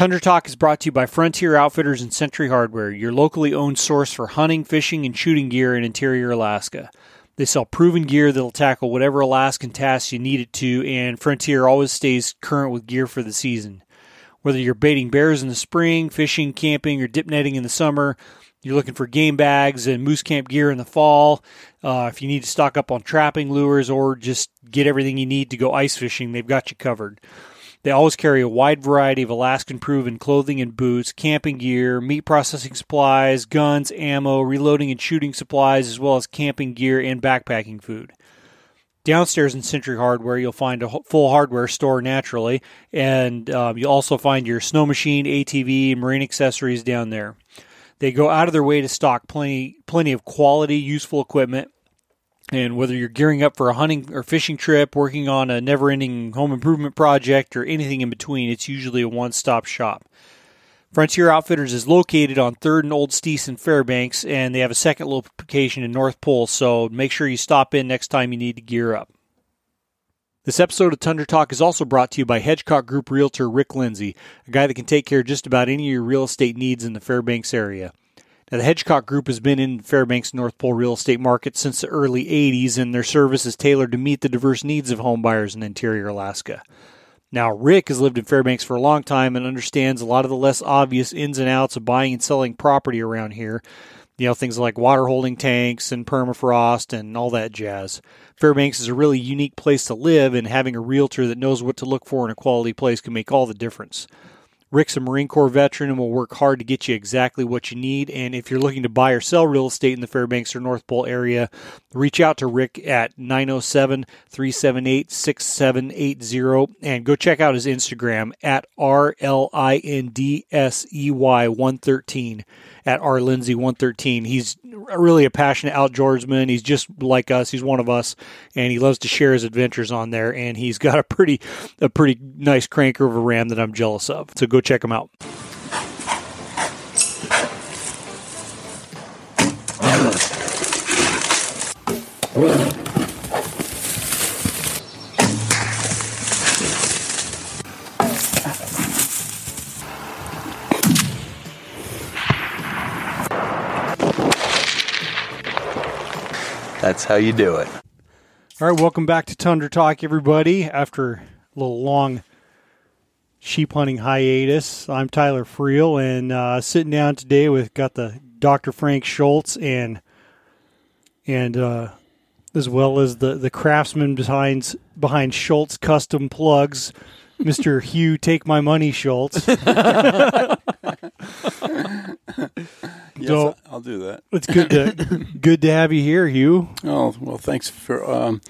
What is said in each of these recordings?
Tundra Talk is brought to you by Frontier Outfitters and Century Hardware, your locally owned source for hunting, fishing, and shooting gear in interior Alaska. They sell proven gear that'll tackle whatever Alaskan tasks you need it to, and Frontier always stays current with gear for the season. Whether you're baiting bears in the spring, fishing, camping, or dip netting in the summer, you're looking for game bags and moose camp gear in the fall. Uh, if you need to stock up on trapping lures or just get everything you need to go ice fishing, they've got you covered. They always carry a wide variety of Alaskan proven clothing and boots, camping gear, meat processing supplies, guns, ammo, reloading and shooting supplies, as well as camping gear and backpacking food. Downstairs in Century Hardware, you'll find a full hardware store naturally, and um, you'll also find your snow machine, ATV, marine accessories down there. They go out of their way to stock plenty, plenty of quality, useful equipment and whether you're gearing up for a hunting or fishing trip, working on a never ending home improvement project, or anything in between, it's usually a one stop shop. Frontier Outfitters is located on 3rd and Old Steese in Fairbanks, and they have a second location in North Pole, so make sure you stop in next time you need to gear up. This episode of Tundra Talk is also brought to you by Hedgecock Group Realtor Rick Lindsey, a guy that can take care of just about any of your real estate needs in the Fairbanks area. Now, the Hedgecock Group has been in Fairbanks North Pole real estate market since the early 80s, and their service is tailored to meet the diverse needs of home buyers in interior Alaska. Now, Rick has lived in Fairbanks for a long time and understands a lot of the less obvious ins and outs of buying and selling property around here. You know, things like water holding tanks and permafrost and all that jazz. Fairbanks is a really unique place to live, and having a realtor that knows what to look for in a quality place can make all the difference. Rick's a Marine Corps veteran and will work hard to get you exactly what you need. And if you're looking to buy or sell real estate in the Fairbanks or North Pole area, reach out to Rick at 907 378 6780 and go check out his Instagram at R L I N D S E Y 113 at R Lindsey 113. He's really a passionate outdoorsman. He's just like us. He's one of us, and he loves to share his adventures on there. And he's got a pretty a pretty nice cranker of a ram that I'm jealous of. So go check him out. That's how you do it. All right, welcome back to Tundra Talk, everybody. After a little long sheep hunting hiatus, I'm Tyler Friel, and uh, sitting down today with got the Dr. Frank Schultz and and uh, as well as the the craftsman behind behind Schultz Custom Plugs, Mister Hugh Take My Money Schultz. Yes, So- I'll do that. It's good to good to have you here, Hugh. Oh well, thanks for um,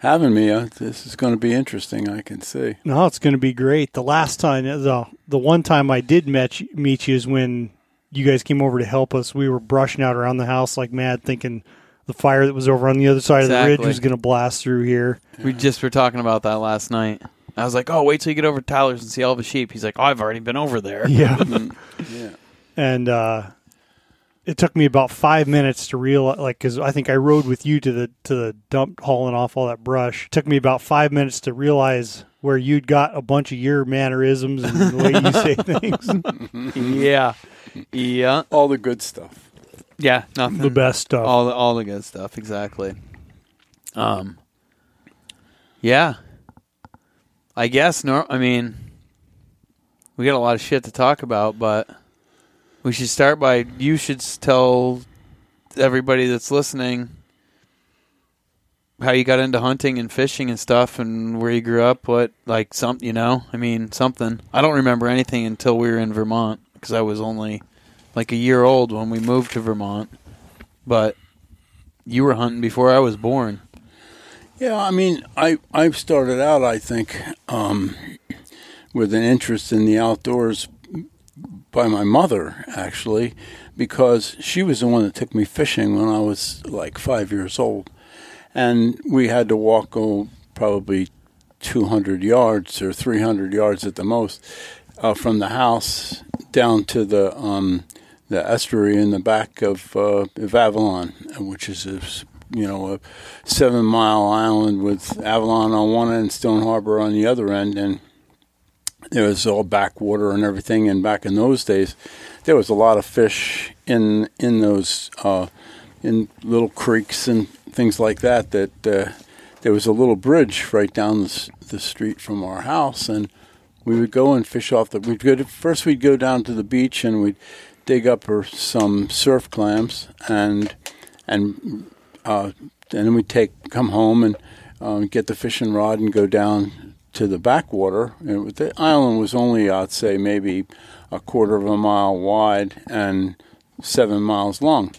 having me. Uh, this is going to be interesting. I can see. No, it's going to be great. The last time, the the one time I did met you, meet you is when you guys came over to help us. We were brushing out around the house like mad, thinking the fire that was over on the other side of the ridge was going to blast through here. We just were talking about that last night. I was like, "Oh, wait till you get over to Tyler's and see all the sheep." He's like, "Oh, I've already been over there." Yeah, Yeah. and uh, it took me about five minutes to realize, like, because I think I rode with you to the to the dump, hauling off all that brush. It took me about five minutes to realize where you'd got a bunch of your mannerisms and the way you say things. yeah, yeah, All the good stuff. yeah. Nothing. the best stuff. All the all the good stuff. Exactly. Um. Yeah. I guess. No. I mean, we got a lot of shit to talk about, but we should start by you should tell everybody that's listening how you got into hunting and fishing and stuff and where you grew up what like some you know i mean something i don't remember anything until we were in vermont because i was only like a year old when we moved to vermont but you were hunting before i was born Yeah, I mean, I I started out, I think, um, with an interest in the outdoors by my mother, actually, because she was the one that took me fishing when I was like five years old, and we had to walk oh, probably 200 yards or 300 yards at the most uh, from the house down to the um, the estuary in the back of, uh, of Avalon, which is a you know a seven mile island with Avalon on one end, Stone Harbor on the other end, and There was all backwater and everything, and back in those days, there was a lot of fish in in those uh, in little creeks and things like that. That uh, there was a little bridge right down the, the street from our house, and we would go and fish off the. We'd go to, first. We'd go down to the beach and we'd dig up some surf clams and and uh, and then we'd take come home and um, get the fishing rod and go down to the backwater. And the island was only, I'd say, maybe a quarter of a mile wide and seven miles long.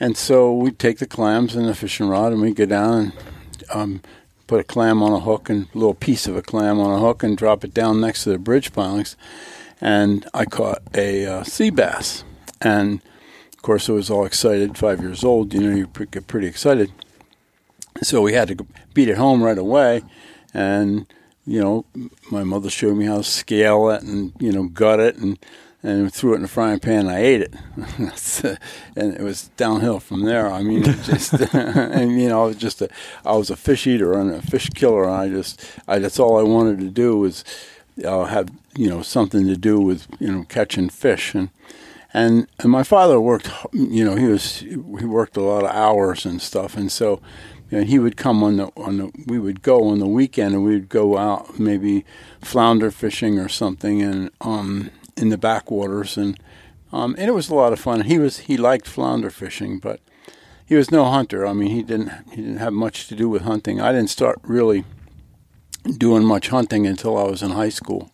And so we'd take the clams and the fishing rod and we'd go down and um, put a clam on a hook and a little piece of a clam on a hook and drop it down next to the bridge pilings. And I caught a uh, sea bass. And of course, I was all excited, five years old. You know, you get pretty excited. So we had to beat it home right away. And, you know, my mother showed me how to scale it and, you know, gut it and, and threw it in the frying pan and I ate it. And it was downhill from there. I mean, just, and, you know, I was just a, I was a fish eater and a fish killer. And I just, I, that's all I wanted to do was uh, have, you know, something to do with, you know, catching fish. And, and and my father worked you know he was he worked a lot of hours and stuff. And so he would come on the on the we would go on the weekend and we'd go out maybe flounder fishing or something and um in the backwaters. And um and it was a lot of fun. He was he liked flounder fishing but he was no hunter. I mean he didn't he didn't have much to do with hunting. I didn't start really doing much hunting until i was in high school.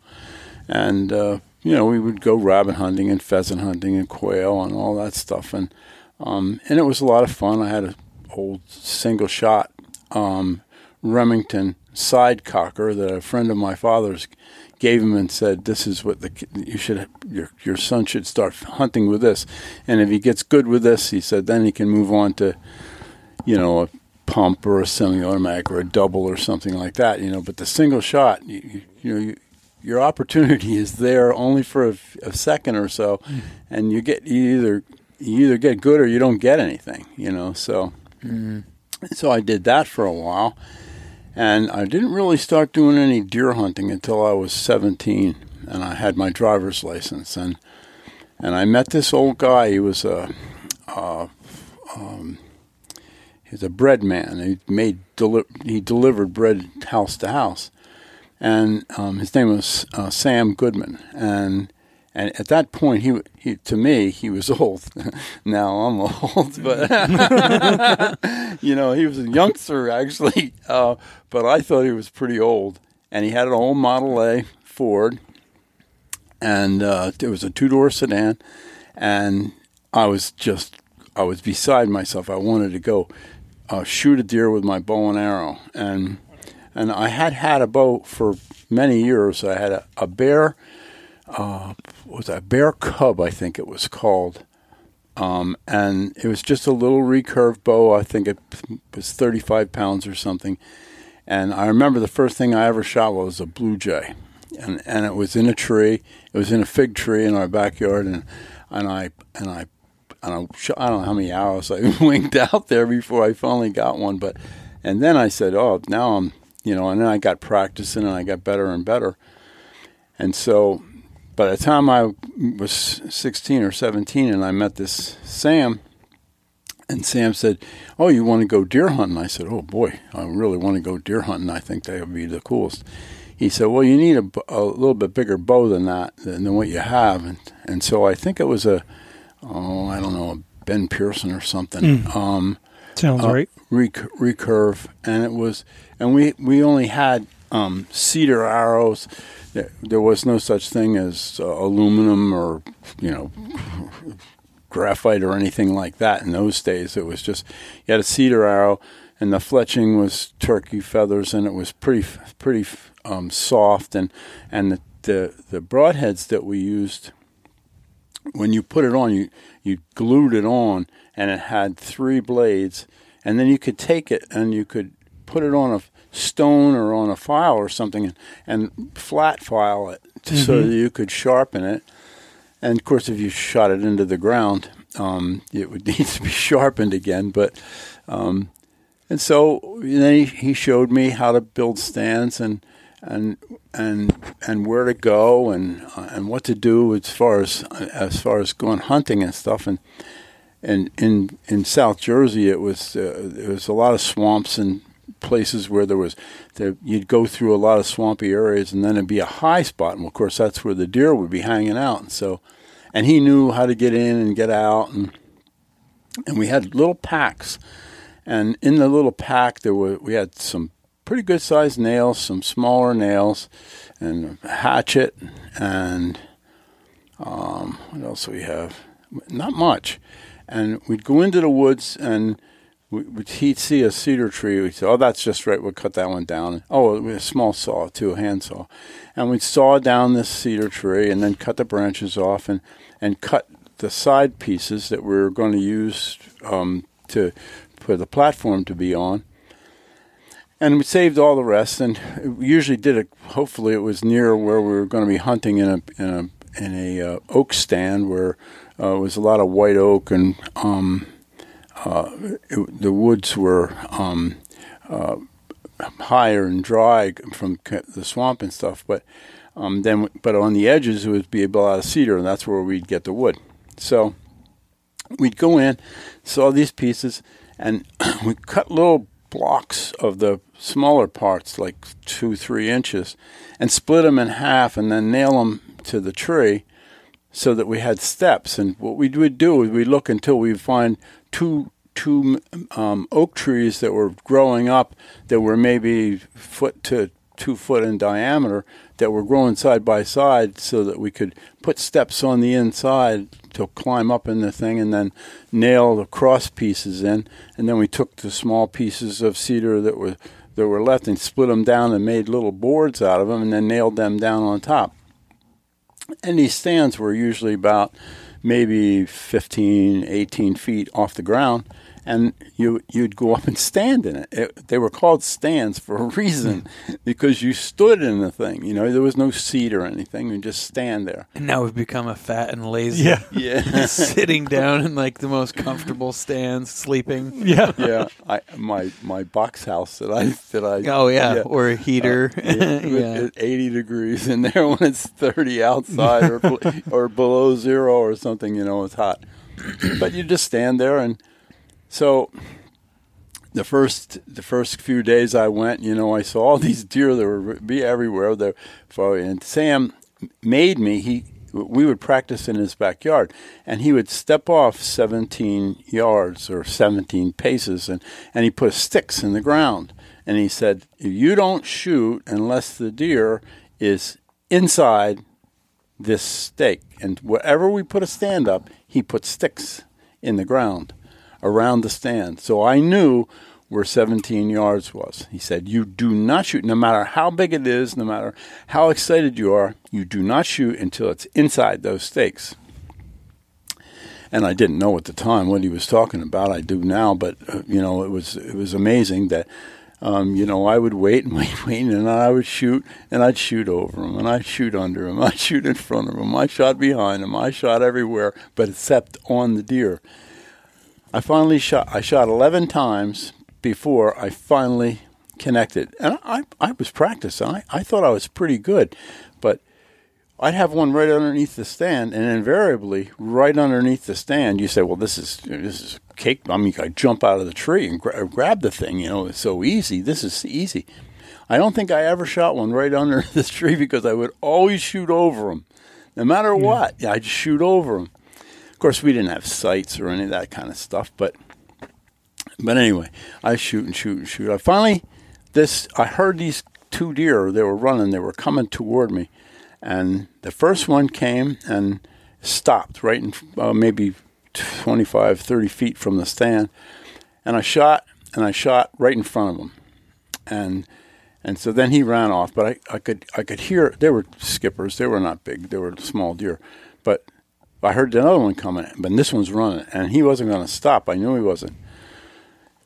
And uh you know, we would go rabbit hunting and pheasant hunting and quail and all that stuff, and um, and it was a lot of fun. I had an old single shot um, Remington side cocker that a friend of my father's gave him and said, "This is what the you should your your son should start hunting with this, and if he gets good with this, he said, then he can move on to, you know, a pump or a semi-automatic or a double or something like that, you know. But the single shot, you, you, know, you, your opportunity is there only for a second or so, and you get you either you either get good or you don't get anything, you know. So, so I did that for a while, and I didn't really start doing any deer hunting until I was 17, and I had my driver's license, and and I met this old guy. He was a uh, um, he was a bread man. He made deli- he delivered bread house to house and um, his name was uh, Sam Goodman, and and at that point he he to me he was old. now I'm old, but you know he was a youngster actually, uh, but I thought he was pretty old, and he had an old Model A Ford, and uh, it was a two door sedan, and I was just I was beside myself. I wanted to go uh, shoot a deer with my bow and arrow, and and I had had a bow for many years. I had a, a bear, uh, was a bear cub? I think it was called, um, and it was just a little recurved bow. I think it was 35 pounds or something. And I remember the first thing I ever shot was a blue jay, and and it was in a tree. It was in a fig tree in our backyard, and and I and I. And I I don't know how many hours I winked out there before I finally got one, but and then I said, "Oh, now I'm you know, and then I got practicing and I got better and better. And so by the time I was 16 or 17 and I met this Sam, and Sam said, Oh, you want to go deer hunting? I said, Oh boy, I really want to go deer hunting. I think that would be the coolest. He said, Well, you need a, a little bit bigger bow than that, than, than what you have. And, and so I think it was a, oh, I don't know, a Ben Pearson or something. Um, Sounds uh, right. rec- recurve, and it was, and we we only had um, cedar arrows. There, was no such thing as uh, aluminum or you know graphite or anything like that in those days. It was just you had a cedar arrow, and the fletching was turkey feathers, and it was pretty pretty um, soft, and and the, the the broadheads that we used when you put it on, you you glued it on, and it had three blades, and then you could take it and you could put it on a stone or on a file or something, and, and flat file it so that you could sharpen it. And of course, if you shot it into the ground, um, it would need to be sharpened again. But um, and so then he, he showed me how to build stands and and and and where to go and uh, and what to do as far as as far as going hunting and stuff and and in in South Jersey it was uh, there was a lot of swamps and places where there was there, you'd go through a lot of swampy areas and then it'd be a high spot. And of course that's where the deer would be hanging out. And so and he knew how to get in and get out. And and we had little packs. And in the little pack there were we had some pretty good sized nails some smaller nails and a hatchet. And um, what else do we have? Not much. And we'd go into the woods and he'd see a cedar tree. We'd say, "Oh, that's just right. We'll cut that one down." Oh, a small saw too, a hand saw, and we'd saw down this cedar tree and then cut the branches off and and cut the side pieces that we were going to use um, to for the platform to be on. And we saved all the rest, and usually did it. Hopefully, it was near where we were going to be hunting in a in a in a uh, oak stand where uh, it was a lot of white oak and um, it, the woods were um, uh, higher and dry from the swamp and stuff. But um, then, but on the edges it would be a lot of cedar, and that's where we'd get the wood. So we'd go in, saw these pieces, and we cut little blocks of the smaller parts, like two, three inches, and split them in half, and then nail them to the tree so that we had steps. And what we would do is we'd look until we find two two um, oak trees that were growing up that were maybe foot to two foot in diameter that were growing side by side so that we could put steps on the inside to climb up in the thing and then nail the cross pieces in. And then we took the small pieces of cedar that were that were left and split them down and made little boards out of them and then nailed them down on top. And these stands were usually about maybe 15 18 feet off the ground and you you'd go up and stand in it. it. They were called stands for a reason because you stood in the thing. You know, there was no seat or anything. You just stand there. And now we've become a fat and lazy. Yeah, yeah. sitting down in like the most comfortable stands, sleeping. Yeah, yeah. I my my box house that I that I oh yeah, yeah. or a heater. Uh, yeah, eighty degrees in there when it's thirty outside or or below zero or something. You know, it's hot. but you just stand there and so the first the first few days I went, you know, I saw all these deer that were be everywhere. There, and Sam made me. He we would practice in his backyard, and he would step off 17 yards or 17 paces, and and he put sticks in the ground, and he said, "If you don't shoot unless the deer is inside this stake, and wherever we put a stand up, he put sticks in the ground." Around the stand. So I knew where 17 yards was. He said, You do not shoot, no matter how big it is, no matter how excited you are, you do not shoot until it's inside those stakes. And I didn't know at the time what he was talking about. I do now, but uh, you know, it was it was amazing that um, you know I would wait and wait, wait, and I would shoot, and I'd shoot over him, and I'd shoot under him, I'd shoot in front of him, I shot behind him, I shot everywhere, but except on the deer. I finally shot. I shot eleven times before I finally connected, and I I was practicing. I I thought I was pretty good, but I'd have one right underneath the stand, and invariably, right underneath the stand, you say, "Well, this is this is cake." I mean, I jump out of the tree and gra- grab the thing. You know, it's so easy. This is easy. I don't think I ever shot one right under this tree because I would always shoot over them, no matter what. I'd shoot over them. Of course, we didn't have sights or any of that kind of stuff, but but anyway, I shoot and shoot and shoot. I finally this I heard these two deer. They were running. They were coming toward me, and the first one came and stopped right in uh, maybe 25, 30 feet from the stand, and I shot and I shot right in front of him, and and so then he ran off. But I, I could I could hear they were skippers. They were not big. They were small deer, but I heard another one coming, but this one's running, and he wasn't going to stop. I knew he wasn't.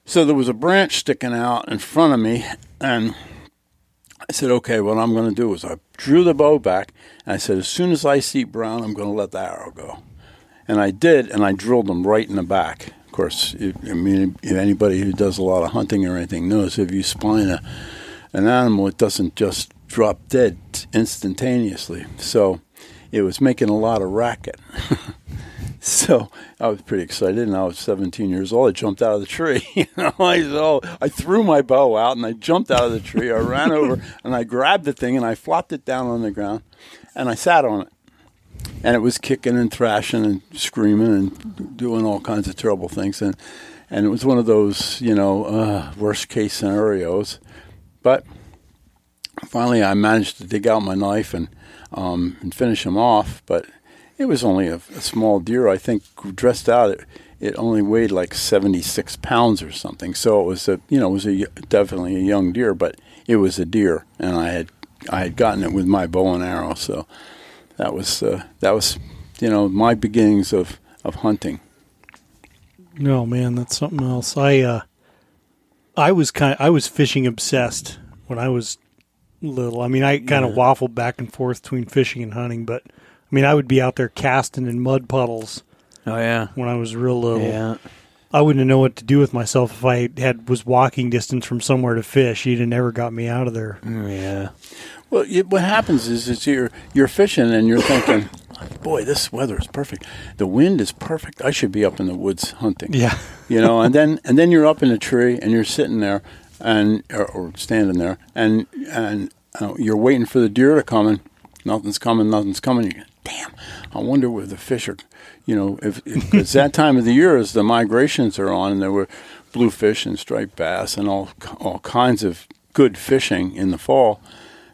So there was a branch sticking out in front of me, and I said, "Okay, what I'm going to do is I drew the bow back, and I said, as soon as I see brown, I'm going to let the arrow go." And I did, and I drilled him right in the back. Of course, I mean, if anybody who does a lot of hunting or anything knows if you spine a, an animal, it doesn't just drop dead instantaneously. So it was making a lot of racket. so I was pretty excited, and I was 17 years old. I jumped out of the tree. you know, I so I threw my bow out, and I jumped out of the tree. I ran over, and I grabbed the thing, and I flopped it down on the ground, and I sat on it. And it was kicking and thrashing and screaming and doing all kinds of terrible things, and and it was one of those, you know, uh, worst case scenarios. But finally, I managed to dig out my knife and um, and finish him off. But it was only a, a small deer. I think dressed out, it, it only weighed like seventy six pounds or something. So it was a, you know, it was a definitely a young deer, but it was a deer, and I had I had gotten it with my bow and arrow. So that was uh, that was, you know, my beginnings of of hunting. No, man, that's something else. I uh, I was kind I was fishing obsessed when I was little. I mean, I kind of waffled back and forth between fishing and hunting, but I mean, I would be out there casting in mud puddles Oh yeah. when I was real little. Yeah. I wouldn't know what to do with myself if I had was walking distance from somewhere to fish. You'd have never got me out of there. Mm, yeah. Well, it, what happens is, is you're you're fishing and you're thinking, boy, this weather is perfect. The wind is perfect. I should be up in the woods hunting. Yeah. you know, and then and then you're up in a tree and you're sitting there and or, or standing there and and uh, you're waiting for the deer to come and nothing's coming, nothing's coming. You go, Damn, I wonder where the fish are. You know, if it's that time of the year as the migrations are on, and there were bluefish and striped bass and all all kinds of good fishing in the fall.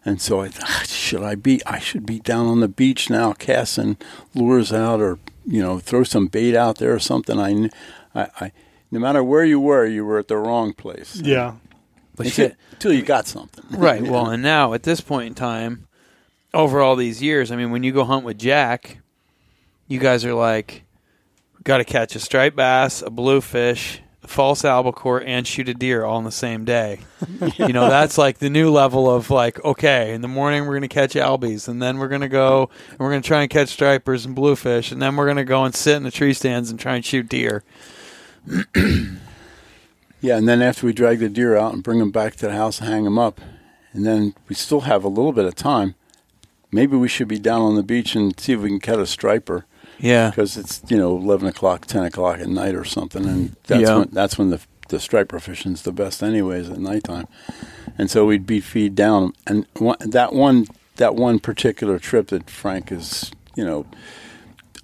And so I thought, should I be? I should be down on the beach now, casting lures out, or you know, throw some bait out there or something. I, I, I no matter where you were, you were at the wrong place. Yeah. But Until, shit. until you got something. Right. Well, and now at this point in time, over all these years, I mean, when you go hunt with Jack, you guys are like, got to catch a striped bass, a bluefish, a false albacore, and shoot a deer all in the same day. you know, that's like the new level of like, okay, in the morning we're going to catch albies, and then we're going to go and we're going to try and catch stripers and bluefish, and then we're going to go and sit in the tree stands and try and shoot deer. Yeah, and then after we drag the deer out and bring them back to the house and hang them up, and then we still have a little bit of time. Maybe we should be down on the beach and see if we can cut a striper Yeah. because it's you know eleven o'clock, ten o'clock at night or something, and that's Yeah. when that's when the the striper fishing's the best, anyways, at nighttime. And so we'd be feed down, and one, that one that one particular trip that Frank is you know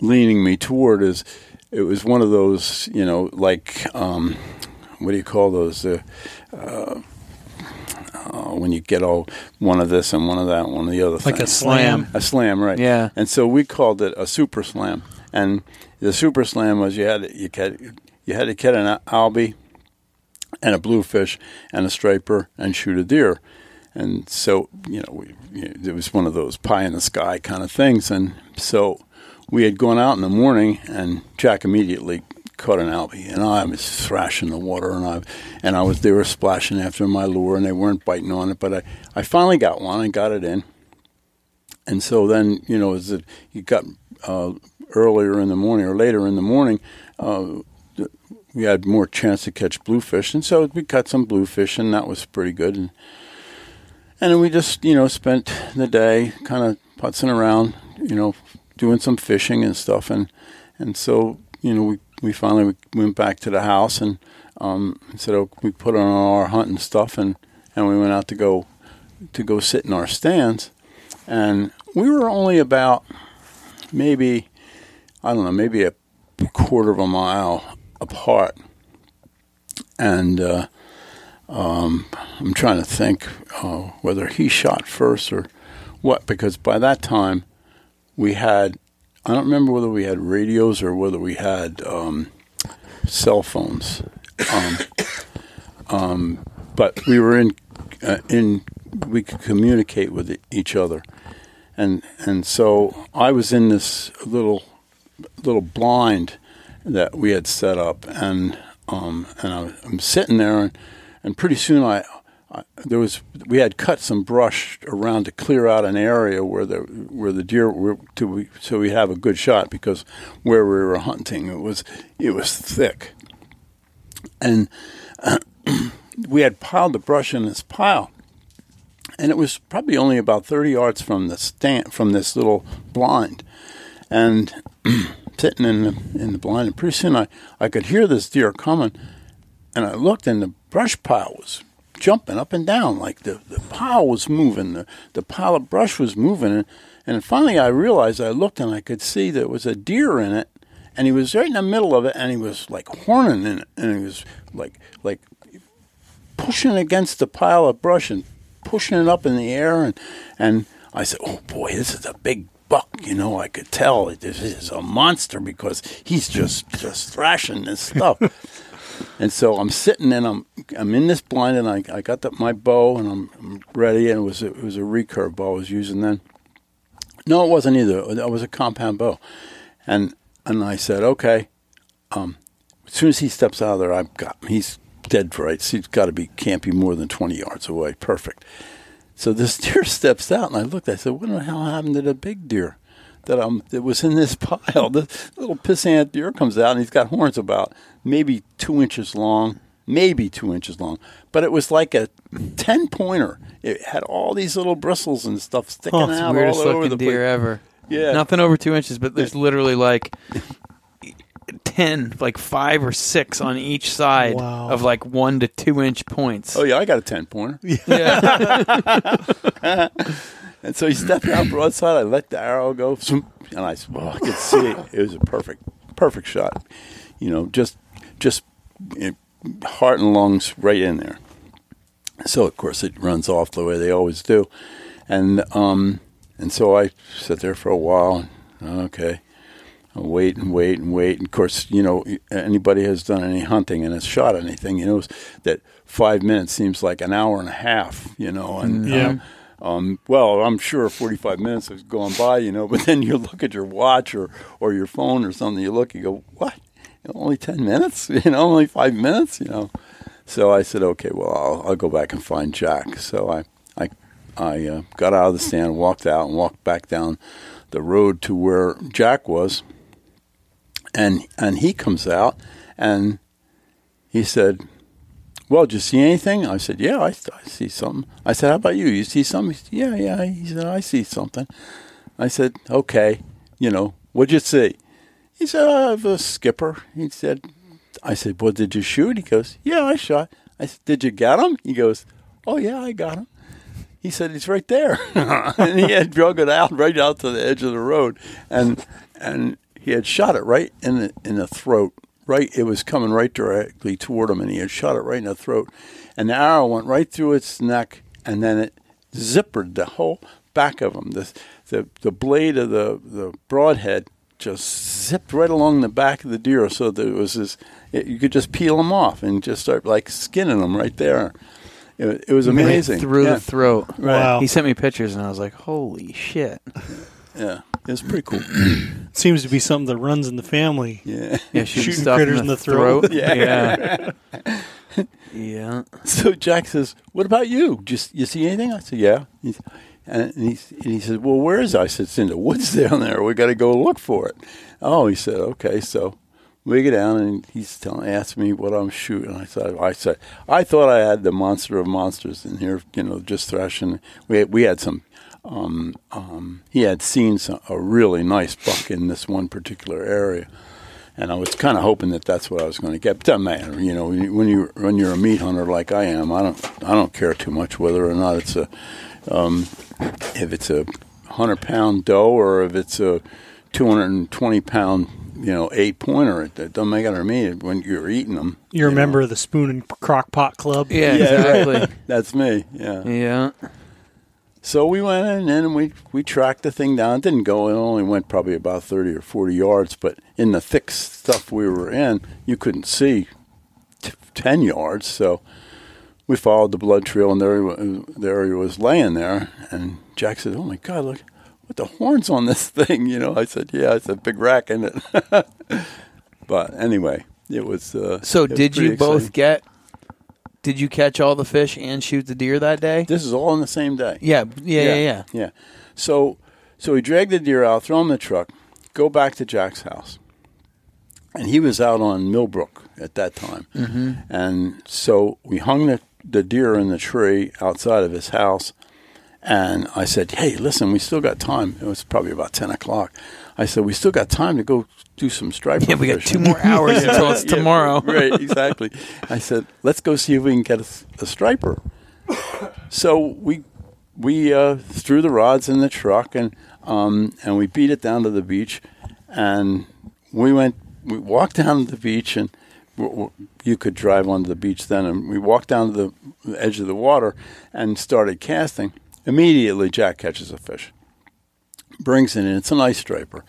leaning me toward is it was one of those you know like um, what do you call those uh, uh, uh, when you get all one of this and one of that, and one of the other. Things? Like a slam. A slam, right? Yeah. And so we called it a super slam. And the super slam was you had you had you had to catch an albie and a bluefish and a striper and shoot a deer. And so you know, we, you know, it was one of those pie in the sky kind of things. And so we had gone out in the morning, and Jack immediately caught an albie, and I was thrashing the water, and I and I was they were splashing after my lure, and they weren't biting on it, but I I finally got one and got it in. And so then, you know, as it, you got uh, earlier in the morning or later in the morning, uh, we had more chance to catch bluefish, and so we caught some bluefish, and that was pretty good. And and we just, you know, spent the day kind of putzing around, you know, doing some fishing and stuff, and and so you know we we finally went back to the house and um, said oh, we put on our hunting stuff and and we went out to go to go sit in our stands, and we were only about maybe I don't know maybe a quarter of a mile apart, and uh, um, I'm trying to think uh, whether he shot first or what because by that time we had I don't remember whether we had radios or whether we had um, cell phones. Um, um, but we were in uh, in we could communicate with each other, and and so I was in this little little blind that we had set up, and um, and I, I'm sitting there, and, and pretty soon I there was we had cut some brush around to clear out an area where the where the deer were to so we have a good shot because where we were hunting it was it was thick, and uh, we had piled the brush in this pile, and it was probably only about 30 yards from the stand from this little blind. And sitting in the in the blind and pretty soon I, I could hear this deer coming and I looked and the brush pile was jumping up and down like the, the pile was moving the, the pile of brush was moving and, and finally I realized I looked and I could see there was a deer in it and he was right in the middle of it and he was like horning in it and he was like like pushing against the pile of brush and pushing it up in the air and and I said, "Oh boy, this is a big buck." You know, I could tell this is a monster because he's just just thrashing this stuff. and so I'm sitting and I'm I'm in this blind and I, I got the, my bow and I'm, I'm ready and it was a, it was a recurve bow I was using then. No, it wasn't either. It was a compound bow, and and I said, "Okay." Um, as soon as he steps out of there, I've got him. He's dead right. He's got to be can't be more than twenty yards away. Perfect. So this deer steps out, and I looked. I said, "What the hell happened to the big deer that um that was in this pile?" The little pissant deer comes out, and he's got horns about maybe two inches long, maybe two inches long, but it was like a ten pointer. It had all these little bristles and stuff sticking Oh, it's out weirdest all over looking the deer place. ever. Yeah. Nothing over two inches, but there's literally like ten, like five or six on each side Wow. of like one to two inch points. Oh yeah, I got a ten pointer. yeah. And so he stepped out broadside. I let the arrow go, and I, well, I could see it. It was a perfect, perfect shot. You know, just, just it, heart and lungs right in there. So of course it runs off the way they always do, and um, and so I sat there for a while. Okay, I wait and wait and wait. And of course, you know, anybody has done any hunting and has shot anything, you know, that five minutes seems like an hour and a half. You know, and Yeah. um, um, well, I'm sure 45 minutes has gone by, you know, but then you look at your watch or, or your phone or something, you look, you go, what? Only 10 minutes? You know, only five minutes? You know? So I said, okay, well, I'll, I'll go back and find Jack. So I, I, I uh, got out of the stand, walked out, and walked back down the road to where Jack was. And, and he comes out and he said, well, did you see anything? I said, yeah, I, I see something. I said, how about you? You see something? He said, yeah, yeah. He said, I see something. I said, okay, you know, what'd you see? He said, I have a skipper. He said, I said, well, did you shoot? He goes, yeah, I shot. I said, did you get him? He goes, oh, yeah, I got him. He said, he's right there. and he had drug it out right out to the edge of the road. And, and he had shot it right in the, in the throat right it was coming right directly toward him and he had shot it right in the throat and the arrow went right through its neck and then it zippered the whole back of him the the, the blade of the, the broadhead just zipped right along the back of the deer so that it was this it, you could just peel them off and just start like skinning them right there it, it was amazing through yeah. the throat. Wow. He sent me pictures, and I was like, "Holy shit!" yeah it was pretty cool Seems to be something that runs in the family. yeah Yeah, Shooting stuff critters in the throat. Yeah. yeah. yeah. So Jack says, "What about you? Just you see anything?" I said, "Yeah." He's, and he and he said, "Well, where is it?" I said, "It's in the woods down there. We got to go look for it." Oh, he said, "Okay." So we get down, and he's telling, asked me what I'm shooting. I said, "I said I thought I had the monster of monsters in here, you know, just thrashing." We had, we had some. Um, um, he had seen some, a really nice buck in this one particular area and I was kind of hoping that that's what I was going to get. But doesn't matter, you know. When you when you when you're a meat hunter like I am, I don't I don't care too much whether or not it's a um, if it's a hundred pound doe or if it's a two hundred and twenty pound you know eight pointer. It, it doesn't make it to me when you're eating them. You're a you member of the Spoon and Crock Pot Club. Yeah. Yeah, Exactly. That's me. Yeah. Yeah. So we went in and we we tracked the thing down. It didn't go. It only went probably about thirty or forty yards. But in the thick stuff we were in, you couldn't see t- ten yards. So we followed the blood trail, and there there he was laying there. And Jack said, "Oh my God, look what the horns on this thing!" You know. I said, "Yeah, it's a big rack in it." but anyway, it was. Uh, So, it did pretty you both exciting. get? Did you catch all the fish and shoot the deer that day? This is all on the same day. Yeah. Yeah. Yeah. Yeah. Yeah. So so we dragged the deer out, throw him in the truck, go back to Jack's house. And he was out on Millbrook at that time. Mm-hmm. And so we hung the, the deer in the tree outside of his house. And I said, "Hey, listen, we still got time." It was probably about ten o'clock. I said, "We still got time to go do some striper." Yeah, we got two more hours until it's Yeah, tomorrow. right, exactly. I said, "Let's go see if we can get a, a striper." So we we uh, threw the rods in the truck and um, and we beat it down to the beach, and we went. We walked down to the beach, and w- w- you could drive onto the beach then. And we walked down to the edge of the water and started casting. Immediately, Jack catches a fish, brings it in. It's a nice striper.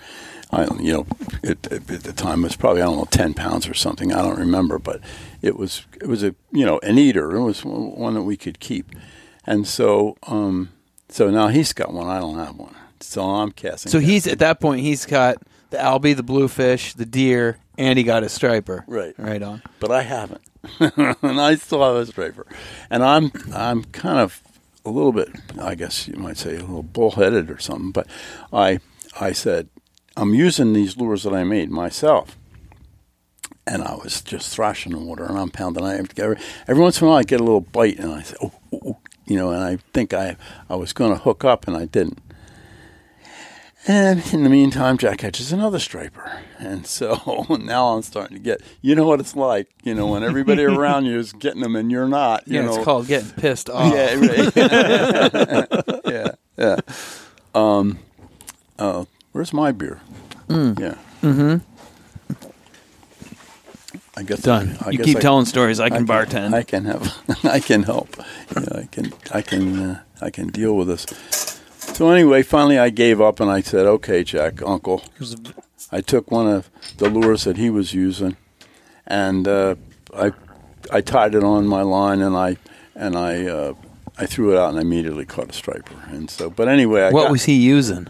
I, you know, it, it, at the time it was probably I don't know ten pounds or something. I don't remember, but it was it was a you know an eater. It was one that we could keep, and so um, so now he's got one. I don't have one, so I'm casting. So he's at that point. He's got the albie, the bluefish, the deer, and he got a striper. Right. Right on. but I haven't, and I still have a striper, and I'm I'm kind of a little bit, I guess you might say, a little bullheaded or something. But I I said I'm using these lures that I made myself, and I was just thrashing the water and I'm pounding. I every, every once in a while I get a little bite, and I say, oh, oh, oh," you know, and I think I I was going to hook up, and I didn't. And in the meantime, Jack catches another striper. And so now I'm starting to get, you know what it's like, you know, when everybody around you is getting them and you're not. You Yeah, know, it's called getting pissed off. Yeah, right. yeah, yeah. Um, uh, where's my beer? Yeah. Mm-hmm. I guess Done. I you guess keep I- telling stories. I can bartend. I can have. I can help. You know, I can. I can. Uh, I can deal with this. So anyway, finally, I gave up and I said, "Okay, Jack, Uncle." I took one of the lures that he was using, and uh, I I tied it on my line and I and I uh, I threw it out and I immediately caught a striper. And so, but anyway, I what got- was he using?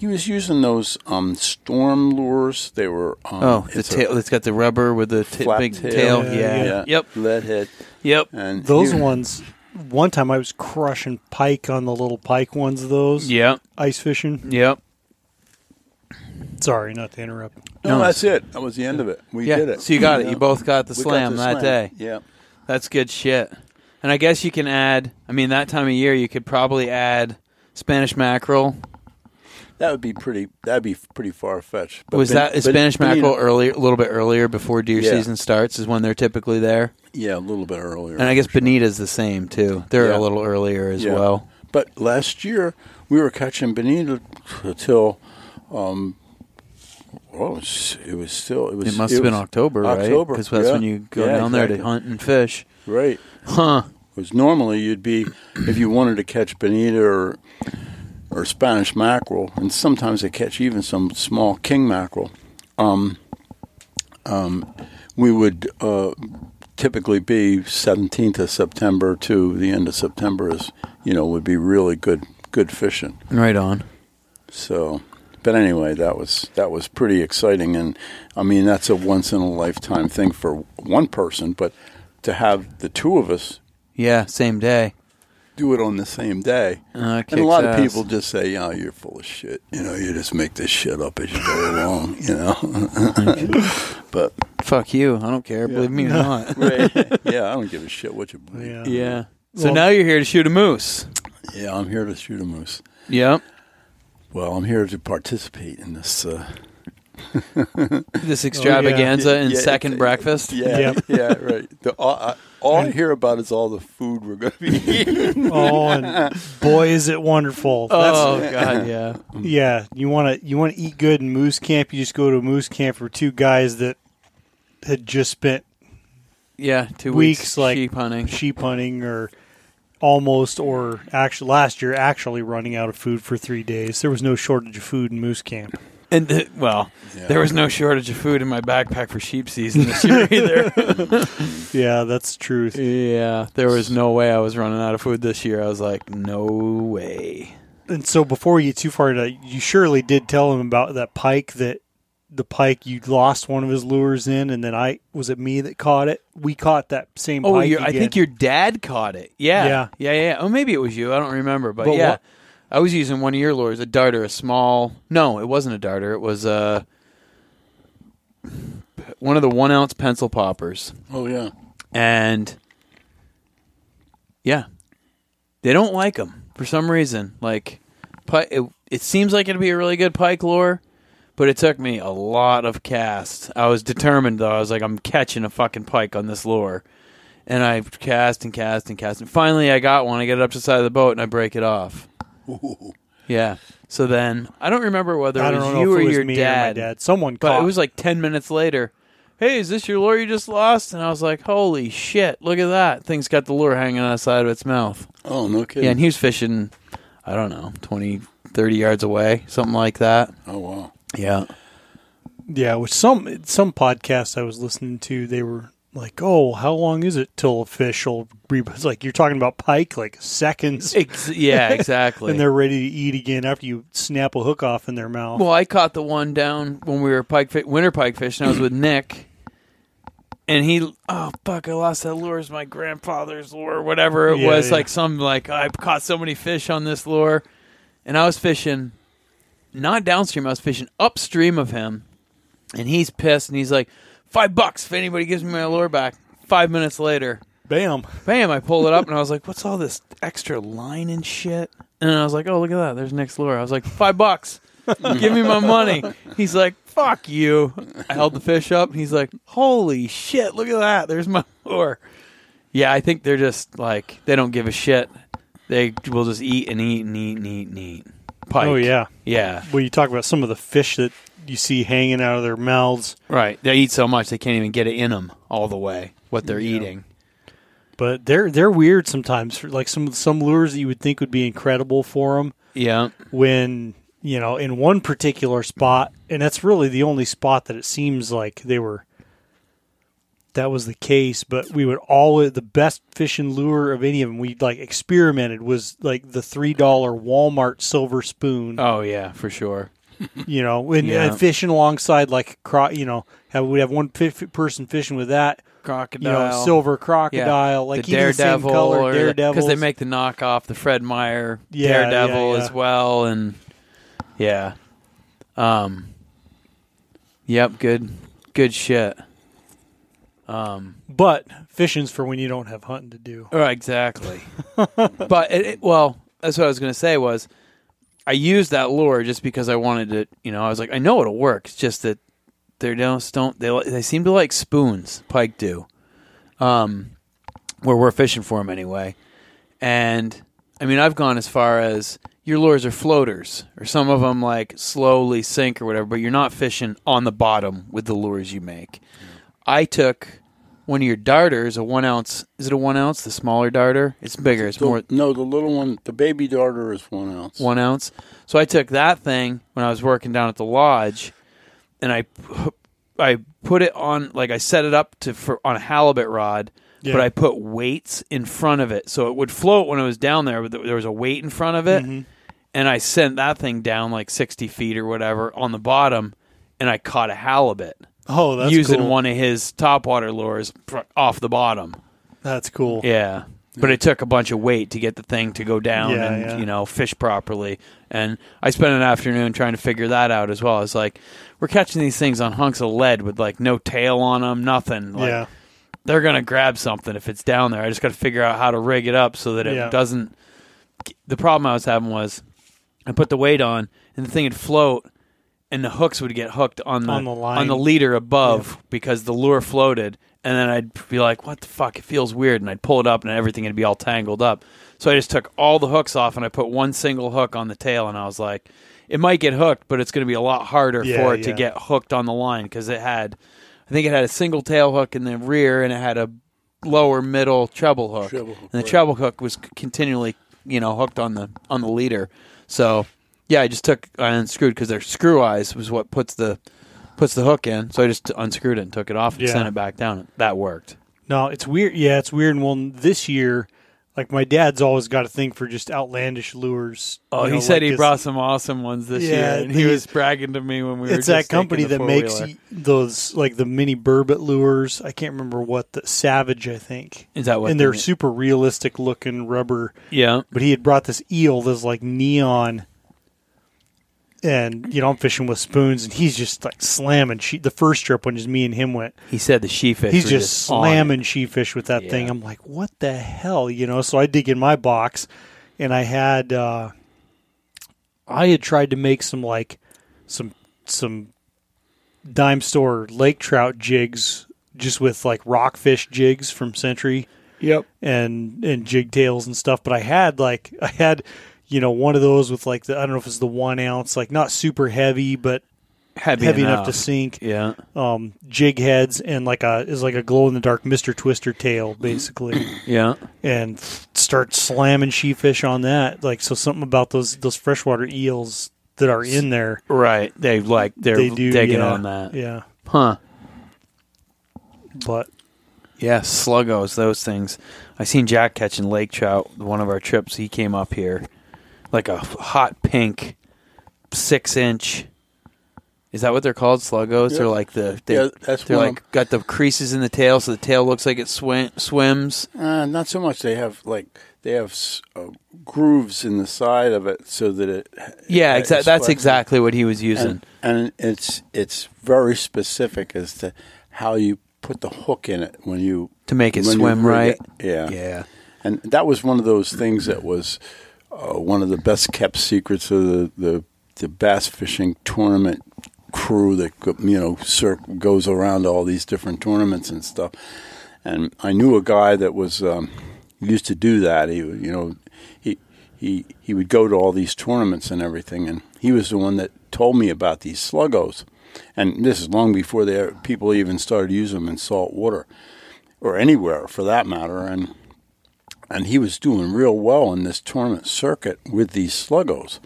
he was using those um, storm lures. They were um, Oh, the it's a tail. It's got the rubber with the t- flap big tail. tail. Yeah, Yeah. yeah, Yep. lead head, Yep. and Those he- ones. One time I was crushing pike on the little pike ones. Of those Yeah. ice fishing. Yep. Sorry, not to interrupt. No, No, that's it. That was the end of it. We yeah. did it. So you got it. know? You both got the We got slam the that slam. day. Yeah. That's good shit. And I guess you can add. I mean, that time of year, you could probably add Spanish mackerel. That would be pretty. That'd be pretty far fetched. Was that is Spanish mackerel earlier, a little bit earlier before deer Yeah. season starts? Is when they're typically there. Yeah, a little bit earlier. And I guess sure. Bonita's the same too. They're Yeah. a little earlier as Yeah. well. But last year we were catching bonita until, um, well, it was, it was still it was. It must have been was October, right? October, Because that's yeah. when you go down there to hunt and fish. Right. Huh. Because normally you'd be if you wanted to catch bonita or or Spanish mackerel, and sometimes they catch even some small king mackerel. Um, um, we would uh, typically be 17th of September to the end of September is you know would be really good good fishing. Right on. So, but anyway, that was that was pretty exciting, and I mean that's a once in a lifetime thing for one person, but to have the two of us Yeah, same day. Do it on the same day. Uh, And a lot of people just say, "Yeah, you're full of shit." You know, you just make this shit up as you go along. You know, but Fuck you. I don't care. Believe me or not. yeah, I don't give a shit what you believe. Yeah. yeah. So Well- now you're here to shoot a moose. Yeah, I'm here to shoot a moose. Yep. Well, I'm here to participate in this. Uh, This oh, extravaganza and Yeah, second it's- breakfast. yeah, Yep. yeah, right. The, all, I, all I hear about is all the food we're going to be eating. Oh, and boy, is it wonderful! Oh, That's, Oh god, yeah. yeah, you want to you want to eat good in moose camp. You just go to moose camp for two guys that had just spent Yeah, two weeks, weeks, like sheep hunting. sheep hunting, or almost, or actually last year actually running out of food for three days. There was no shortage of food in moose camp. And uh, well, Yeah. there was no shortage of food in my backpack for sheep season this year either. Yeah, that's the truth. yeah, there was no way I was running out of food this year. I was like, no way. And so before we get too far into you surely did tell him about that pike that the pike you lost one of his lures in and then I was it me that caught it? We caught that same Oh, I think your dad caught it. Yeah. Yeah. Yeah, yeah. yeah. Oh, maybe it was you. I don't remember. But, But yeah. what- I was using one of your lures, a darter, a small. No, it wasn't a darter. It was uh, one of the one ounce pencil poppers. oh yeah, And yeah, they don't like them. for some reason. Like, it, it seems like it'd be a really good pike lure, but it took me a lot of casts. I was determined though. I was like, I'm catching a fucking pike on this lure, and I cast and cast and cast, and finally I got one. I get it up to the side of the boat and I break it off. Yeah. So then I don't remember whether I it don't was know you if or it was your me dad, or my dad. Someone but caught. it was like ten minutes later. Hey, is this your lure you just lost? And I was like, Holy shit! Look at that. Thing's got the lure hanging on the side of its mouth. Oh, no kidding. Yeah, and he was fishing, I don't know, 20, 30 yards away, something like that. oh, wow. Yeah. Yeah, with some some podcasts I was listening to, they were like, "Oh, how long is it till official? fish? It's like you're talking about pike, like seconds, Ex- yeah, exactly. and they're ready to eat again after you snap a hook off in their mouth. well, I caught the one down when we were pike fi- winter pike fishing. I was with Nick, and he, oh fuck, I lost that lure. It's my grandfather's lure, whatever it Yeah, was. yeah. Like some like I caught so many fish on this lure, and I was fishing not downstream. I was fishing upstream of him, and he's pissed, and he's like, five bucks if anybody gives me my lure back. Five minutes later. Bam! Bam! I pulled it up and I was like, "What's all this extra line and shit?" And I was like, "Oh, look at that! There's Nick's lure." I was like, five bucks. Give me my money." He's like, "Fuck you!" I held the fish up. And he's like, "Holy shit! Look at that! There's my lure." Yeah, I think they're just like they don't give a shit. They will just eat and eat and eat and eat and eat. Oh, pike. Oh yeah. yeah, Well, you talk about some of the fish that you see hanging out of their mouths, right. They eat so much they can't even get it in them all the way. What they're Yeah. eating. but they're they're weird sometimes. Like some some lures that you would think would be incredible for them, Yeah, when you know in one particular spot, and that's really the only spot that it seems like they were. That was the case, but we would always the best fishing lure of any of them we like experimented was like the three dollar Walmart silver spoon. Oh yeah, for sure. you know, and, Yeah. and fishing alongside like cro- you know, have, we have one fi- person fishing with that, you Crocodile. know, silver crocodile, like the even the same Daredevil, color, Daredevil, because they make the knockoff, the Fred Meyer Yeah, Daredevil yeah, yeah. as well, and yeah, um, yep, good, good shit. Um, But fishing's for when you don't have hunting to do. right, exactly. but it, it, well, that's what I was going to say was I used that lure just because I wanted to. You know, I was like, I know it'll work. It's just that they don't don't they they seem to like spoons. Pike do. Um, where we're fishing for them anyway. And I mean, I've gone as far as your lures are floaters, or some of them like slowly sink or whatever, but you're not fishing on the bottom with the lures you make. I took one of your darters, a one ounce. Is it a one ounce? The smaller darter? It's bigger. It's The- more no, the little one, the baby darter is one ounce. one ounce. So I took that thing when I was working down at the lodge, and I I put it on like I set it up to for on a halibut rod, Yeah. but I put weights in front of it so it would float when it was down there. But there was a weight in front of it, Mm-hmm. and I sent that thing down like sixty feet or whatever on the bottom, and I caught a halibut Oh, that's using cool. one of his topwater lures off the bottom. That's cool. Yeah. But it took a bunch of weight to get the thing to go down Yeah, and yeah. you know fish properly. And I spent an afternoon trying to figure that out as well. It's like we're catching these things on hunks of lead with like no tail on them, nothing. Like, yeah. they're gonna grab something if it's down there. I just got to figure out how to rig it up so that it Yeah. doesn't. The problem I was having was I put the weight on and the thing would float, and the hooks would get hooked on the On the line. the leader above because the lure floated, and then I'd be like, "What the fuck? It feels weird," and I'd pull it up, and everything would be all tangled up. So I just took all the hooks off, and I put one single hook on the tail, and I was like, "It might get hooked, but it's going to be a lot harder Yeah, for it to yeah. get hooked on the line because it had." I think it had a single tail hook in the rear, and it had a lower middle treble hook, Treble hook, and the right. treble hook was c- continually, you know, hooked on the on the leader. So yeah, I just took I unscrewed because their screw eyes was what puts the puts the hook in. So I just unscrewed it and took it off and Yeah. sent it back down. That worked. No, it's weird. Yeah, it's weird. Well, this year, like my dad's always got a thing for just outlandish lures. Oh, you he know, said like he this- brought some awesome ones this Yeah, year, and he the- was bragging to me when we were. It's that just taking company the that makes four-wheeler. y- those like the mini burbot lures. I can't remember what the Savage, I think. Is that what? and they're the- super realistic looking rubber. yeah. But he had brought this eel that's like neon. And you know I'm fishing with spoons, and he's just like slamming. She, the first trip when just me and him went, He said the she fish. he's were just on it. slamming she fish with that thing. I'm like, what the hell, you know? So I dig in my box, and I had uh, I had tried to make some like some some dime store lake trout jigs just with like rockfish jigs from Century Yep. and and jig tails and stuff. But I had like I had you know one of those with like the I don't know if it's the one ounce like not super heavy but Heavy, heavy enough to sink Yeah. um, jig heads and like a is like a glow in the dark Mister Twister tail basically, Yeah. and start slamming she fish on that. Like so, something about those those freshwater eels that are in there. Right. They like they're They do digging yeah, on that. Yeah, Huh. but Yeah, sluggos, those things. I seen Jack catching lake trout one of our trips. He came up here, like a hot pink, six inch. Is that what they're called? Sluggos? Yeah. They're like the they, Yeah, that's they're like got the creases in the tail, so the tail looks like it swim, swims. Uh, not so much. They have like they have uh, grooves in the side of it so that it. Yeah, exactly. That's exactly what he was using. And, and it's it's very specific as to how you put the hook in it when you To make it swim right. it. Yeah, yeah. and that was one of those things that was uh, one of the best kept secrets of the, the the bass fishing tournament crew that you know goes around all these different tournaments and stuff. And I knew a guy that was um, used to do that. He you know he he he would go to all these tournaments and everything, and he was the one that told me about these sluggos. And this is long before they, people even started using them in salt water or anywhere for that matter. And and he was doing real well in this tournament circuit with these sluggos.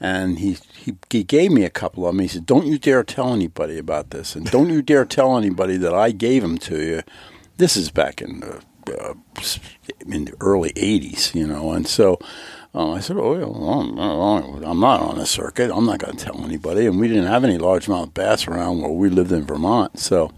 And he, he he gave me a couple of them. He said, "Don't you dare tell anybody about this, and don't you dare tell anybody that I gave them to you." This is back in the uh, in the early '80s, you know. And so um, I said, "Oh, I'm- I'm not on a circuit. I'm not going to tell anybody." And we didn't have any largemouth bass around where we lived in Vermont, so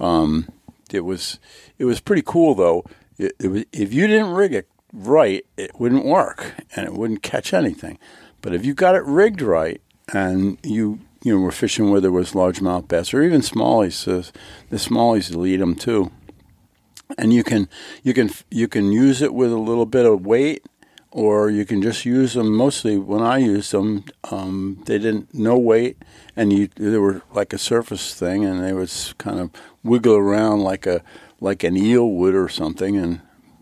um, it was it was pretty cool though. If you didn't rig it right, it wouldn't work and it wouldn't catch anything. But if you got it rigged right and you you know were fishing where there was largemouth bass or even smallies, uh, the smallies lead them too. And you can you can you can use it with a little bit of weight, or you can just use them. Mostly when I used them, um, they didn't no weight, and you they were like a surface thing, and they was kind of wiggle around like a like an eel would or something. And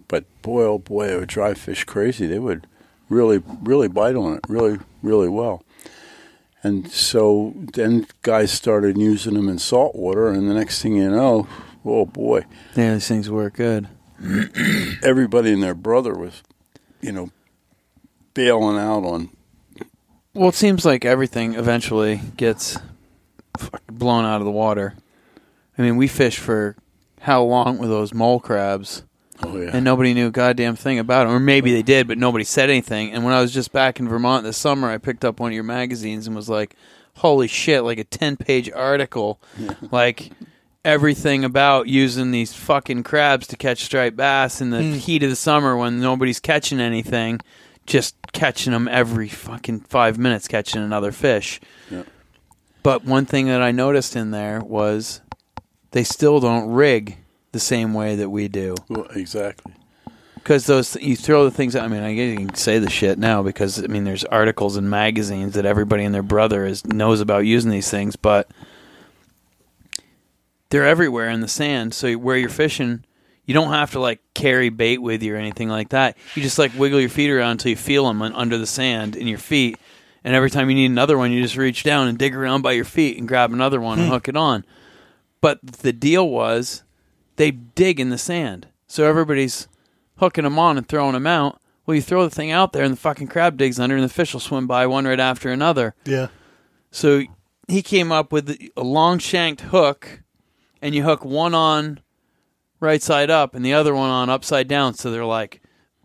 but boy, oh boy, it would drive fish crazy. They would really really bite on it really really well. And so then guys started using them in salt water, and the next thing you know, oh boy, Yeah, these things work good. everybody and their brother was, you know, bailing out on. Well, it seems like everything eventually gets blown out of the water. I mean, we fish for how long were those mole crabs, Oh yeah, and nobody knew a goddamn thing about them. Or maybe they did, but nobody said anything. And when I was just back in Vermont this summer, I picked up one of your magazines and was like, "Holy shit!" Like a ten-page article, like everything about using these fucking crabs to catch striped bass in the hmm. heat of the summer when nobody's catching anything, just catching them every fucking five minutes, catching another fish. Yeah. But one thing that I noticed in there was they still don't rig the same way that we do. well, exactly. Because those you throw the things. out I mean, I guess you can say the shit now because I mean, there's articles and magazines that everybody and their brother is knows about using these things, but they're everywhere in the sand. So where you're fishing, you don't have to like carry bait with you or anything like that. You just like wiggle your feet around until you feel them under the sand in your feet, and every time you need another one, you just reach down and dig around by your feet and grab another one and hmm. hook it on. But the deal was they dig in the sand. So everybody's hooking them on and throwing them out. Well, you throw the thing out there and the fucking crab digs under and the fish will swim by one right after another. Yeah. So he came up with a long shanked hook and you hook one on right side up and the other one on upside down. So they're like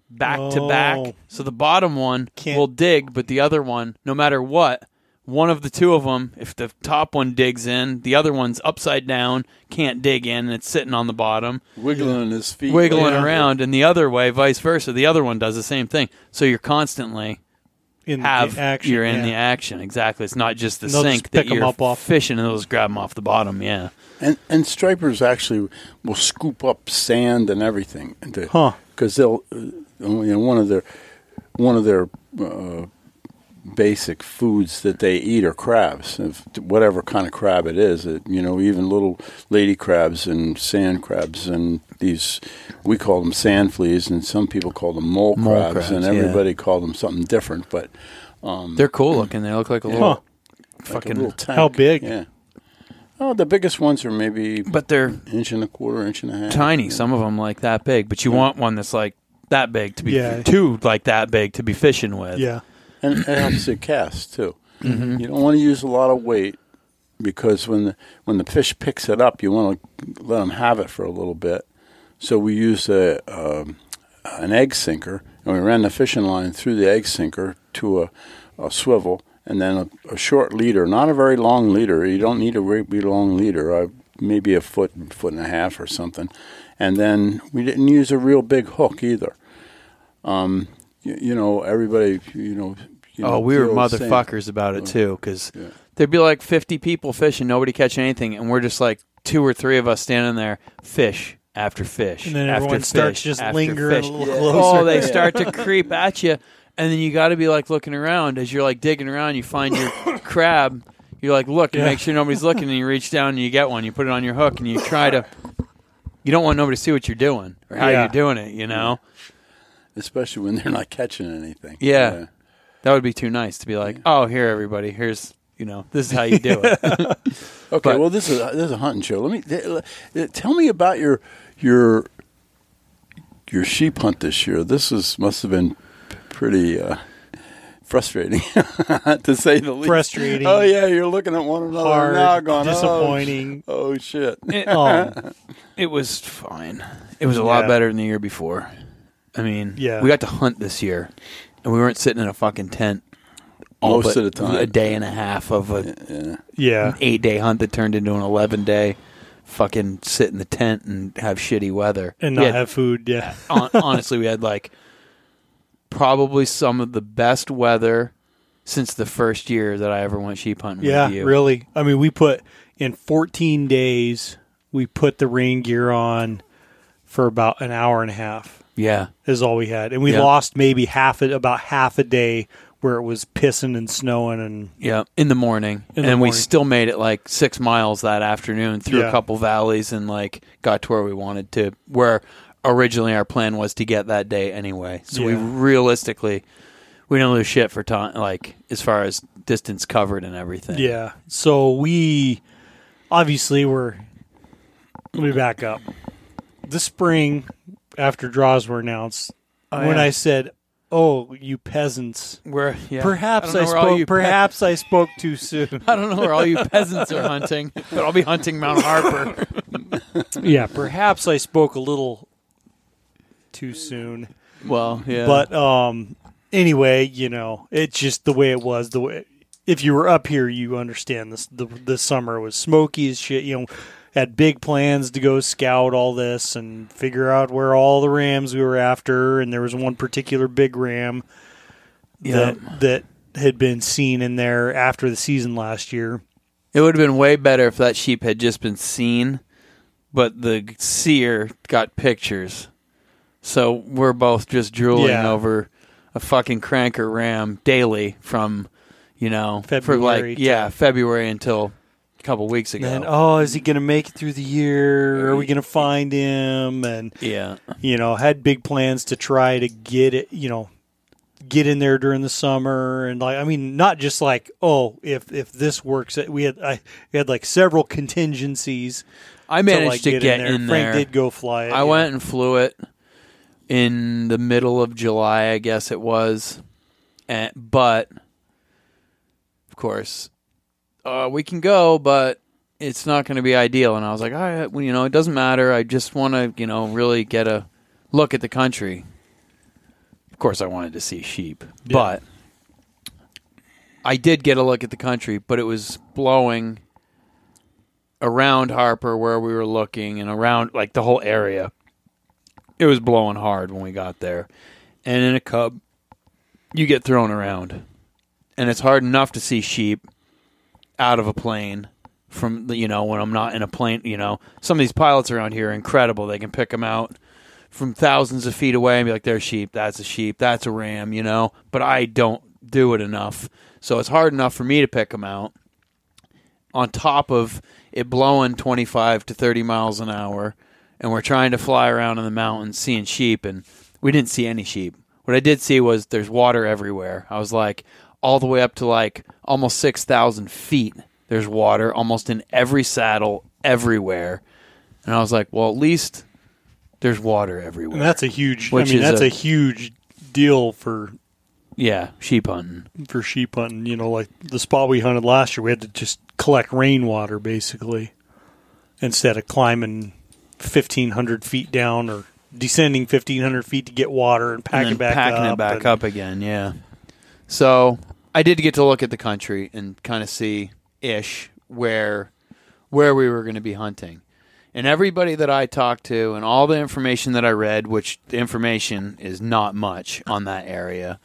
back to Oh. back. So the bottom one Can't- will dig, but the other one, no matter what, one of the two of them, if the top one digs in, the other one's upside down, can't dig in, and it's sitting on the bottom Wiggling his feet, wiggling Yeah. around, and the other way, vice versa. The other one does the same thing. So you're constantly In have the action, you're in yeah. the action. Exactly. It's not just the they'll just sink pick that 'em you're up off- fishing, and they'll just grab them off the bottom. Yeah. And and stripers actually will scoop up sand and everything, Huh. Because they'll, uh, you know, one of their one of their uh, basic foods that they eat are crabs, if, whatever kind of crab it is. It, you know, even little lady crabs and sand crabs and these we call them sand fleas, and some people call them mole, Mole crabs, crabs, and yeah. everybody called them something different. But um, They're cool looking. They look like a little Huh. like a fucking. little tank. How big? Yeah. Oh, the biggest ones are maybe but they're inch and a quarter, inch and a half. tiny. Yeah. Some of them like that big. But you want one that's like that big to be Yeah. two like that big to be fishing with. Yeah. And it helps it cast too. Mm-hmm. You don't want to use a lot of weight because when the when the fish picks it up, you want to let them have it for a little bit. So we used a um, an egg sinker, and we ran the fishing line through the egg sinker to a, a swivel, and then a, a short leader, not a very long leader. You don't need a very long leader, uh, maybe a foot, foot and a half or something. And then we didn't use a real big hook either. Um, you, you know, everybody, you know. You Oh, we were the old saying. motherfuckers about it too, because Yeah. there'd be like fifty people fishing, nobody catching anything, and we're just like two or three of us standing there, fish after fish, And then after everyone fish, starts just after lingering fish. a little Yeah. closer. Oh, they start to creep at you, and then you got to be like looking around as you're like digging around. You find your crab. You're like, look and Yeah. make sure nobody's looking, and you reach down and you get one. You put it on your hook, and you try to. You don't want nobody to see what you're doing or how Yeah. you're doing it. You know, especially when they're not catching anything. Yeah. That would be too nice to be like, oh, here, everybody, here's you know, this is how you do it. Okay. But- well, this is a, this is a hunting show. Let me th- uh, tell me about your your your sheep hunt this year. This is must have been pretty uh, frustrating, to say the least. Frustrating. Oh yeah, you're looking at one another Hard, now, going oh, disappointing. Oh, shit. It- Um, It was fine. It was a lot Yeah. better than the year before. I mean, Yeah. we got to hunt this year, and we weren't sitting in a fucking tent all Most of the time. A day and a half of a Yeah. yeah. eight day hunt that turned into an eleven day. Fucking sit in the tent and have shitty weather And We not had- have food. Yeah. hon- honestly, we had like probably some of the best weather since the first year that I ever went sheep hunting. Yeah, with you. really. I mean, we put in 14 days, we put the rain gear on for about an hour and a half. Yeah, Is all we had, and we Yeah. lost maybe half a, about half a day where it was pissing and snowing and Yeah, in the morning, In and the we still made it like six miles that afternoon through Yeah. a couple valleys and like got to where we wanted to. Where originally our plan was to get that day anyway. So we realistically we didn't lose shit for time, like as far as distance covered and everything. yeah. So we obviously were. Let me back up. This spring, after draws were announced, Oh, when yeah. I said, "Oh, you peasants," Where yeah. perhaps I I, spoke. you pe- perhaps I spoke too soon. I don't know where all you peasants are hunting, but I'll be hunting Mount Harper. yeah, perhaps I spoke a little too soon. Well, yeah, But um anyway, you know, it's just the way it was. The way if you were up here, you understand this. The the summer was smoky as shit. You know, had big plans to go scout all this and figure out where all the rams we were after. And there was one particular big ram Yeah. that that had been seen in there after the season last year. It would have been way better if that sheep had just been seen, but the seer got pictures. So we're both just drooling Yeah. over a fucking cranker ram daily from, you know, for February like yeah, February until a couple weeks ago. And oh, is he going to make it through the year? Are we going to find him? And yeah, you know, had big plans to try to get it, you know, get in there during the summer and like I mean not just like oh if if this works uh, we had I we had like several contingencies I to, managed like, to get, get, in there. in Frank there. did go fly it. I yeah. went and flew it in the middle of July, I guess it was. And, but of course, uh, we can go, but it's not going to be ideal. And I was like, all right, well, you know, it doesn't matter. I just want to, you know, really get a look at the country. Of course, I wanted to see sheep, Yeah. but I did get a look at the country, but it was blowing around Harper where we were looking and around like the whole area. It was blowing hard when we got there. And in a cub, you get thrown around. And it's hard enough to see sheep out of a plane from you know, when I'm not in a plane, you know. Some of these pilots around here are incredible. They can pick them out from thousands of feet away and be like, "There's sheep. That's a sheep. That's a ram," you know. But I don't do it enough, so it's hard enough for me to pick them out. On top of it blowing 25 to 30 miles an hour, and we're trying to fly around in the mountains seeing sheep, and we didn't see any sheep. What I did see was there's water everywhere. I was like, all the way up to like almost 6,000 feet. There's water almost in every saddle, everywhere. And I was like, well, at least there's water everywhere. And that's a huge. I mean, that's a- a, huge deal for yeah, sheep hunting. for sheep hunting. You know, like the spot we hunted last year, we had to just collect rainwater basically instead of climbing fifteen hundred feet down or descending fifteen hundred feet to get water and pack and back packing up. it back and- up again. Yeah. So I did get to look at the country and kind of see ish where where we were going to be hunting. And everybody that I talked to and all the information that I read, which the information is not much on that area,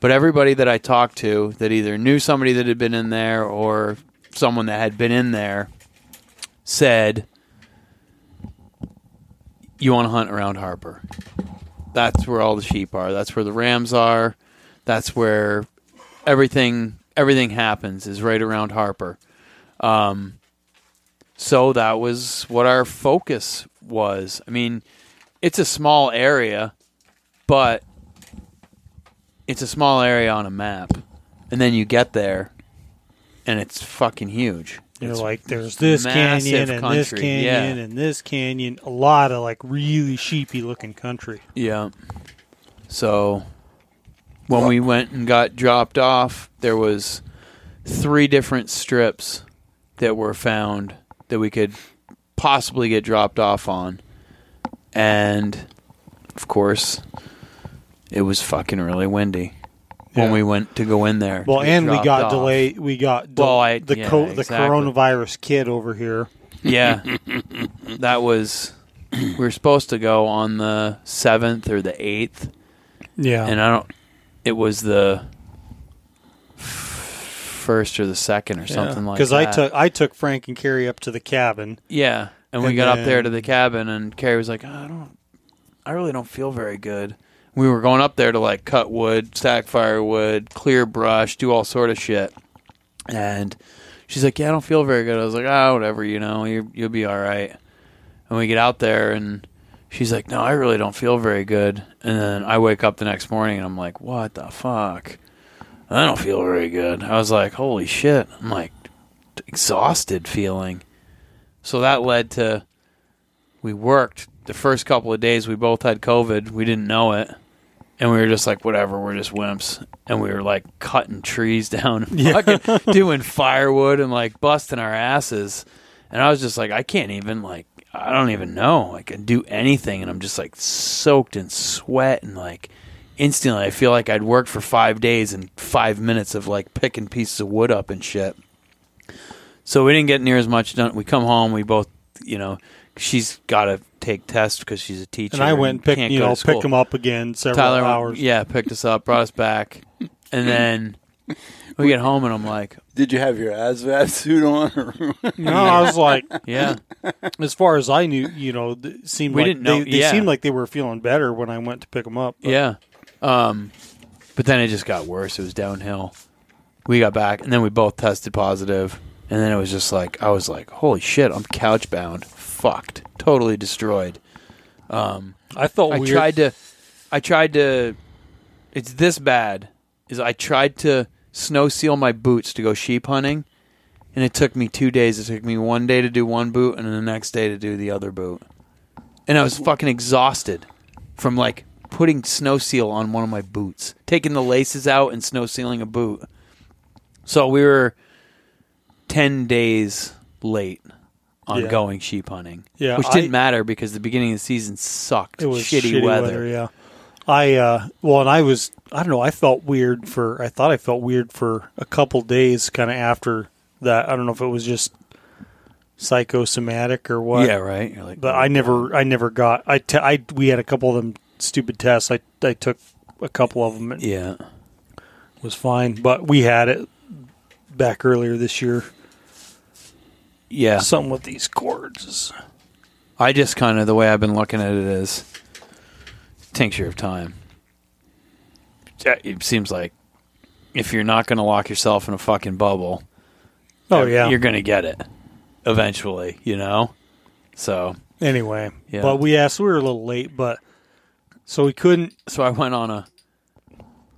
but everybody that I talked to that either knew somebody that had been in there or someone that had been in there said, You want to hunt around Harper. That's where all the sheep are. That's where the rams are. That's where everything everything happens is right around Harper. Um, so that was what our focus was. I mean, it's a small area, but it's a small area on a map. And then you get there and it's fucking huge. You're It's like there's this canyon and this canyon yeah. and this canyon. A lot of like really sheepy looking country. Yeah. So when we went and got dropped off, there was three different strips that were found that we could possibly get dropped off on. And of course, it was fucking really windy when Yeah. we went to go in there. Well, to get and we dropped got off. delayed. We got del- Well, I- the yeah, co- the exactly. coronavirus kid over here. Yeah. that was we were supposed to go on the 7th or the 8th Yeah, and I don't. It was the first or the second or something like that. Because I took I took Frank and Carrie up to the cabin. yeah, and we and got up there to the cabin, and Carrie was like, "I don't, I really don't feel very good." We were going up there to like cut wood, stack firewood, clear brush, do all sort of shit, and she's like, "Yeah, I don't feel very good." I was like, "Ah, whatever, you know, you you'll be all right." And we get out there, and she's like, "No, I really don't feel very good." And then I wake up the next morning, and I'm like, "What the fuck?" I don't feel very good. I was like, "Holy shit!" I'm like exhausted feeling. So that led to we worked the first couple of days. We both had COVID. We didn't know it, and we were just like, "Whatever, we're just wimps." And we were like cutting trees down, and fucking doing firewood, and like busting our asses. And I was just like, I can't even like, I don't even know. I can do anything, and I'm just like soaked in sweat and like instantly I feel like I'd worked for five days in five minutes of like picking pieces of wood up and shit. So we didn't get near as much done. We come home, we both, you know, she's got to take tests because she's a teacher. And I went and picked you know picked him up again several Tyler, hours. yeah, picked us up, brought us back, and then we get home and I'm like, Did you have your ASVAB suit on? No, I was like, yeah, as far as I knew, you know, it seemed We like didn't know- they, they yeah. seemed like they were feeling better when I went to pick them up. but- yeah. Um, but then it just got worse. It was downhill. We got back, and then we both tested positive, and then it was just like I was like, "Holy shit! I'm couch bound, fucked, totally destroyed." Um, I felt I weird. tried to, I tried to. It's this bad. Is I tried to snow seal my boots to go sheep hunting, and it took me two days. It took me one day to do one boot, and then the next day to do the other boot, and I was fucking exhausted from like putting snow seal on one of my boots, taking the laces out and snow sealing a boot. So we were ten days late on Yeah. going sheep hunting. Yeah, which didn't I- matter because the beginning of the season sucked. it was shitty, weather. Yeah, I uh, well, and I was I don't know. I felt weird for I thought I felt weird for a couple days, kind of after that. I don't know if it was just psychosomatic or what. Yeah, right. Like, but I never I never got I te- I we had a couple of them stupid tests. I I took a couple of them. Yeah, was fine, but we had it back earlier this year. yeah. Something with these cords. I just kind of the way I've been looking at it is, tincture of time. It seems like if you're not going to lock yourself in a fucking bubble, Oh yeah. you're going to get it eventually. You know. So anyway, Yeah. but we asked. We were a little late, but so we couldn't. so I went on a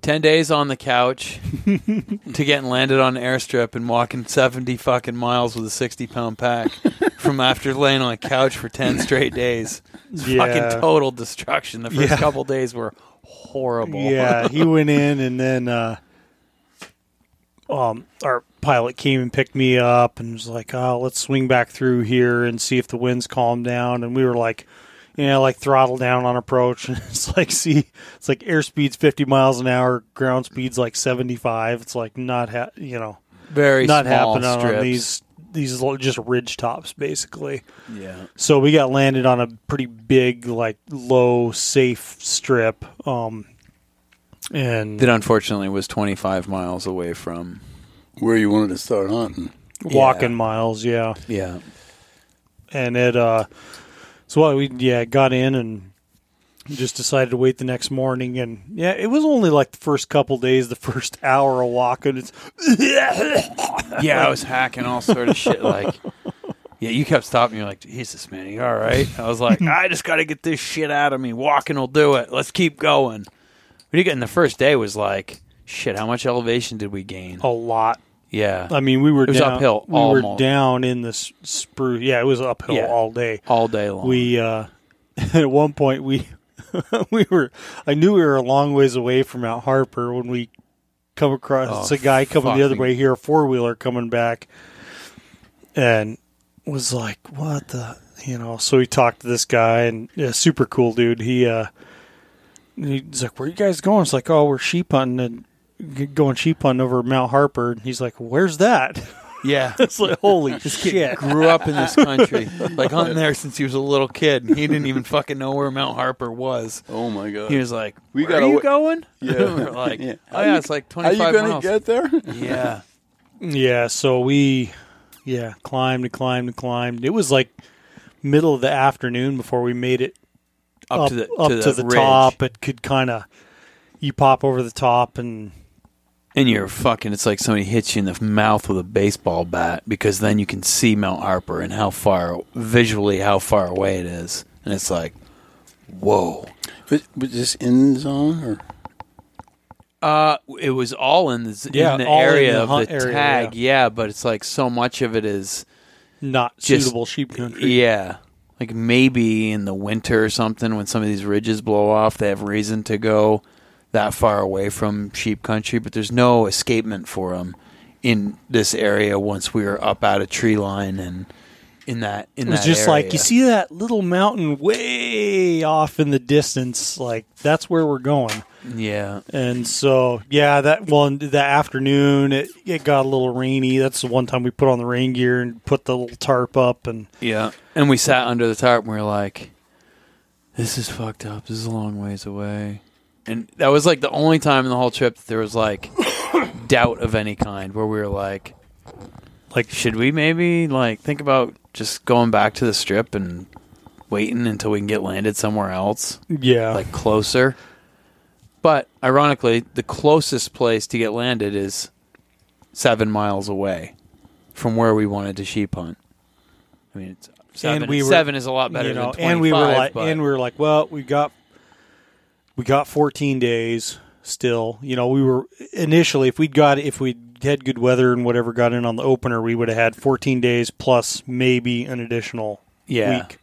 ten days on the couch to getting landed on an airstrip and walking seventy fucking miles with a sixty pound pack from after laying on a couch for ten straight days. Yeah. Fucking total destruction. The first Yeah. couple days were horrible. Yeah, he went in, and then uh, um, our pilot came and picked me up, and was like, "Oh, let's swing back through here and see if the winds calm down." And we were like, you know, like throttle down on approach. It's like, see, it's like airspeed's fifty miles an hour, ground speed's like seventy five. It's like not, ha- you know, very not small happening strips. on these these lo- just ridge tops basically. Yeah. So we got landed on a pretty big, like low, safe strip. Um, and That unfortunately was 25 miles away from. Where you wanted to start hunting. walking Yeah. miles, yeah. Yeah. And it, uh, so what we, yeah, got in and just decided to wait the next morning. And yeah, it was only like the first couple days, the first hour of walking. It's, Yeah, I was hacking all sort of shit. Like, yeah, you kept stopping. You're like, Jesus, man, you all right? I was like, I just got to get this shit out of me. Walking will do it. Let's keep going. What you getting? The first day was like, shit. How much elevation did we gain? a lot. Yeah, I mean, we were It was down, uphill We were almost. down in the spruce. Yeah, it was uphill Yeah. all day. all day long. we uh at one point we we were i knew we were a long ways away from mount harper when we come across Oh, it's a guy coming the other way here a four-wheeler coming back and was like what the you know so we talked to this guy and yeah, super cool dude he uh he's like where you guys going it's like oh we're sheep hunting and going sheep hunting over mount harper and he's like where's that yeah. it's like holy shit Grew up in this country, like hunting there since he was a little kid. and He didn't even fucking know where Mount Harper was. Oh my god. He was like, We "Where gotta are you going?" Yeah. We're like, Yeah. "Oh yeah, it's like Are twenty you gonna miles." get there? yeah, Yeah, so we yeah, climbed and climbed and climbed. It was like middle of the afternoon before we made it up, up to the up to the, ridge. top. It could kind of you pop over the top and and you're fucking. It's like somebody hits you in the mouth with a baseball bat because then you can see Mount Harper and how far visually how far away it is, and it's like, whoa. But, but this in zone or Uh, it was all in the Yeah, in the all in area the of the area, tag, yeah. But it's like so much of it is, not Just- suitable sheep country. yeah. Like maybe in the winter or something when some of these ridges blow off, they have reason to go that far away from sheep country. But there's no escapement for them in this area once we were up out of tree line and in that in It was that just like you see that little mountain way off in the distance, like that's where we're going. yeah. And so, yeah, that well, in the afternoon it, it got a little rainy. That's the one time we put on the rain gear and put the little tarp up, and Yeah. And we sat under the tarp and we were like, this is fucked up. This is a long ways away. And that was like the only time in the whole trip that there was like doubt of any kind where we were like, like, should we maybe like think about just going back to the strip and waiting until we can get landed somewhere else, yeah, like closer? But ironically, the closest place to get landed is seven miles away from where we wanted to sheep hunt. I mean, it's seven, we were- is a lot better you know, than 25, and we were like, but- and we were like, well, we got we got 14 days still. You know, we were initially if we'd got if we'd had good weather and whatever got in on the opener, we would have had 14 days plus maybe an additional Yeah. week.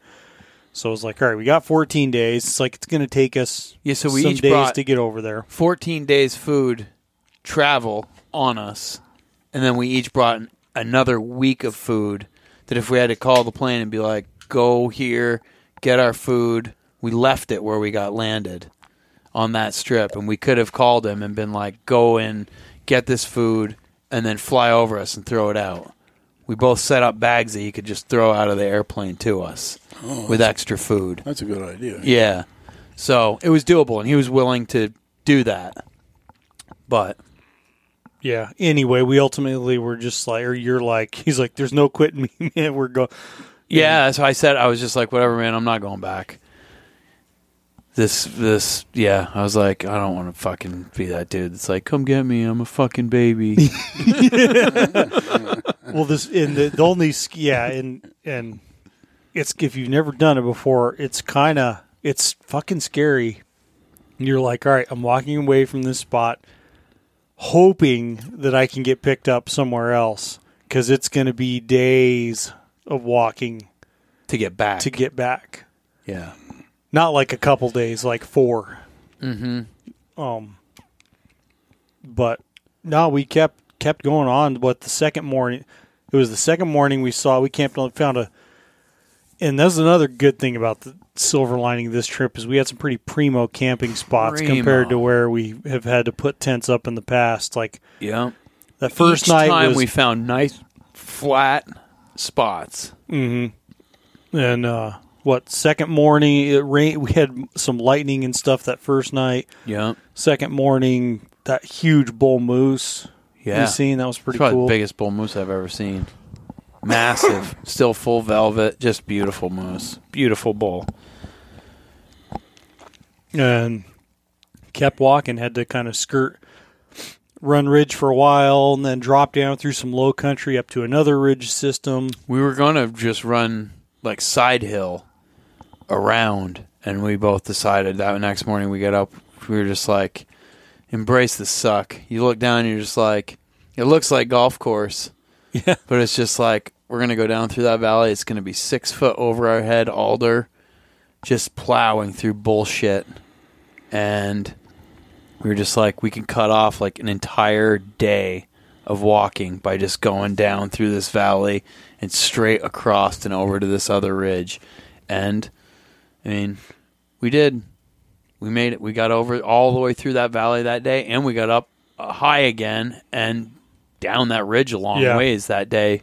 So it was like, all right, we got 14 days. It's like it's going to take us Yeah, so we some each days to get over there. 14 days food travel on us and then we each brought an- another week of food that if we had to call the plane and be like go here get our food we left it where we got landed on that strip and we could have called him and been like go in get this food and then fly over us and throw it out we both set up bags that he could just throw out of the airplane to us oh, with extra food that's a good idea. yeah. So it was doable, and he was willing to do that. But Yeah. Anyway, we ultimately were just like, or you're like, he's like, there's no quitting me. man. We're going. yeah, so I said I was just like, whatever, man. I'm not going back. This this yeah, I was like, I don't want to fucking be that dude. It's like, come get me, I'm a fucking baby. Well, this in the, the only sk- yeah, and and it's if you've never done it before, it's kind of it's fucking scary. You're like, all right, I'm walking away from this spot, hoping that I can get picked up somewhere else because it's going to be days of walking to get back. to get back. yeah. Not like a couple days, like 4 Mm-hmm. Um, but no, we kept kept going on. But the second morning, it was the second morning we saw we camped on found a, and that's another good thing about the silver lining of this trip is we had some pretty primo camping spots Primo. compared to where we have had to put tents up in the past. Like Yeah. the first Each night time was, we found nice flat spots. Mhm. and uh, what second morning it rained. We had some lightning and stuff that first night. Yeah. Second morning, that huge bull moose Yeah. we seen that was pretty Probably cool. the biggest bull moose I've ever seen. Massive, still full velvet, just beautiful moose. Beautiful bull. and kept walking. Had to kind of skirt Run Ridge for a while, and then drop down through some low country up to another ridge system. We were gonna just run like side hill around, and we both decided that next morning we get up, we were just like, embrace the suck. You look down, you're just like, it looks like golf course, Yeah, but it's just like we're gonna go down through that valley. It's gonna be six foot over our head, alder, just plowing through bullshit, and we were just like, we can cut off like an entire day of walking by just going down through this valley and straight across and over to this other ridge. And I mean, we did. We made it. We got over all the way through that valley that day, and we got up uh, high again and down that ridge a long Yeah. ways that day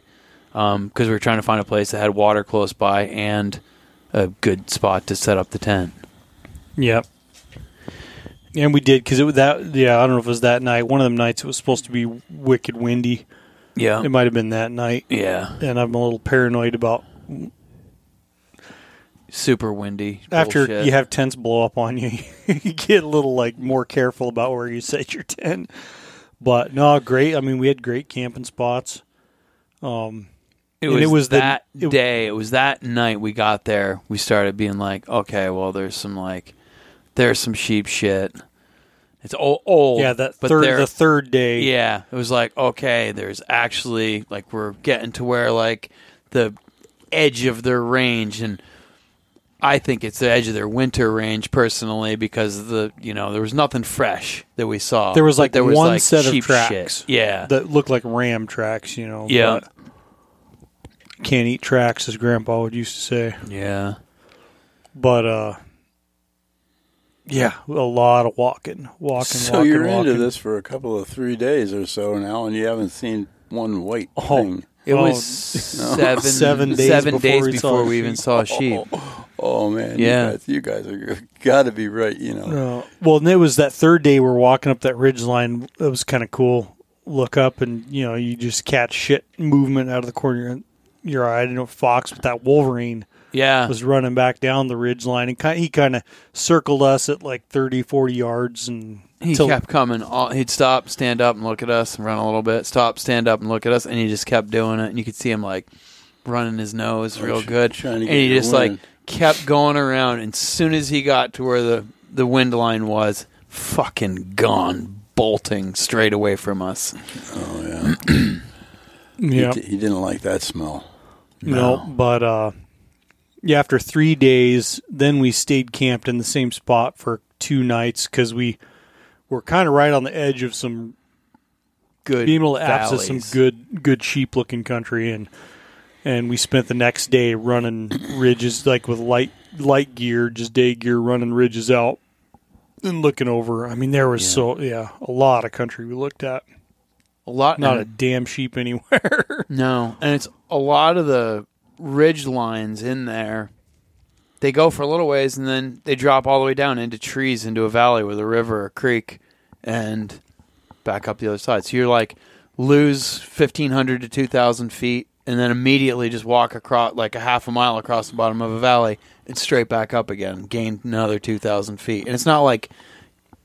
because we were trying to find a place that had water close by and a good spot to set up the tent. Yep. And we did because it was that. Yeah, I don't know if it was that night. One of them nights it was supposed to be wicked windy. Yeah, It might have been that night, yeah, and I'm a little paranoid about super windy. after Bullshit. you have tents blow up on you. you get a little like more careful about where you set your tent. But no, great. I mean, we had great camping spots. Um, It And was, it was the- that it- day. It was that night we got there. We started being like, okay, well, there's some like, there's some sheep shit. It's old, old yeah, that but third there- the third day. yeah, it was like, okay, there's actually like we're getting to where like the edge of their range, and I think it's the edge of their winter range personally because the you know there was nothing fresh that we saw. There was like there was one like set of tracks. shit. Yeah, that looked like ram tracks. You know. Yeah. but can't eat tracks, as Grandpa would used to say. yeah. But uh, yeah, a lot of walking, walking, So walking, you're walking. into this for a couple of three days or so now, and you haven't seen one white Oh. thing. It Oh, was seven Seven days seven before days we before we even saw a sheep. Oh man, Yeah. you guys, you guys are got to be right. You know, No. Well, and it was that third day we're walking up that ridge line. It was kind of cool. Look up and you know you just catch shit movement out of the corner of your eye. I didn't know fox, but that wolverine Yeah, was running back down the ridge line and kind he kind of circled us at like 30, 40 yards and he till- kept coming. All- He'd stop, stand up, and look at us, and run a little bit. Stop, stand up, and look at us, and he just kept doing it. And you could see him like running his nose real good, trying to and he your just like kept going around. And soon as he got to where the the wind line was, fucking gone, bolting straight away from us. oh yeah, yeah. he, he didn't like that smell. No, but uh, yeah, after three days, then we stayed camped in the same spot for two nights because we were kind of right on the edge of some Good, being able to access some good good sheep looking country and and we spent the next day running ridges like with light light gear, just day gear, running ridges out and looking over. I mean, there was Yeah. so yeah, a lot of country we looked at. a lot. Not a damn sheep anywhere. No, and it's a lot of the ridge lines in there. They go for a little ways and then they drop all the way down into trees into a valley with a river or creek and back up the other side. So you're like lose 1500 to 2000 feet and then immediately just walk across like a half a mile across the bottom of a valley and straight back up again, gain another two thousand feet. And it's not like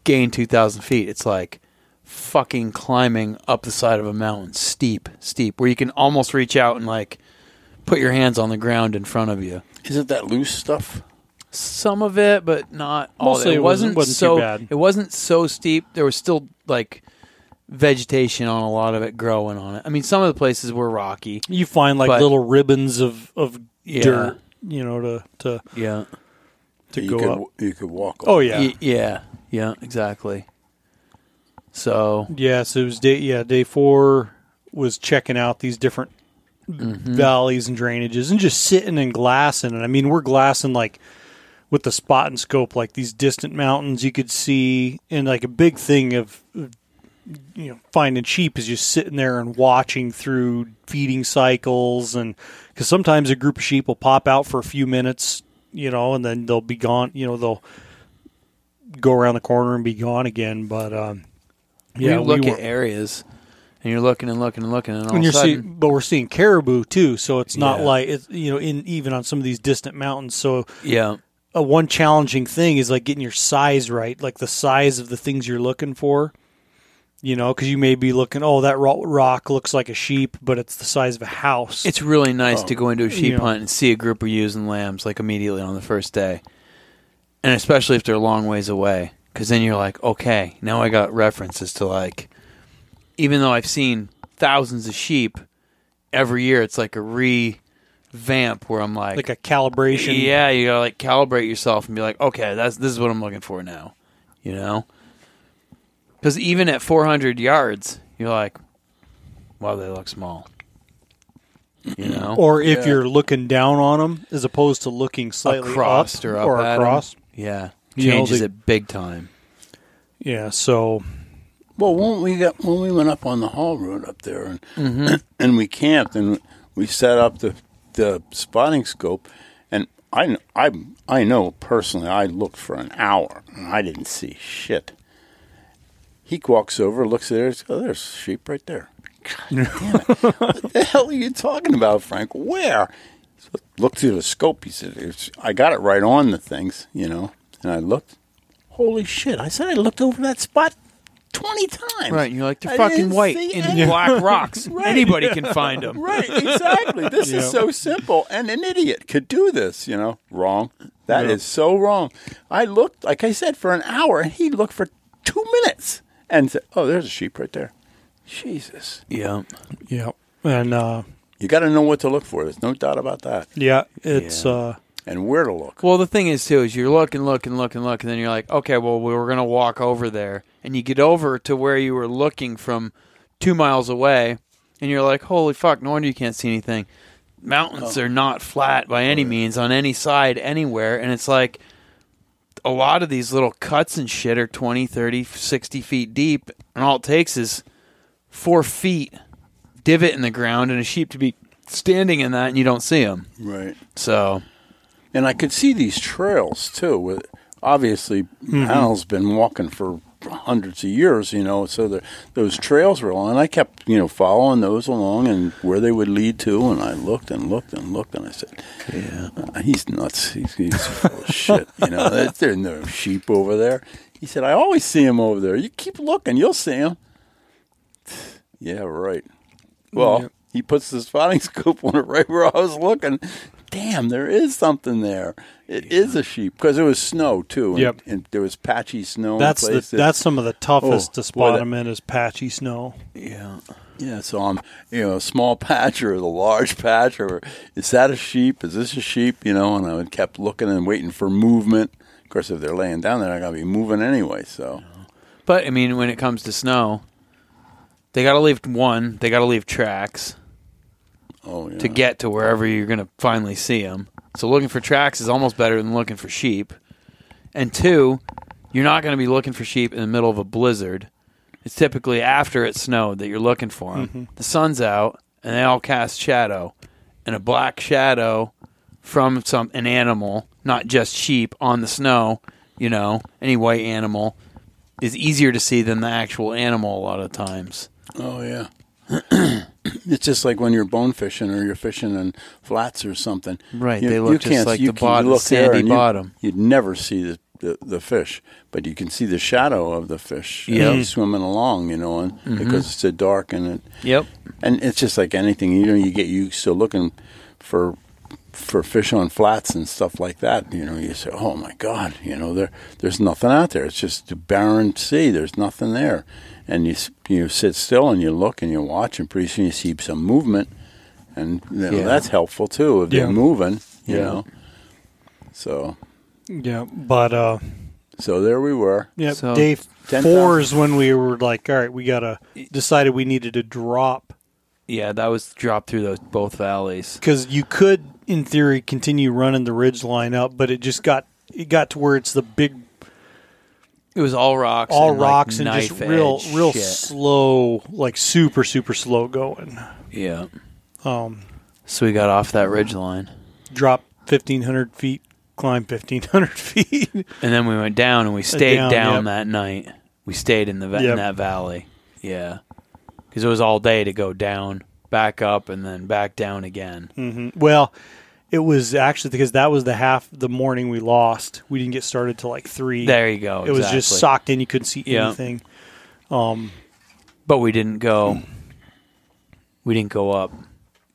gain two thousand feet. It's like fucking climbing up the side of a mountain, steep, steep, where you can almost reach out and like put your hands on the ground in front of you. Is it that loose stuff? Some of it, but not all. of Mostly it. it wasn't- wasn't too so. bad. It wasn't so steep. There was still like vegetation on a lot of it growing on it. I mean, some of the places were rocky. You find like But- little ribbons of of Yeah. dirt, you know, to to Yeah. to you go could, up. You could walk. Oh yeah, Y- yeah. Yeah. Exactly. So yeah. So it was day yeah day four was checking out these different Mm-hmm. valleys and drainages and just sitting and glassing. And I mean, we're glassing like with the spot and scope, like these distant mountains you could see, and like a big thing of you know finding sheep is just sitting there and watching through feeding cycles, and because sometimes a group of sheep will pop out for a few minutes, you know, and then they'll be gone. You know, they'll go around the corner and be gone again. But um, yeah, you look we at areas, and you're looking and looking and looking, and all and you're a sudden, seeing, but we're seeing caribou too. So it's not Yeah. like it's you know in even on some of these distant mountains. So yeah, a one challenging thing is like getting your size right, like the size of the things you're looking for. You know, because you may be looking, oh, that rock looks like a sheep, but it's the size of a house. it's really nice to oh, go into a sheep you know. hunt and see a group of ewes and lambs like immediately on the first day, and especially if they're a long ways away, because then you're like, okay, now I got references to like, even though I've seen thousands of sheep every year, it's like a revamp where I'm like, like a calibration. Yeah, you gotta like calibrate yourself and be like, okay, that's this is what I'm looking for now. You know, because even at 400 yards, you're like, wow, they look small. You know, Or if Yeah. you're looking down on them, as opposed to looking slightly across up or up or at 'em. across. Yeah, You know, changes it big time. Yeah. So Well, when we got when we went up on the Haul Road up there and Mm-hmm. and we camped and we set up the the spotting scope, and I I I know personally I looked for an hour and I didn't see shit. He walks over, looks at it, oh, there's sheep right there. God damn it! what the hell are you talking about, Frank? Where? So looked through the scope. He said, "I got it right on the things, you know." And I looked. Holy shit! I said I looked over that spot twenty times. Right, and you're like, they're I fucking didn't white see in any- black rocks. Right. Anybody can find them. Right, exactly. This Yeah. is so simple, and an idiot could do this. You know, wrong. That is Yeah. so wrong. I looked, like I said, for an hour, and he looked for two minutes, and said, "Oh, there's a sheep right there." Jesus, Yeah, yeah, and uh, you got to know what to look for. There's no doubt about that, yeah, it's Yeah. uh, and where to look. Well, the thing is too is you're looking, looking, looking, looking, and then you're like, okay, well, we were gonna walk over there, and you get over to where you were looking from two miles away, and you're like, holy fuck, no wonder you can't see anything. Mountains oh. are not flat by any means on any side anywhere, and it's like a lot of these little cuts and shit are 20, 30, 60 feet deep, and all it takes is four feet divot in the ground and a sheep to be standing in that, and you don't see them. Right. So And I could see these trails too. With obviously, mm-hmm. Hal's been walking for hundreds of years, you know. So the, those trails were along, and I kept, you know, following those along and where they would lead to. And I looked and looked and looked, and I said, "Yeah, uh, he's nuts. He's, he's full of shit." You know, there's, there no sheep over there. He said, "I always see him over there. You keep looking, you'll see him." Yeah, right. Well, Yeah. he puts the spotting scope on it right where I was looking. Damn, there is something there. It is a sheep because it was snow too. And, Yep. and there was patchy snow. that's in the that's some of the toughest Oh, to boy, spot that- them in is patchy snow. yeah. yeah. So I'm, you know, a small patch or the large patch, or is that a sheep? Is this a sheep? You know, and I would kept looking and waiting for movement. Of course, if they're laying down, they're not going to be moving anyway. So But I mean, when it comes to snow, they got to leave one. They got to leave tracks oh yeah. to get to wherever you're going to finally see them. So looking for tracks is almost better than looking for sheep. And two, you're not going to be looking for sheep in the middle of a blizzard. It's typically after it snowed that you're looking for them. Mm-hmm. The sun's out, and they all cast shadow, and a black shadow from some an animal, not just sheep, on the snow. You know, any white animal is easier to see than the actual animal a lot of times. Oh yeah. it's just like when you're bone fishing or you're fishing in flats or something. Right, You, they look you just can't, like you the bottom- look sandy and you- bottom. You'd never see the, the the fish, but you can see the shadow of the fish uh, swimming along. You know, and Mm-hmm. because it's so dark and it, Yep. and it's just like anything. You know, you get used to looking for for fish on flats and stuff like that. You know, you say, "Oh my God!" You know, there there's nothing out there. It's just a barren sea. There's nothing there, and you you sit still and you look and you watch, and pretty soon you see some movement, and you know, Yeah. that's helpful too. If Yeah. they're moving, you Yeah. know. So Yeah, but uh, so there we were. yeah, So- day 10,000. four is when we were like, all right, we gotta decided we needed to drop Yeah, that was dropped through those both valleys. because you could, in theory, continue running the ridge line up, but it just got it got to where it's the big It was all rocks, all and, like, rocks and just real real shit. slow, like super super slow going. Yeah. Um, So we got off that ridge line, drop fifteen hundred feet, climb fifteen hundred feet. and then we went down, and we stayed down, down, yep. that night. We stayed in the Yep. in that valley. Yeah, because it was all day to go down, back up, and then back down again. hmm Well, it was actually because that was the half the morning we lost. We didn't get started till like three. There you go. it was just socked in. You couldn't see Yeah. anything. Um, But we didn't go. We didn't go up.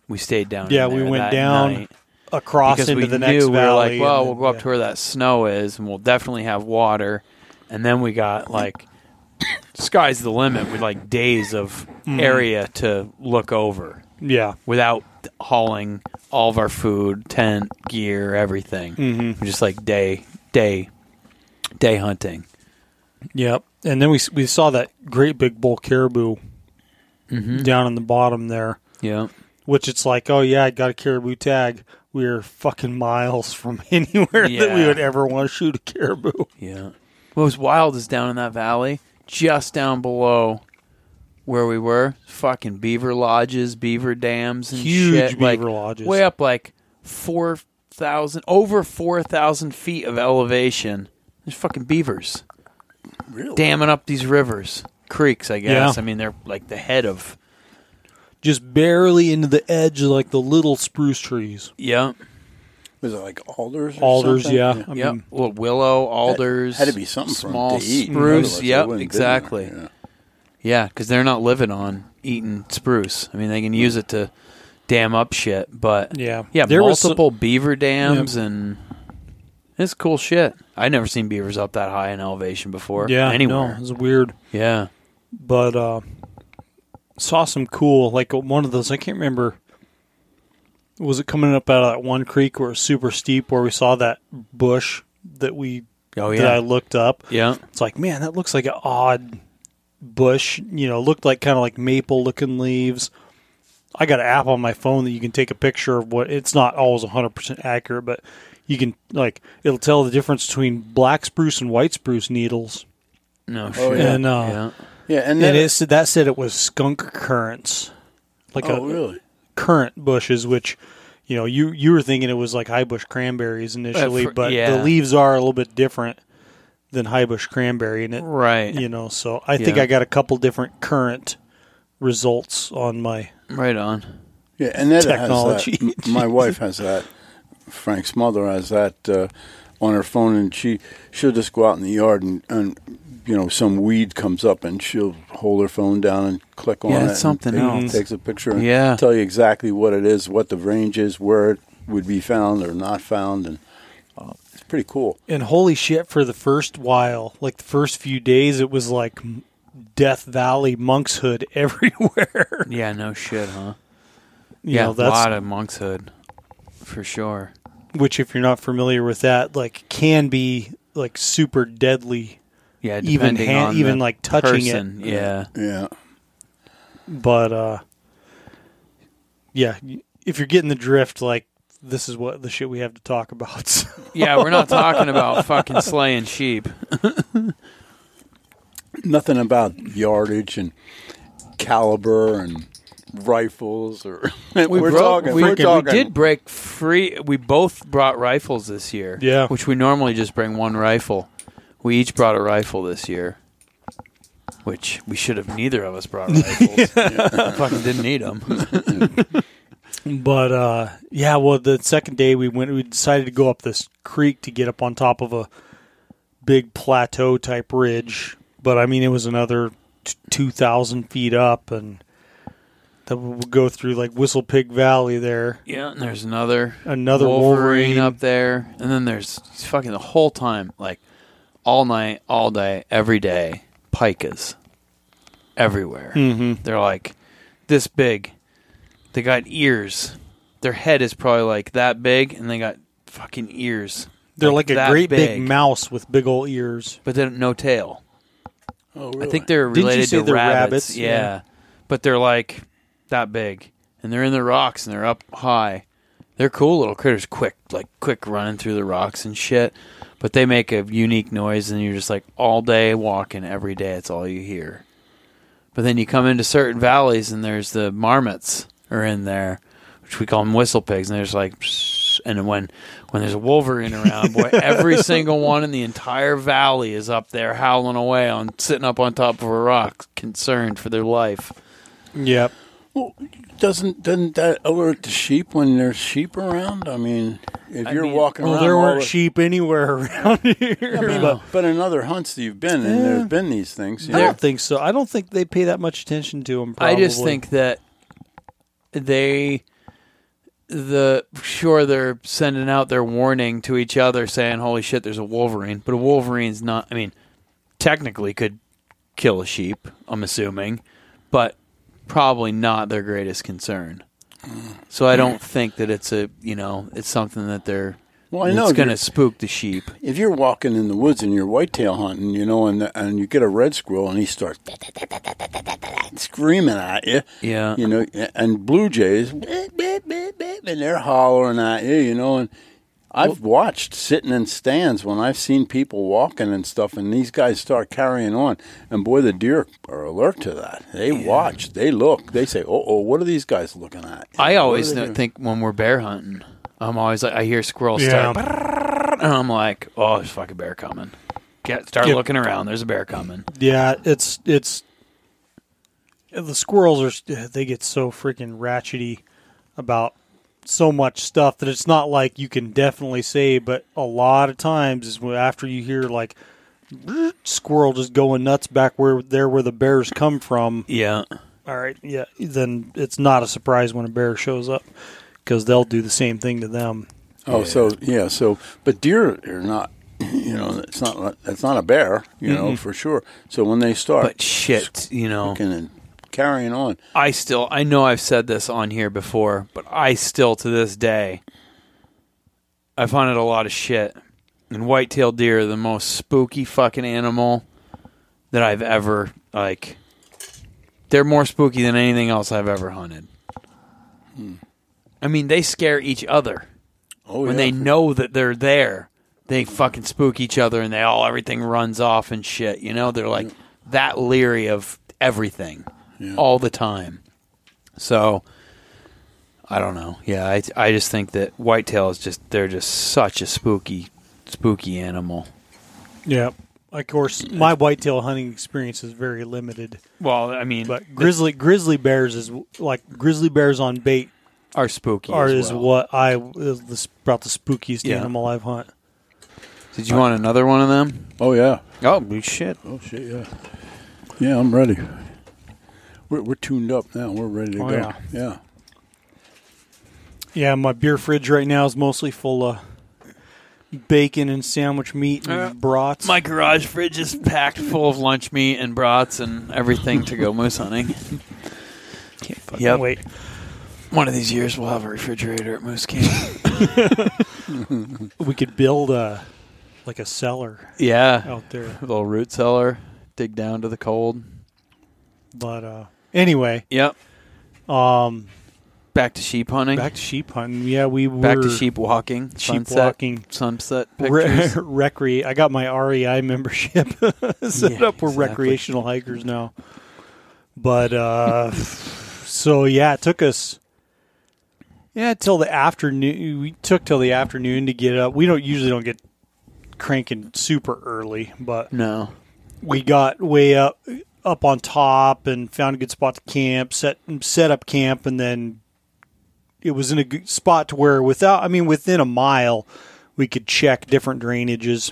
We stayed down. Yeah, we went down night across because into the next we were valley. like, well, and we'll go up yeah. to where that snow is, and we'll definitely have water. And then we got like, sky's the limit with like days of Mm-hmm. area to look over Yeah, without hauling all of our food, tent, gear, everything. Mhm. Just like day, day, day hunting. Yep. And then we we saw that great big bull caribou Mm-hmm. down in the bottom there, Yeah. which it's like, oh yeah, I got a caribou tag. We are fucking miles from anywhere that we would ever want to shoot a caribou. Yeah. What was wild is down in that valley, just down below where we were, fucking beaver lodges, beaver dams, and Huge shit. like, beaver lodges. way up like four thousand, over four thousand feet of elevation. There's fucking beavers Really? damming up these rivers, creeks. I guess. Yeah. I mean, they're like the head of. Just barely into the edge of like the little spruce trees. Yeah. Was it like alders? Or Alders, something? yeah. I Yep. mean, Well, willow, alders. Had to be something small to spruce. Yep. wouldn't Exactly. yeah. Yeah, because they're not living on eating spruce. I mean, they can use it to dam up shit, but yeah. yeah, There was some- multiple beaver dams and it's cool shit. I never seen beavers up that high in elevation before. yeah, anywhere. No, it was weird. Yeah, but uh saw some cool like one of those i can't remember was it coming up out of that one creek where it was super steep where we saw that bush that we oh that i looked up yeah, it's like man that looks like an odd bush you know looked like kind of like maple looking leaves i got an app on my phone that you can take a picture of what it's not always 100% accurate but you can like it'll tell the difference between black spruce and white spruce needles no Oh, shit. yeah. and uh yeah. Yeah, and and then it said that said it was skunk currants, like oh a really? currant bushes, which you know you you were thinking it was like high bush cranberries initially, for- but yeah. the leaves are a little bit different than high bush cranberry, and it Right, you know so I think Yeah. I got a couple different current results on my right on. Yeah, and then Technology. Has that. M- My wife has that. Frank's mother has that uh, on her phone, and she she'll just go out in the yard and, and you know some weed comes up, and she'll hold her phone down and click on Yeah, it. it's something and take- else. Takes a picture. And Yeah. tell you exactly what it is, what the range is, where it would be found or not found, and it's pretty cool. and holy shit for the first while, like the first few days, it was like Death Valley monkshood everywhere. Yeah, no shit, huh? You yeah, know, a lot of monkshood for sure. which if you're not familiar with that, like can be like super deadly Yeah, even hand, on even the like touching person. it. Yeah, Yeah. But uh yeah, if you're getting the drift, like this is what the shit we have to talk about. So. yeah, we're not talking about fucking slaying sheep. Nothing about yardage and caliber and rifles or we're broke- talking. we, we're we did break free. We both brought rifles this year. Yeah. which we normally just bring one rifle. We each brought a rifle this year. which we should have neither of us brought rifles. Fucking didn't need them. But uh, yeah, well, the second day we went, we decided to go up this creek to get up on top of a big plateau type ridge. But I mean, it was another t- two thousand feet up, and we would go through like Whistle Pig Valley there. Yeah, and there's another Another Wolverine, Wolverine. up there, and then there's fucking the whole time, like all night, all day, every day, pikas everywhere. Mm-hmm. They're like this big. They got ears. Their head is probably like that big, and they got fucking ears. They're like, a that great big. mouse with big old ears. but then no tail. Oh, really? I think they're Didn't you related say to they're rabbits. rabbits? Yeah. Yeah. but they're like that big, and they're in the rocks, and they're up high. They're cool little critters, quick, like quick running through the rocks and shit. But they make a unique noise, and you're just like all day walking, every day. It's all you hear. But then you come into certain valleys, and there's the marmots are in there, which we call them whistle pigs, and there's like. And when when there's a wolverine around, boy, every single one in the entire valley is up there howling away on sitting up on top of a rock, concerned for their life. Yep. Well, doesn't doesn't that alert the sheep when there's sheep around? I mean, if I you're mean- walking Well, around, there all weren't the- sheep anywhere around here. I mean, but but in other hunts that you've been in, Yeah. there's been these things. you I know? don't think so. I don't think they pay that much attention to them. Probably. I just think that they the sure they're sending out their warning to each other saying holy shit there's a wolverine. But a wolverine's not i mean technically could kill a sheep i'm assuming but probably not their greatest concern. So i don't think that it's a you know it's something that they're Well, I know it's going to spook the sheep if you're walking in the woods and you're whitetail hunting, you know, and and you get a red squirrel and he starts screaming at you, yeah you know, and blue jays, and they're hollering at you, you know, and I've watched sitting in stands when I've seen people walking and stuff, and these guys start carrying on, and boy, the deer are alert to that. They watch, they look, they say, "Oh, oh, what are these guys looking at?" I always are they know- doing? think when we're bear hunting, I'm always like, I hear squirrels Yeah. start, and I'm like, oh, there's a fucking bear coming. Get start Yeah. looking around. There's a bear coming. Yeah, it's it's the squirrels are they get so freaking ratchety about so much stuff that it's not like you can definitely say, but a lot of times is after you hear like squirrel just going nuts back where there where the bears come from. Yeah, All right, yeah, then it's not a surprise when a bear shows up because they'll do the same thing to them. Oh, so yeah, so but deer are not, you know, it's not it's not a bear, you know, for sure. So when they start but shit, you know, and carrying on, I still, I know I've said this on here before, but I still to this day, I've hunted a lot of shit, and white-tailed deer are the most spooky fucking animal that I've ever like. They're more spooky than anything else I've ever hunted. Hmm. I mean, they scare each other oh when yeah, they know that they're there. They fucking spook each other, and they all everything runs off and shit. You know, they're like that leery of everything Yeah. all the time. So I don't know. Yeah, I I just think that whitetail is just they're just such a spooky spooky animal. Yeah, of course, my whitetail hunting experience is very limited. Well, I mean, But grizzly grizzly bears is like grizzly bears on bait are spooky. are as is well. what I is the, about the spookiest Yeah. animal I've hunt. Did you want another one of them? oh yeah, Oh shit! oh shit, yeah, yeah, I'm ready. We're we're tuned up now. We're ready to Oh, go. yeah. yeah. Yeah, my beer fridge right now is mostly full of bacon and sandwich meat and Uh, brats. My garage fridge is packed full of lunch meat and brats and everything to go moose hunting. Can't fucking Yep. wait. One of these years we'll have a refrigerator at Moose Camp. We could build a like a cellar yeah, out there. a little root cellar. Dig down to the cold. But uh anyway, Yep. um Back to sheep hunting. back to sheep hunting. Yeah, we were Back to sheep walking. sheep sunset, walking. Sunset Re- recre. I got my REI membership set Yeah, up. We're exactly. recreational hikers now. But uh, so yeah, it took us yeah till the afternoon. We took till the afternoon to get up. We don't usually don't get cranking super early, but no. we got way up. up on top and found a good spot to camp, set set up camp, and then it was in a good spot to where without, I mean, within a mile, we could check different drainages,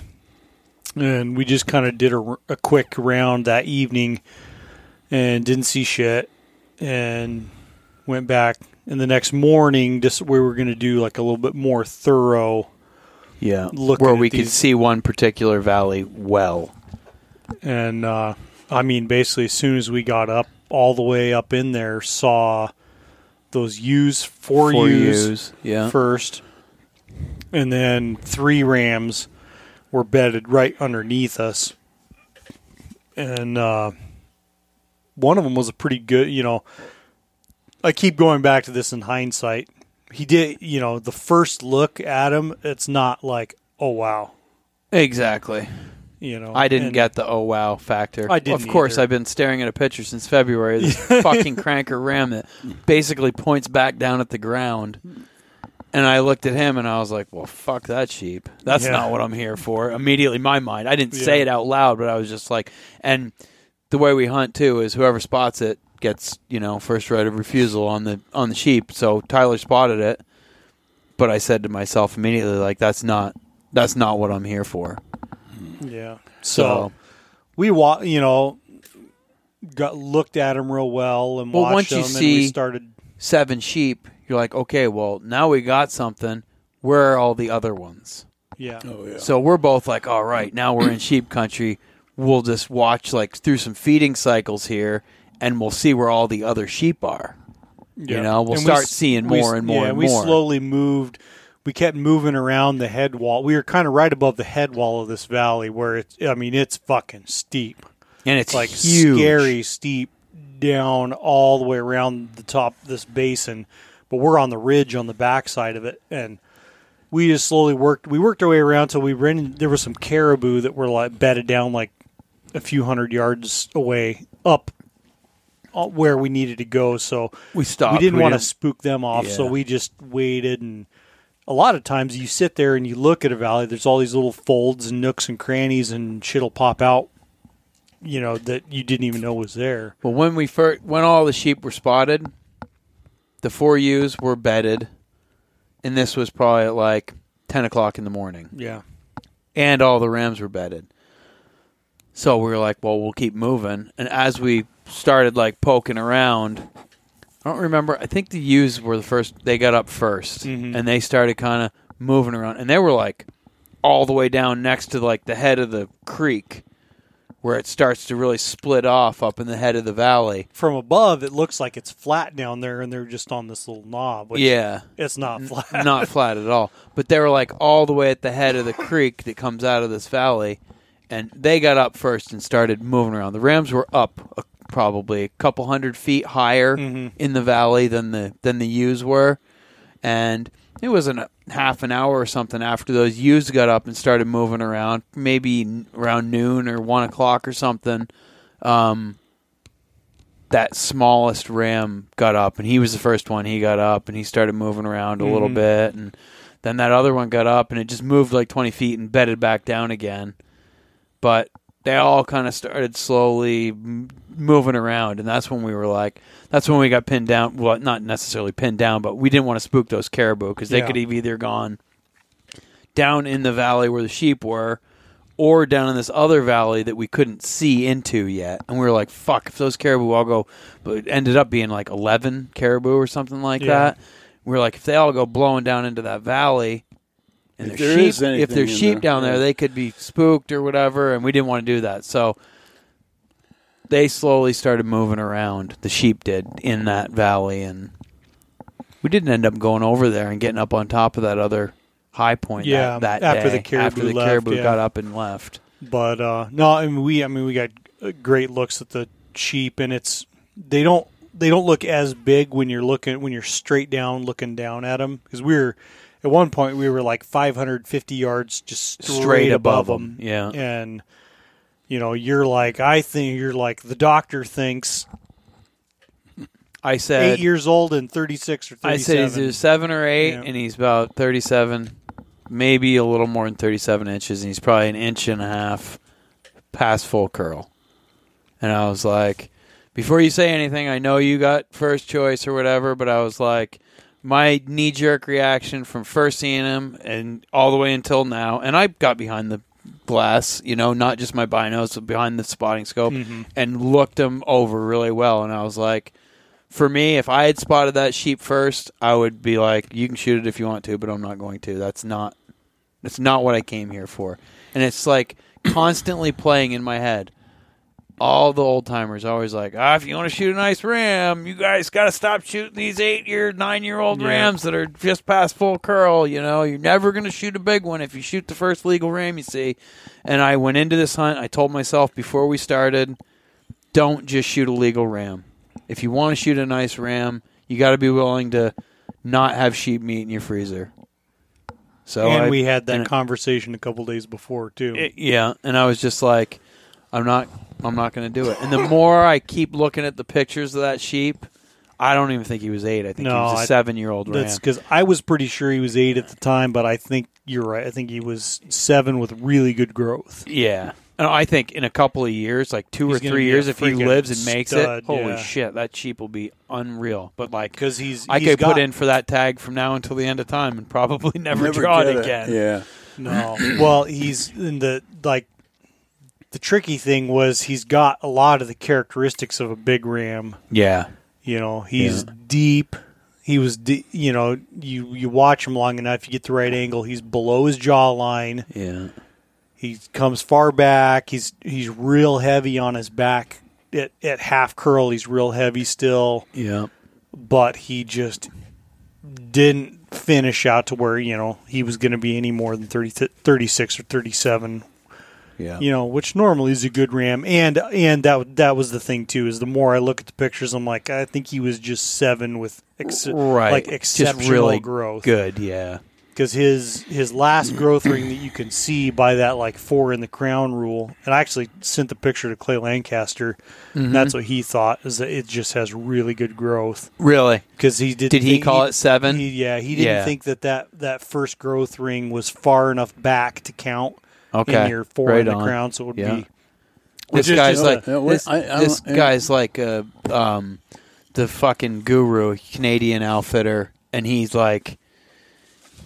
and we just kind of did a, a quick round that evening, and didn't see shit, and went back. And the next morning, just we were going to do like a little bit more thorough Yeah, Looking where we could see one particular valley well. and uh, I mean, basically, as soon as we got up, all the way up in there, saw those ewes, four, Four ewes, ewes, yeah. first, and then three Rams were bedded right underneath us, and uh, one of them was a pretty good. You know, I keep going back to this in hindsight. He did, you know, the first look at him, it's not like, oh wow, Exactly. you know. I didn't and- get the oh wow factor. I didn't Of course, either. I've been staring at a picture since February. This fucking cranker ram that basically points back down at the ground. And I looked at him and I was like, "Well, fuck that sheep. That's Yeah. not what I'm here for." Immediately, my mind, I didn't say it out loud, but I was just like, and the way we hunt too is whoever spots it gets you know first right of refusal on the on the sheep. So Tyler spotted it, but I said to myself immediately, like, "That's not that's not what I'm here for." Yeah. So. So we wa- you know, got looked at him real well and Well, watched once you him, and see- we started. seven sheep, you're like, okay, well, now we got something. Where are all the other ones? Yeah. Oh yeah. So we're both like, all right, now we're in sheep country. We'll just watch like through some feeding cycles here, and we'll see where all the other sheep are. Yeah. You know, we'll And start s- seeing more s- and more yeah, and we more. slowly moved. We kept moving around the head wall. We were kind of right above the head wall of this valley, where it's. I mean, it's fucking steep. and it's like huge. scary steep down all the way around the top of this basin, but we're on the ridge on the backside of it, and we just slowly worked. We worked our way around till we ran. There was some caribou that were like bedded down like a few hundred yards away up Uh, where we needed to go. So We stopped. we didn't want to spook them off, so we just waited. And a lot of times you sit there and you look at a valley. There's all these little folds and nooks and crannies, and shit'll pop out. You know that you didn't even know was there. Well, when we first, when all the sheep were spotted, the four ewes were bedded, and this was probably at like ten o'clock in the morning. Yeah, and all the rams were bedded. So we were like, well, we'll keep moving. And as we started like poking around, I don't remember. I think the ewes were the first. They got up 1st Mhm. and they started kind of moving around, and they were like all the way down next to like the head of the creek, where it starts to really split off up in the head of the valley. from above it looks like it's flat down there, and they're just on this little knob. Which yeah, it's not flat. not flat at all. But they were like all the way at the head of the creek that comes out of this valley, and they got up first and started moving around. The Rams were up probably a couple hundred feet higher Mhm. in the valley than the than the ewes were, and it was a half an hour or something after those ewes got up and started moving around, maybe around noon or one o'clock or something. Um, that smallest ram got up, and he was the first one. He got up and he started moving around a little Mhm. bit, and then that other one got up and it just moved like twenty feet and bedded back down again. But they all kind of started slowly moving around, and that's when we were like, that's when we got pinned down. Well, not necessarily pinned down, but we didn't want to spook those caribou because they Yeah. could have either gone down in the valley where the sheep were, or down in this other valley that we couldn't see into yet. And we were like, fuck, if those caribou all go, but it ended up being like 11 caribou or something like Yeah. that. We were like, if they all go blowing down into that valley, and If there's sheep, if there's sheep there, down there, they could be spooked or whatever. And we didn't want to do that. So they slowly started moving around. The sheep did in that valley. And we didn't end up going over there and getting up on top of that other high point Yeah, that, that after day, the caribou after the left, caribou yeah. got up and left. But uh, no, I mean we I mean we got uh, great looks at the sheep, and it's they don't they don't look as big when you're looking when you're straight down looking down at them because we were at one point we were like 550 yards just straight, Straight above, them, 'em, yeah. and you know you're like I think you're like the doctor thinks I said eight years old and 36 or 37. I said he's either seven or eight, Yeah. and he's about thirty-seven, maybe a little more than thirty-seven inches, and he's probably an inch and a half past full curl. And I was like, before you say anything, I know you got first choice or whatever, but I was like, my knee jerk reaction from first seeing him and all the way until now, and I got behind the glass, you know, not just my binos, but behind the spotting scope, mm-hmm. and looked him over really well. And I was like, for me, if I had spotted that sheep first, I would be like, you can shoot it if you want to, but I'm not going to. That's not that's not what I came here for. And it's like constantly playing in my head. All the old timers always like, ah, if you want to shoot a nice ram, you guys got to stop shooting these eight year, nine year old Yeah. rams that are just past full curl. You know, you're never going to shoot a big one if you shoot the first legal ram you see. And I went into this hunt. I told myself before we started, don't just shoot a legal ram. If you want to shoot a nice ram, you got to be willing to not have sheep meat in your freezer. So and I- we had that conversation a couple days before too. it- yeah, and I was just like, I'm not, I'm not going to do it. And the more I keep looking at the pictures of that sheep, I don't even think he was eight. I think No, he was I- a seven year old ram. That's because I was pretty sure he was eight at the time, but I think you're right. I think he was seven with really good growth. Yeah. And I think in a couple of years, like two He's or three years, if he lives and makes stud, it, holy yeah. shit, that sheep will be unreal. But like, Because he's I he's could got, put in for that tag from now until the end of time and probably never, Never draw it again. Yeah. No. well, he's in the like the tricky thing was he's got a lot of the characteristics of a big ram. Yeah. You know, he's deep. He was, de- you know, you you watch him long enough, you get the right angle. He's below his jawline. Yeah. He comes far back. He's he's real heavy on his back at, at half curl. He's real heavy still, Yeah. but he just didn't finish out to where you know he was going to be any more than 30, 36 or thirty seven Yeah. you know, which normally is a good ram. And and that that was the thing too. Is the more I look at the pictures, I'm like, I think he was just seven with ex- right. like Just exceptional really growth. Good. Yeah. because his his last growth ring that you can see by that like four in the crown rule. And I actually sent the picture to Clay Lancaster. Mm-hmm. And that's what he thought is that it just has really good growth Really. because he did. Did he call it seven? He, yeah, he didn't Yeah. think that, that that first growth ring was far enough back to count Okay. in your four Right in the on. crown, so it would Yeah. be. This Which guy's like a- this, I- I this don't- guy's like a um, the fucking guru, Canadian outfitter, and he's like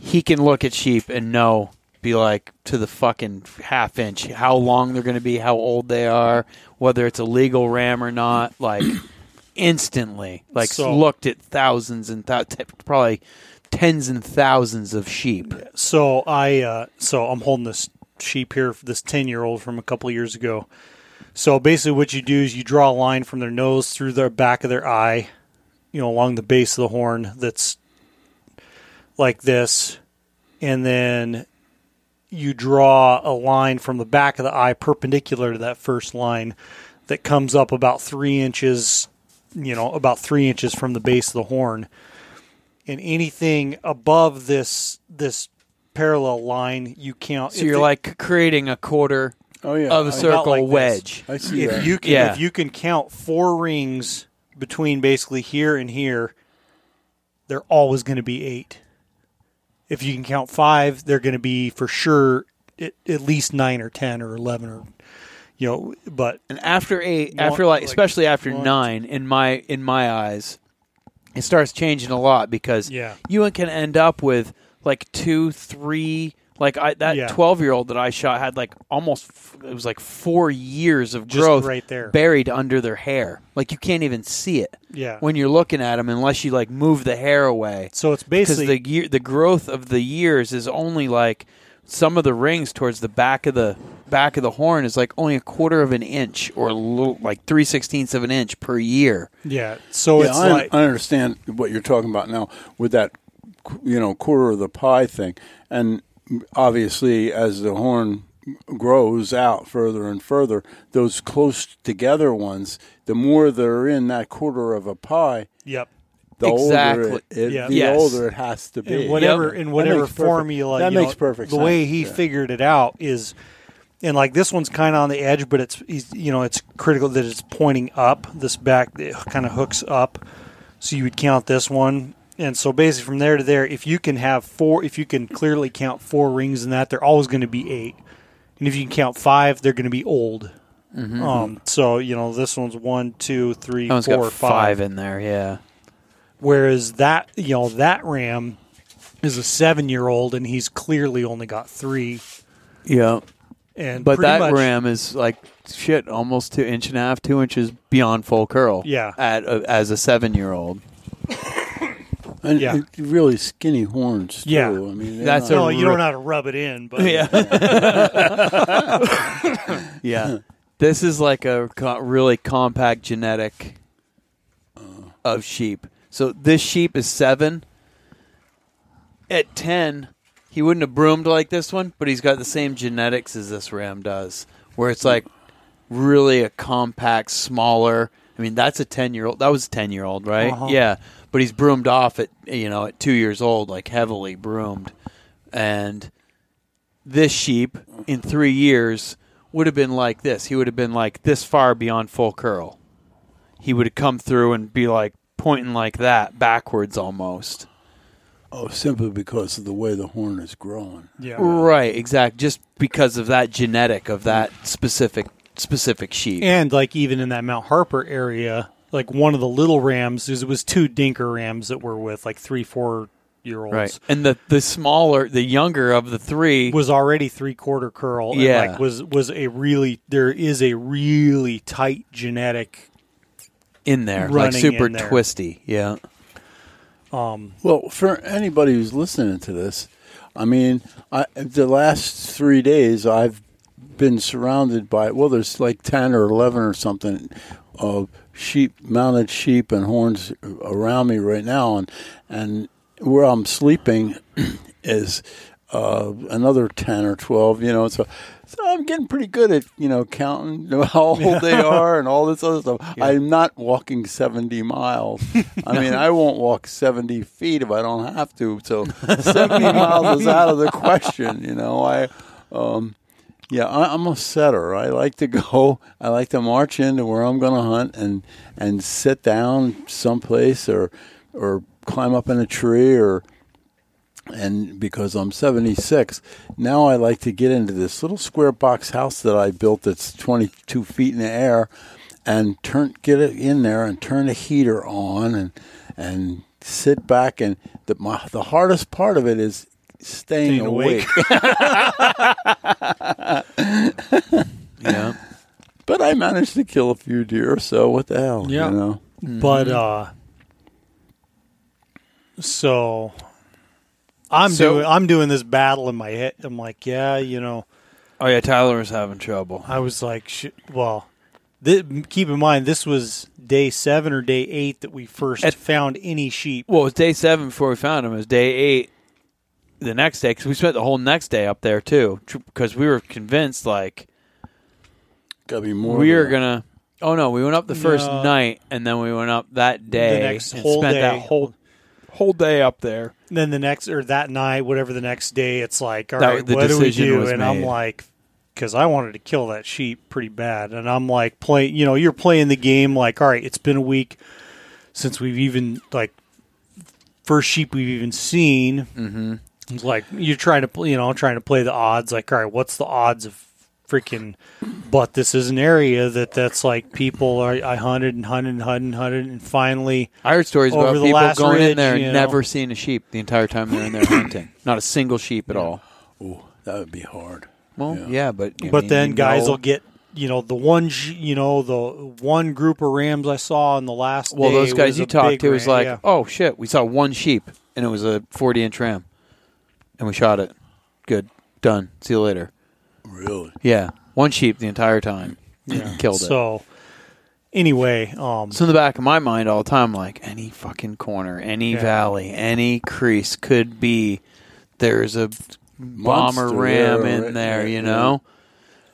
he can look at sheep and know, be like to the fucking half inch how long they're going to be, how old they are, whether it's a legal ram or not, like instantly. Like So- looked at thousands and th- probably tens and thousands of sheep. So I uh, so I'm holding this sheep here, this ten year old from a couple years ago. So basically, what you do is you draw a line from their nose through the back of their eye, you know, along the base of the horn. That's like this, and then you draw a line from the back of the eye perpendicular to that first line that comes up about three inches, you know, about three inches from the base of the horn and anything above this this parallel line you count. So you're it- like creating a quarter Oh yeah. of a I- circle like this. wedge. I see if that. you can Yeah. if you can count four rings between basically here and here, they're always going to be eight. If you can count five, they're going to be for sure at, at least nine or ten or eleven or you know. But And after eight, One- after like, like, especially after one- nine, in my in my eyes, it starts changing a lot because Yeah. you can end up with like two, three. Like I, that Yeah. twelve year old that I shot had like almost it was like four years of Just growth right there. buried under their hair. Like you can't even see it yeah, when you're looking at them unless you like move the hair away so it's because basically the year the growth of the years is only like some of the rings towards the back of the back of the horn is like only a quarter of an inch or a little like three sixteenths of an inch per year. yeah. So yeah, it's I, like I understand what you're talking about now with that, you know, quarter of the pie thing, and obviously as the horn grows out further and further, those close together ones, the more they're in that quarter of a pie, yep. the Exactly. older it, it Yeah. the Yes. older it has to be. in whatever Yep. in That whatever makes perfect- formula. that you makes know, perfect The way he yeah. figured it out is, and like this one's kind of on the edge, but it's he's, you know it's critical that it's pointing up. This back kind of hooks up, so you would count this one. And so basically from there to there, if you can have four, if you can clearly count four rings in that, they're always going to be eight. And if you can count five, they're going to be old. Um, so you know this one's one, two, three, That one's four, got five in there. Yeah. Whereas that you know that ram is a seven-year-old, and he's clearly only got three. Yeah. And But that much, ram is like shit, almost two inch and a half, two inches beyond full curl. Yeah. At a, as a seven year old. And Yeah. really skinny horns too. Yeah. I mean That's not- a No, you don't know how to rub it in, but Yeah. yeah. This is like a co- really compact genetic of sheep. So this sheep is seven. At 10, he wouldn't have broomed like this one, but he's got the same genetics as this ram does, where it's like really a compact, smaller. I mean, that's a 10 year old. That was a 10 year old, right? Uh-huh. Yeah. But he's broomed off at, you know, at two years old, like heavily broomed. And this sheep in three years would have been like this. He would have been like this far beyond full curl. He would have come through and be like pointing like that backwards almost. Oh, simply because of the way the horn is growing. yeah, Right, exact. Just because of that genetic of that specific specific sheep. and like even in that Mount Harper area, like one of the little rams, it was two dinker rams that were with like three, four year olds. right. And the the smaller, the younger of the three was already three quarter curl. Yeah. like was was a really there is a really tight genetic. in there, like super there. twisty. Yeah. Um, Well, for anybody who's listening to this, I mean, I, the last three days I've been surrounded by well, there's like ten or eleven or something of sheep, mounted sheep and horns around me right now, and and where I'm sleeping is uh, another ten or twelve. You know, so. So I'm getting pretty good at you know counting how old they are and all this other stuff. I'm not walking 70 miles. I mean, I won't walk 70 feet if I don't have to. So 70 miles is out of the question. You know, I, um, yeah, I, I'm a setter. I like to go. I like to march into where I'm going to hunt and and sit down someplace or or climb up in a tree or and because I'm 76, now I like to get into this little square box house that I built that's 22 feet in the air, and turn get it in there and turn the heater on and and sit back and the my, the hardest part of it is staying, Staying awake. Yeah. but I managed to kill a few deer, so what the hell, Yeah. you know? but uh, so I'm So- doing I'm doing this battle in my head. I'm like, yeah, you know, Oh yeah, Tyler was having trouble. I was like, sh- well. Th- keep in mind, this was day seven or day eight that we first At- found any sheep. Well, it was day seven before we found them. It was day eight the next day because we spent the whole next day up there too because we were convinced like Gotta be more. we than were gonna. Oh no, we went up the first No. night and then we went up that day next and whole spent day. that whole whole day up there. then the next or that night, whatever the next day, it's like, all That- right, the what do we decision do? was And I'm made. like, because I wanted to kill that sheep pretty bad, and I'm like, play, you know, you're playing the game like, all right, it's been a week since we've even like first sheep we've even seen. Mm-hmm. Like you're trying to, you know, trying to play the odds. Like, all right, what's the odds of freaking? But this is an area that that's like people are. I hunted and hunted and hunted and hunted, and finally. I heard stories about the people last going in ridge, there you and know. never seeing a sheep the entire time they're in there hunting. Not a single sheep at all. Oh, that would be hard. Well, Yeah. yeah, but but mean, then guys know- will get you know the one you know the one group of rams I saw in the last. Well, day those guys you talked big to was like, yeah. oh shit, we saw one sheep and it was a 40 inch ram, and we shot it. Good, done. See you later. Really? Yeah, one sheep the entire time. Yeah. Killed it. So anyway, um, So in the back of my mind all the time, like any fucking corner, any Yeah. valley, any crease could be there's a bomber Monster ram there, in right? there, Yeah, you know.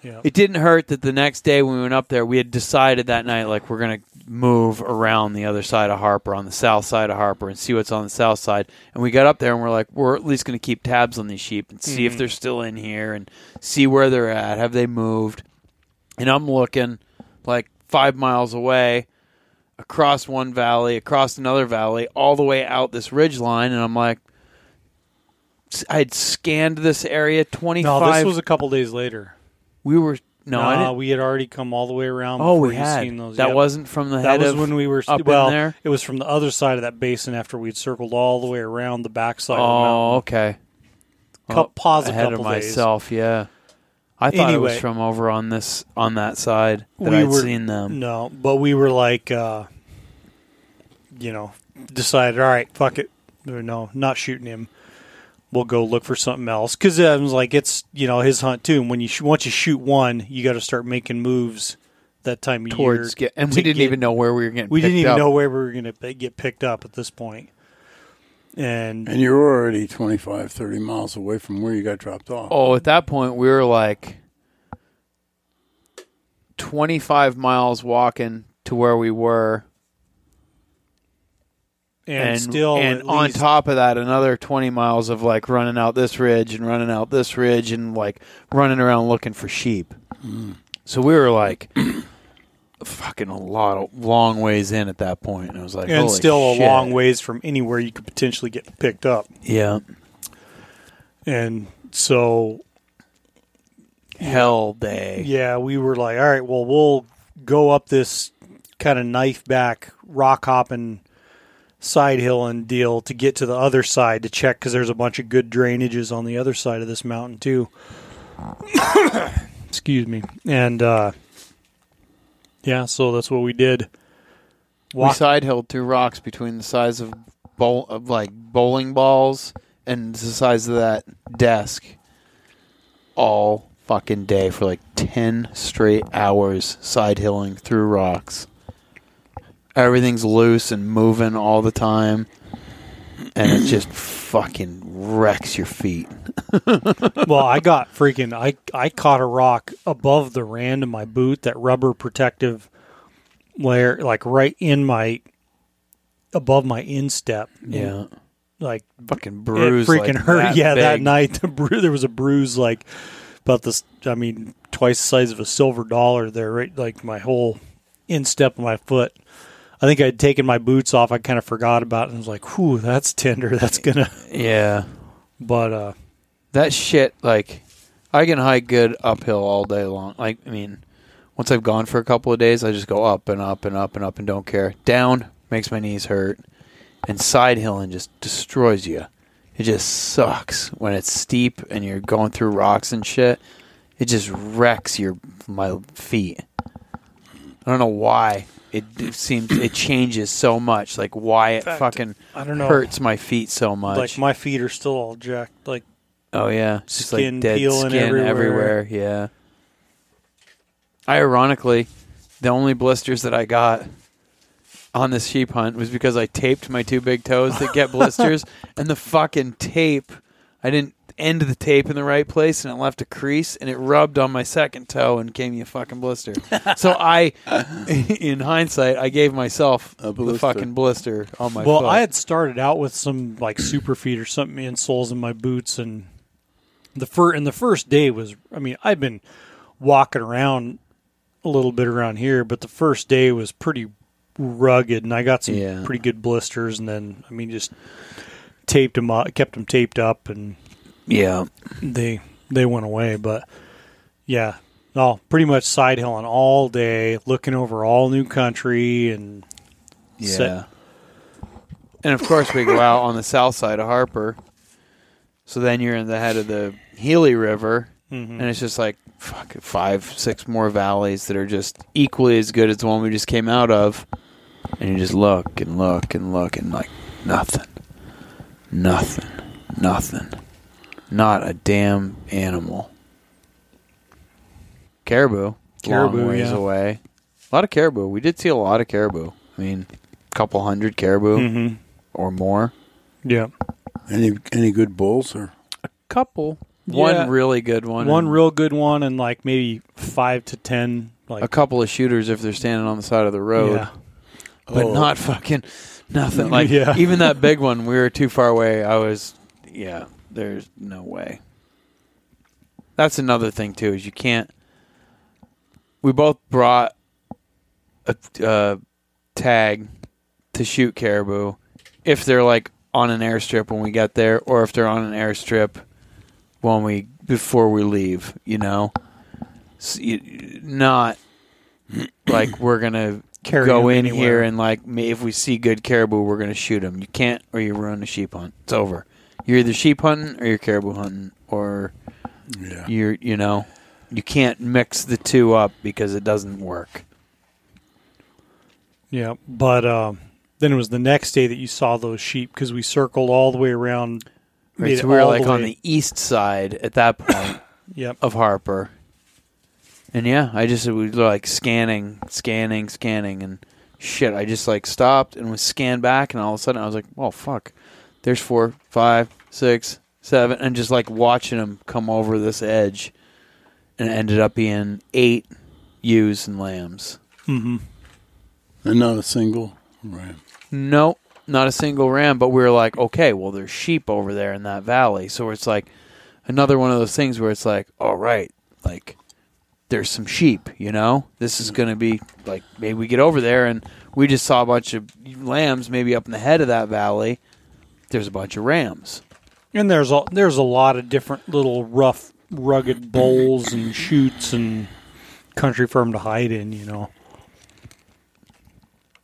Yeah. It didn't hurt that the next day when we went up there, we had decided that night like we're gonna move around the other side of Harper, on the south side of Harper, and see what's on the south side. And we got up there and we're like, we're at least gonna keep tabs on these sheep and see if mm-hmm. they're still in here and see where they're at. Have they moved? And I'm looking like five miles away across one valley, across another valley, all the way out this ridge line, and I'm like, I had scanned this area 25. no, this was a couple days later. We were No, Nah, I didn't. we had already come all the way around. Oh, before we had. Seen those. That Yep. wasn't from the That head was of when we were up in there? It was from the other side of that basin after we'd circled all the way around the backside. of the mountain. Oh, okay. Cou- pause a ahead couple of days. myself. Yeah, I thought it was Anyway. from over on this on that side that We I'd seen them. No, but we were like, uh, you know, decided, all right, fuck it. No, not shooting him. We'll go look for something else because I was like, it's you know his hunt too. And when you sh- once you shoot one, you got to start making moves that time of Towards year. get, and to we didn't get- even know where we were getting. we didn't even up. know where we were going to get picked up at this point. And And you're already 25, 30 miles away from where you got dropped off. Oh, at that point we were like twenty five miles walking to where we were, and, and still and at on least- top of that another 20 miles of like running out this ridge and running out this ridge and like running around looking for sheep mm. so we were like fucking a lot of long ways in at that point and i was like and holy still shit. a long ways from anywhere you could potentially get picked up. yeah And so hell day Yeah, we were like, all right, well, we'll go up this kind of knife back, rock hopping side hill and deal to get to the other side to check because there's a bunch of good drainages on the other side of this mountain, too. Excuse me. And, uh, yeah, so that's what we did. we Walk- side hilled through rocks between the size of bowl of like bowling balls and the size of that desk all fucking day for like 10 straight hours side hilling through rocks everything's loose and moving all the time and it just fucking wrecks your feet well, I got freaking I I caught a rock above the rand of my boot, that rubber protective layer, like right in my above my instep. yeah like fucking bruise it freaking like hurt. that yeah, that night the bru- there was a bruise like about this. I mean, twice the size of a silver dollar there. Right, like my whole instep of my foot. I think I'd taken my boots off. I kind of forgot about it and was like, "Whew, that's tender. That's gonna." yeah But uh, that shit like i can hike good uphill all day long like i mean once i've gone for a couple of days i just go up and up and up and up and don't care down makes my knees hurt and side hilling just destroys you it just sucks when it's steep and you're going through rocks and shit it just wrecks your my feet i don't know why it, seems it changes so much like why it fact, fucking I don't know. hurts my feet so much like my feet are still all jacked. Like Oh yeah, it's just Skin like dead peeling skin everywhere. everywhere. Yeah. Ironically, the only blisters that I got on this sheep hunt was because I taped my two big toes that get blisters, and the fucking tape, I didn't end of the tape in the right place, and it left a crease, and it rubbed on my second toe and gave me a fucking blister. so I, in hindsight, I gave myself A the fucking blister on my foot. well, foot. I had started out with some like Superfeet or something insoles in my boots, and the fir- and the first day was. I mean, I've been walking around a little bit around here, but the first day was pretty rugged, and I got some Yeah. pretty good blisters, and then I mean, just taped them up, kept them taped up, and yeah. they they went away. But yeah, no, pretty much sidehilling all day, looking over all new country, and Yeah. Set- And of course, we go out on the south side of Harper. So then you're in the head of the Healy River, Mhm. and it's just like fuck, five, six more valleys that are just equally as good as the one we just came out of. And you just look and look and look and like nothing, nothing, nothing, not a damn animal. Caribou, Caribou, long ways yeah. away. A lot of caribou. We did see a lot of caribou. I mean, a couple hundred caribou Mhm. or more. yeah. Any any good bulls or a Couple. Yeah. One really good one. one and real good one and like maybe five to ten like a couple of shooters if they're standing on the side of the road. yeah But Oh. not fucking nothing. Like Yeah. even that big one, we were too far away. I was yeah, there's no way. That's another thing too, is you can't we both brought a uh, tag to shoot caribou if they're like on an airstrip when we get there or if they're on an airstrip when we before we leave, you know. s- y- not like we're gonna Carry go in anywhere. here and like if we see good caribou, we're gonna shoot them. You can't, or you ruin the sheep hunt. It's over. You're either sheep hunting or you're caribou hunting, or Yeah. you're you know you can't mix the two up because it doesn't work. Yeah, but um, then it was the next day that you saw those sheep because we circled all the way around. Right, so we were all like on the east side at that point Yep. of Harper, and yeah, I just we were like scanning, scanning, scanning, and shit. I just like stopped and was scanned back, and all of a sudden I was like, "Oh fuck!" There's four, five, six, seven, and just like watching them come over this edge, and it ended up being eight ewes and lambs. Mm-hmm. And not a single ram. No, not a single ram. But we were like, okay, well, there's sheep over there in that valley. So it's like another one of those things where it's like, all right, like there's some sheep. You know, this is going to be like maybe we get over there and we just saw a bunch of lambs maybe up in the head of that valley. There's a bunch of rams. And there's a there's a lot of different little rough, rugged bowls and shoots and country for 'em to hide in. You know.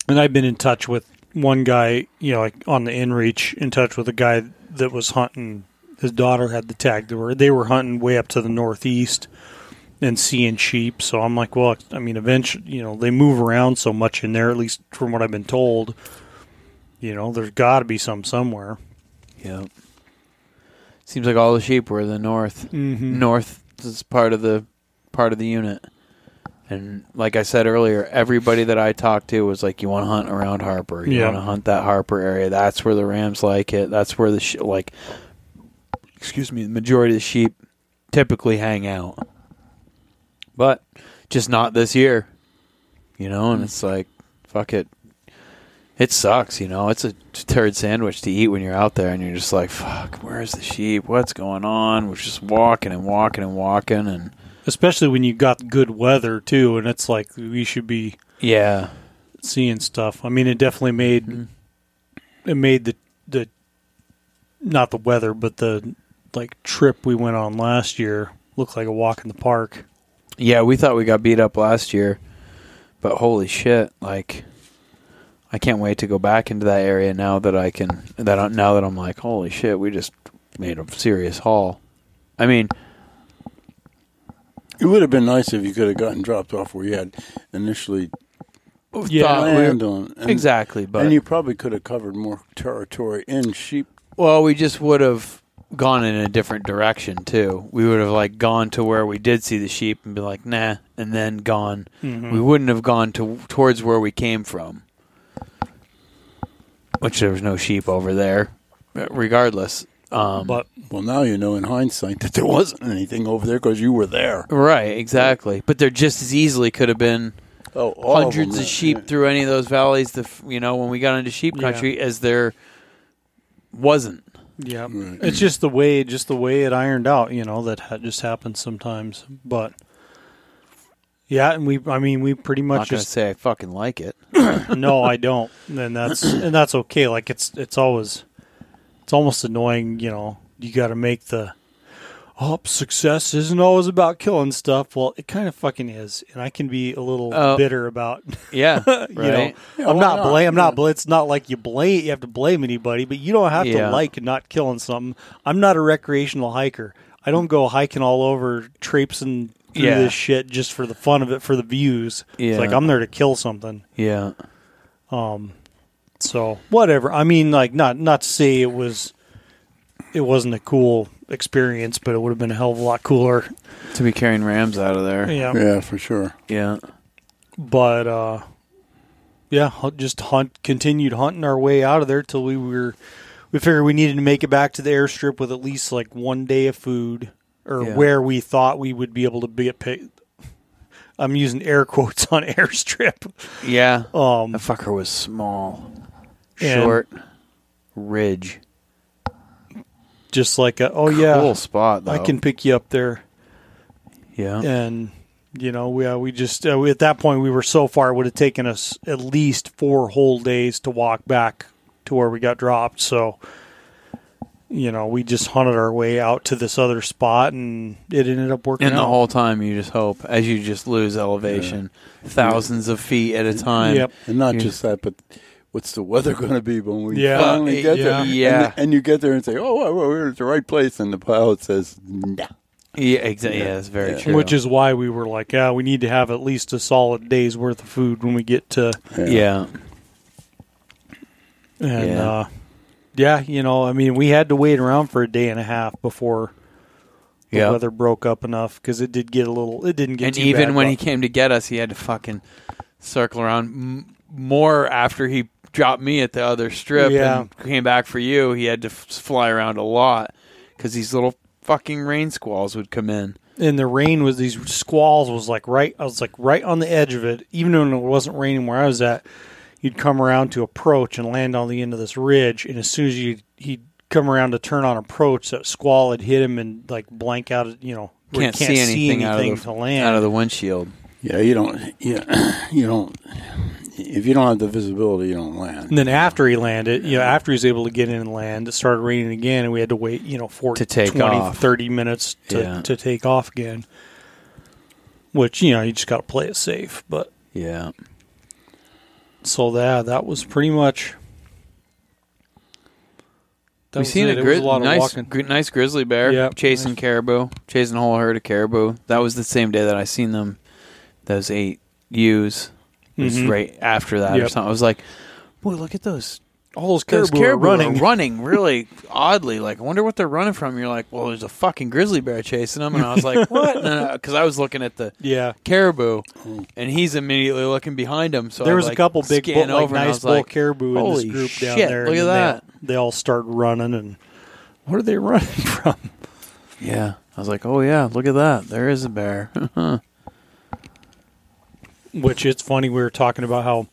And I've been in touch with one guy, you know, like on the InReach, in touch with a guy that was hunting. His daughter had the tag. They were they were hunting way up to the northeast and seeing sheep. So I'm like, well, I mean, eventually, you know, they move around so much in there. At least from what I've been told, you know, there's got to be some somewhere. Yeah. Seems like all the sheep were in the north. Mm-hmm. North is part of the part of the unit. And like I said earlier, everybody that I talked to was like, "You want to hunt around Harper? You Yeah. want to hunt that Harper area? That's where the Rams like it. That's where the sh- like, excuse me, the majority of the sheep typically hang out. But just not this year, you know. And it's like, fuck it. It sucks, you know. It's a turd sandwich to eat when you're out there, and you're just like, "Fuck, where's the sheep? What's going on?" We're just walking and walking and walking, and especially when you got good weather too and it's like we should be yeah, seeing stuff i mean it definitely made mm-hmm. it made the the not the weather but the like trip we went on last year look like a walk in the park Yeah, we thought we got beat up last year, but holy shit! Like, I can't wait to go back into that area now that I can. That I- now that I'm like, holy shit, we just made a serious haul. I mean, It would have been nice if you could have gotten dropped off where you had initially Yeah, thought planned on. And, exactly, but and you probably could have covered more territory in sheep. well, we just would have gone in a different direction too. We would have like gone to where we did see the sheep and be like, nah, and then gone. Mm-hmm. We wouldn't have gone to towards where we came from, which there was no sheep over there. Regardless, um, but Well, now you know in hindsight that there wasn't anything over there because you were there. Right, exactly. But there just as easily could have been Oh, all hundreds them, of yeah. sheep through any of those valleys. The you know when we got into sheep Yeah. country, as there wasn't. yeah Right. it's just the way just the way it ironed out you know that ha- just happens sometimes but yeah and we i mean we pretty I'm much not just say I fucking like it. no, I don't, and that's and that's okay. Like it's it's always it's almost annoying, you know. You got to make the oh success isn't always about killing stuff. Well, it kind of fucking is, and I can be a little Oh. bitter about Yeah, you right. know. Yeah, I'm not not? blame. I'm not blame. It's not like you blame. You have to blame anybody, but you don't have Yeah. to like not killing something. I'm not a recreational hiker. I don't go hiking all over, traipsing through Yeah. this shit just for the fun of it, for the views. Yeah. It's like I'm there to kill something. Yeah, Um. So whatever. I mean, like not not to say it was it wasn't a cool experience, but it would have been a hell of a lot cooler. to be carrying rams out of there. Yeah. Yeah, for sure. Yeah, But uh, yeah, just hunt continued hunting our way out of there till we were. We figured we needed to make it back to the airstrip with at least like one day of food, or Yeah. where we thought we would be able to be paid. I'm using air quotes on airstrip. yeah. Um, That fucker was small, short, ridge. just like a, oh yeah, cool spot. Though. I can pick you up there. Yeah, and you know we uh, we just uh, we, at that point we were so far it would have taken us at least four whole days to walk back to where we got dropped so you know, we just hunted our way out to this other spot, and it ended up working. And the out. whole time, you just hope as you just lose elevation, thousands of feet at a time. Yep. And not You- just that, but what's the weather going to be when we Yeah. finally get Yeah. there? Yeah. And, and you get there and say, "Oh, well, we're at the right place," and the pilot says, "Nah." Yeah, exactly. Yeah, that's very Yeah. true. Which is why we were like, yeah, we need to have at least a solid day's worth of food when we get to, yeah, and Yeah. uh, yeah, you know, I mean, we had to wait around for a day and a half before the Yep. weather broke up enough because it did get a little, it didn't get and even bad, when but- he came to get us, he had to fucking circle around M- more after he dropped me at the other strip Yeah. and came back for you. He had to f- fly around a lot because these little fucking rain squalls would come in. and the rain was these squalls was like right, I was like right on the edge of it, even when it wasn't raining where I was at. You'd come around to approach and land on the end of this ridge, and as soon as you he'd come around to turn on approach, that squall had hit him and like blank out, you know, where you Can't, see anything, out of the to land. out of the windshield. Yeah, you don't. Yeah, you don't. If you don't have the visibility, you don't land. and then after he landed, you know, after he was able to get in and land, it started raining again, and we had to wait, you know, for To take 20, off. 30 minutes to, Yeah. to take off again. Which you know, you just got to play it safe, but Yeah, So that that was pretty much. That we was seen it. a, It was gri- lot of nice, walking. gri- nice grizzly bear Yep. chasing Nice. caribou, chasing a whole herd of caribou. That was the same day that I seen them. Those eight ewes. It was Mhm. right after that or something. I was like, boy, look at those All those Those caribou, caribou are are running. running really oddly. Like, I wonder what they're running from. You're like, well, there's a fucking grizzly bear chasing them, and I was like, what? Because I was looking at the Yeah, caribou, and he's immediately looking behind him. So there I, was like, a couple big, bull, like nice bull like, caribou in this group down there. look at that. They, they all start running, and what are they running from? Yeah, I was like, oh yeah, look at that. There is a bear. Which it's funny. We were talking about how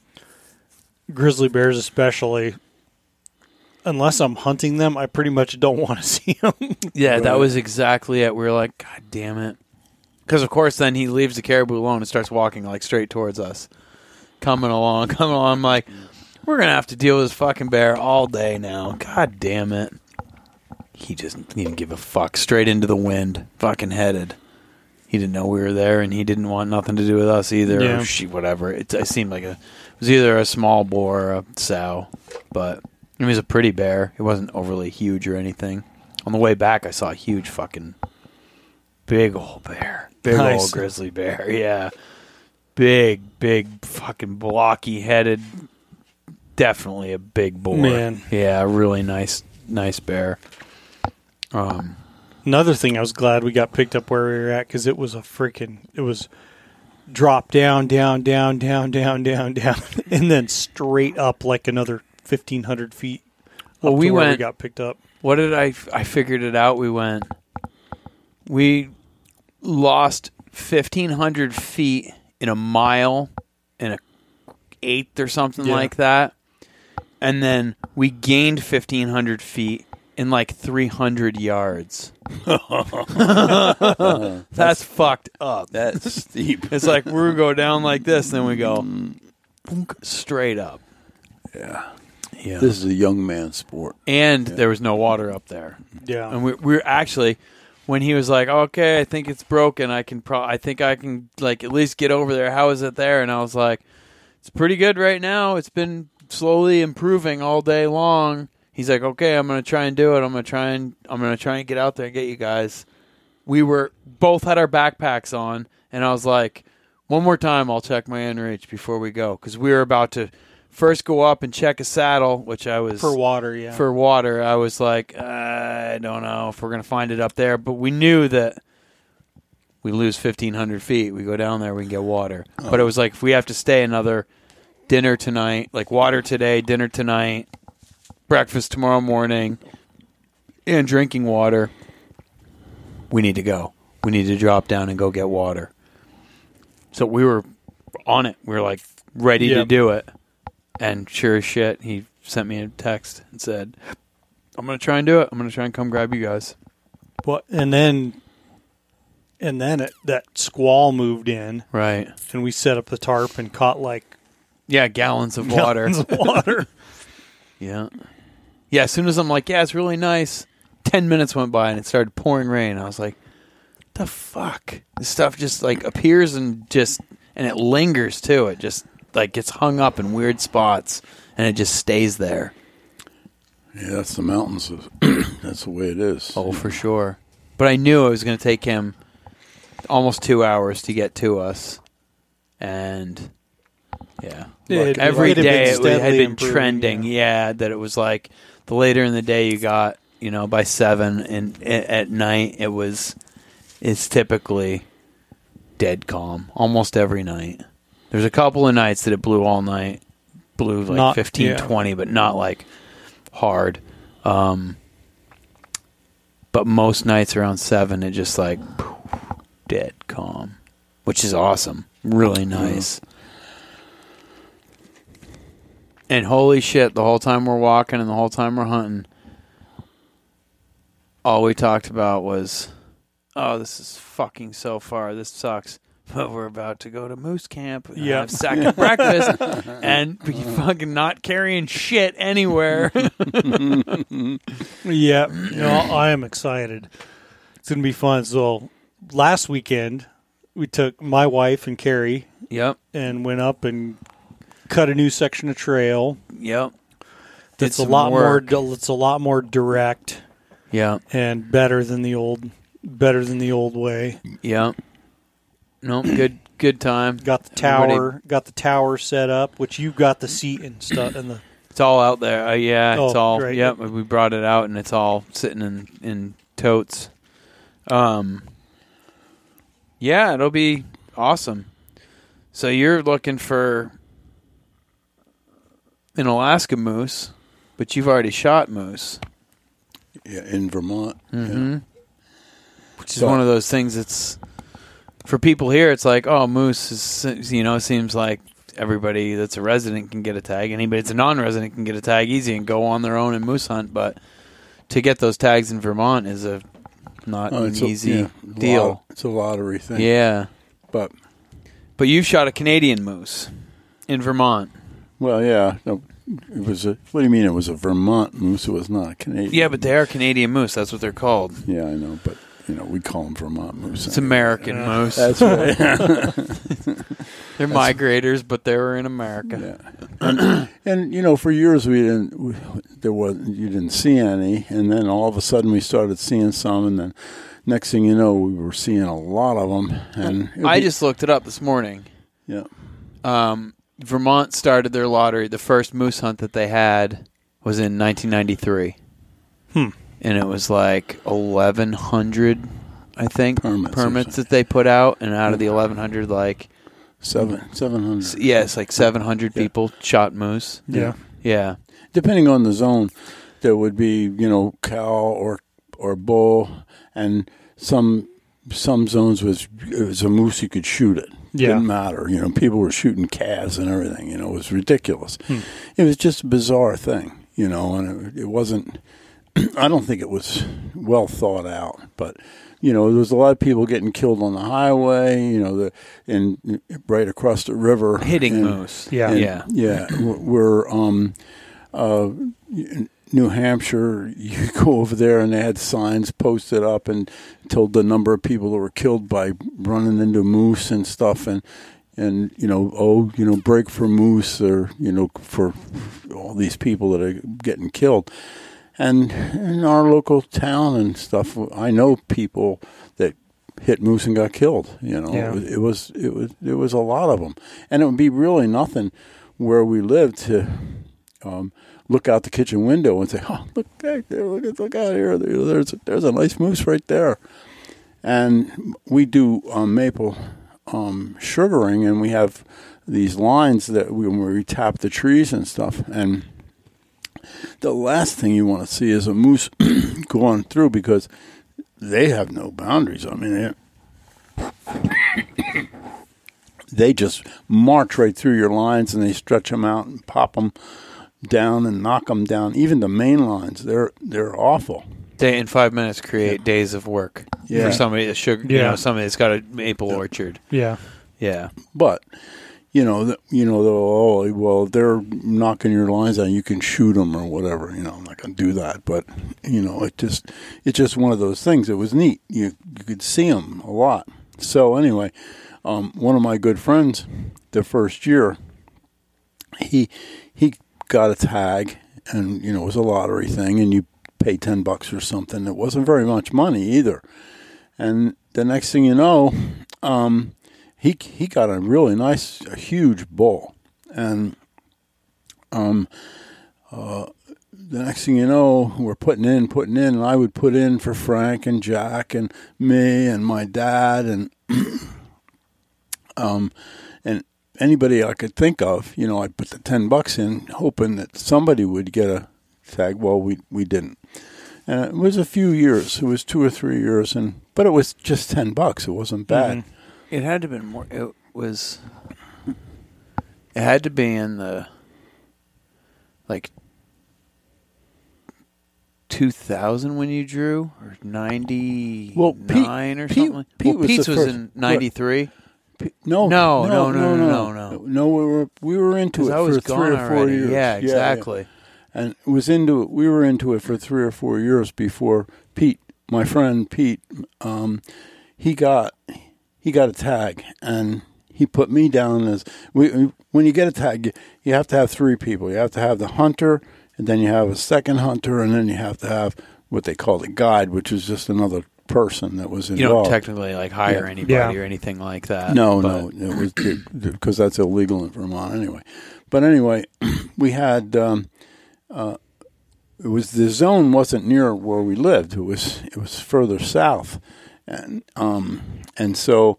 grizzly bears, especially, unless I'm hunting them, I pretty much don't want to see them. yeah, that was exactly it. We were like, god damn it. Because of course, then he leaves the caribou alone and starts walking like straight towards us, coming along, coming along. I'm like, we're gonna have to deal with this fucking bear all day now. God damn it. He just didn't give a fuck. Straight into the wind, fucking headed. He didn't know we were there, and he didn't want nothing to do with us either. Yeah. Or she, whatever. It, it seemed like a, it was either a small boar or a sow, but it was a pretty bear. It wasn't overly huge or anything. On the way back, I saw a huge fucking big old bear, big Nice. old grizzly bear. Yeah, big, big, fucking blocky headed. Definitely a big boar. Man. yeah, really nice, nice bear. Um, Another thing, I was glad we got picked up where we were at because it was a freaking. It was drop down, down, down, down, down, down, down, and then straight up like another fifteen hundred feet. Well, we where we got picked up. What did I? I figured it out. We went. We lost fifteen hundred feet in a mile in a eighth or something Yeah. like that, and then we gained fifteen hundred feet in like three hundred yards. That's fucked up. That's steep. It's like we go down like this, then we go mm. straight up. Yeah. Yeah. This is a young man's sport. and there was no water up there. Yeah, And we, we were actually, when he was like, "Okay, I think it's broken. I can pro- I think I can like at least get over there. How is it there?" And I was like, "It's pretty good right now. It's been slowly improving all day long." He's like, "Okay, I'm gonna try and do it. I'm gonna try and I'm gonna try and get out there and get you guys." We were both had our backpacks on, and I was like, "One more time, I'll check my inReach before we go," because we were about to first go up and check a saddle, which I was for water. Yeah, for water, I was like, uh, I don't know if we're gonna find it up there, but we knew that we lose fifteen hundred feet. We go down there, we can get water. But it was like if we have to stay another dinner tonight, like water today, dinner tonight, breakfast tomorrow morning, and drinking water, we need to go. We need to drop down and go get water. So we were on it. We were like ready to do it. And sure as shit, he sent me a text and said, I'm going to try and do it. I'm going to try and come grab you guys. But and then and then it, that squall moved in, Right. and we set up the tarp and caught like Yeah, gallons of water. gallons of water. yeah. Yeah, as soon as I'm like, yeah, it's really nice, ten minutes went by and it started pouring rain. I was like, "The fuck!" This stuff just like appears and just and it lingers too. It just like gets hung up in weird spots and it just stays there. Yeah, that's the mountains. that's the way it is. Oh, for sure. But I knew it was going to take him almost two hours to get to us, and yeah, Yeah, it- every it had been day it, was- had been trending. yeah. Yeah. that it was like the later in the day you got, you know, by seven, and at night it was. It's typically dead calm almost every night. There's a couple of nights that it blew all night, blew like Not- fifteen, yeah. twenty, but not like hard. Um, but most nights around seven, it just like dead calm, which is awesome. Really nice. And holy shit, the whole time we're walking and the whole time we're hunting, all we talked about was, oh, this is fucking so far. This sucks. But we're about to go to moose camp and Yep. have second breakfast and be fucking not carrying shit anywhere. Yeah, no, I am excited. It's gonna be fun. So last weekend we took my wife and Carrie yep. and went up and cut a new section of trail. Yep. Did It's a lot work. more. It's a lot more direct Yeah. and better than the old. Better than the old way. Yeah. No, good good time. Got the Everybody- tower. Got the tower set up, which you've got the seat and stuff and the It's all out there. Uh, yeah, it's Oh, all great. yep, we brought it out and it's all sitting in in totes. Um Yeah, it'll be awesome. So you're looking for an Alaska moose, but you've already shot moose. Yeah, in Vermont. Mm-hmm. Which is So- one of those things that's for people here. It's like, oh, moose is you know seems like everybody that's a resident can get a tag. Anybody that's a non-resident can get a tag easy and go on their own and moose hunt. But to get those tags in Vermont is a not Oh, an it's a- easy yeah, deal. lot- it's a lottery thing. Yeah, But but you've shot a Canadian moose in Vermont. well, yeah. No, it was a. What do you mean? It was a Vermont moose. It was not a Canadian. Yeah, but they are Canadian moose. That's what they're called. Yeah, I know. But you know, we call them Vermont moose. It's American moose. That's right. they're migrators, but they were in America. Yeah, and, and you know, for years we didn't. We, there was you didn't see any, and then all of a sudden we started seeing some, and then next thing you know, we were seeing a lot of them. And I be- just looked it up this morning. yeah, um, Vermont started their lottery. The first moose hunt that they had was in 1993. Hmm. And it was like 1,100, I think, Permits permits that they put out. And out of the 1,100, like, seven seven hundred. yeah, it's like 700 Yeah. people shot moose. yeah. Yeah. depending on the zone, there would be you know cow or or bull, and some some zones was it was a moose you could shoot it. Yeah. Didn't matter, you know. People were shooting calves and everything. You know, it was ridiculous. Hmm. It was just a bizarre thing, you know, and it, it wasn't. I don't think it was well thought out, but you know, there was a lot of people getting killed on the highway. You know, the and right across the river, Hitting and- Yeah. moose. and, Yeah. yeah. We're um, uh, New Hampshire. You go over there, and they had signs posted up and told the number of people that were killed by running into moose and stuff, and and you know, oh, you know, break for moose, or you know, for all these people that are getting killed. And in our local town and stuff, I know people that hit moose and got killed. You know, Yeah. it, was it was it was a lot of them, and it would be really nothing where we lived to um, look out the kitchen window and say, "Oh, look right there! Look look out here! There's a, there's a nice moose right there." And we do um, maple um, sugaring, and we have these lines that we, where we tap the trees and stuff. And the last thing you want to see is a moose going through because they have no boundaries. I mean, they, they just march right through your lines and they stretch them out and pop them down and knock them down. Even the main lines, they're they're awful. They in five minutes create days of work Yeah. for somebody that sugar, you know, somebody that's got a maple orchard. Yeah. Yeah. But you know, you know, oh, well, they're knocking your lines out. You can shoot them or whatever. You know, I'm not going to do that, but you know, it just, it's just one of those things. It was neat. You you could see them a lot. So anyway, um, one of my good friends, the first year, he he got a tag, and you know, it was a lottery thing, and you pay ten bucks or something. It wasn't very much money either. And the next thing you know, um, he he got a really nice, a huge bull, and um, uh, the next thing you know, we're putting in, putting in, and I would put in for Frank and Jack and me and my dad and um, and anybody I could think of. You know, I'd put the ten bucks in, hoping that somebody would get a tag. Well, we we didn't. And it was a few years. It was two or three years, and but it was just ten bucks. It wasn't bad. It had to have been more. It was. It had to be in the like two thousand when you drew, or ninety Well, Pete- or something. Like, Pete well, was Pete's was first- in ninety three. No, No, no, no, no, no, no, no. We were we were into it for three or four already. years. Yeah, exactly. And was into it. We were into it for three or four years before Pete, my friend Pete, um, he got he got a tag and he put me down as we. When you get a tag, you, you have to have three people. You have to have the hunter, and then you have a second hunter, and then you have to have what they call the guide, which is just another person that was involved. You involved. don't technically like hire Yeah. anybody Yeah. or anything like that. No, but- no, it was because that's illegal in Vermont anyway. But anyway, we had um, uh, it was the zone wasn't near where we lived. It was it was further south, and um, and so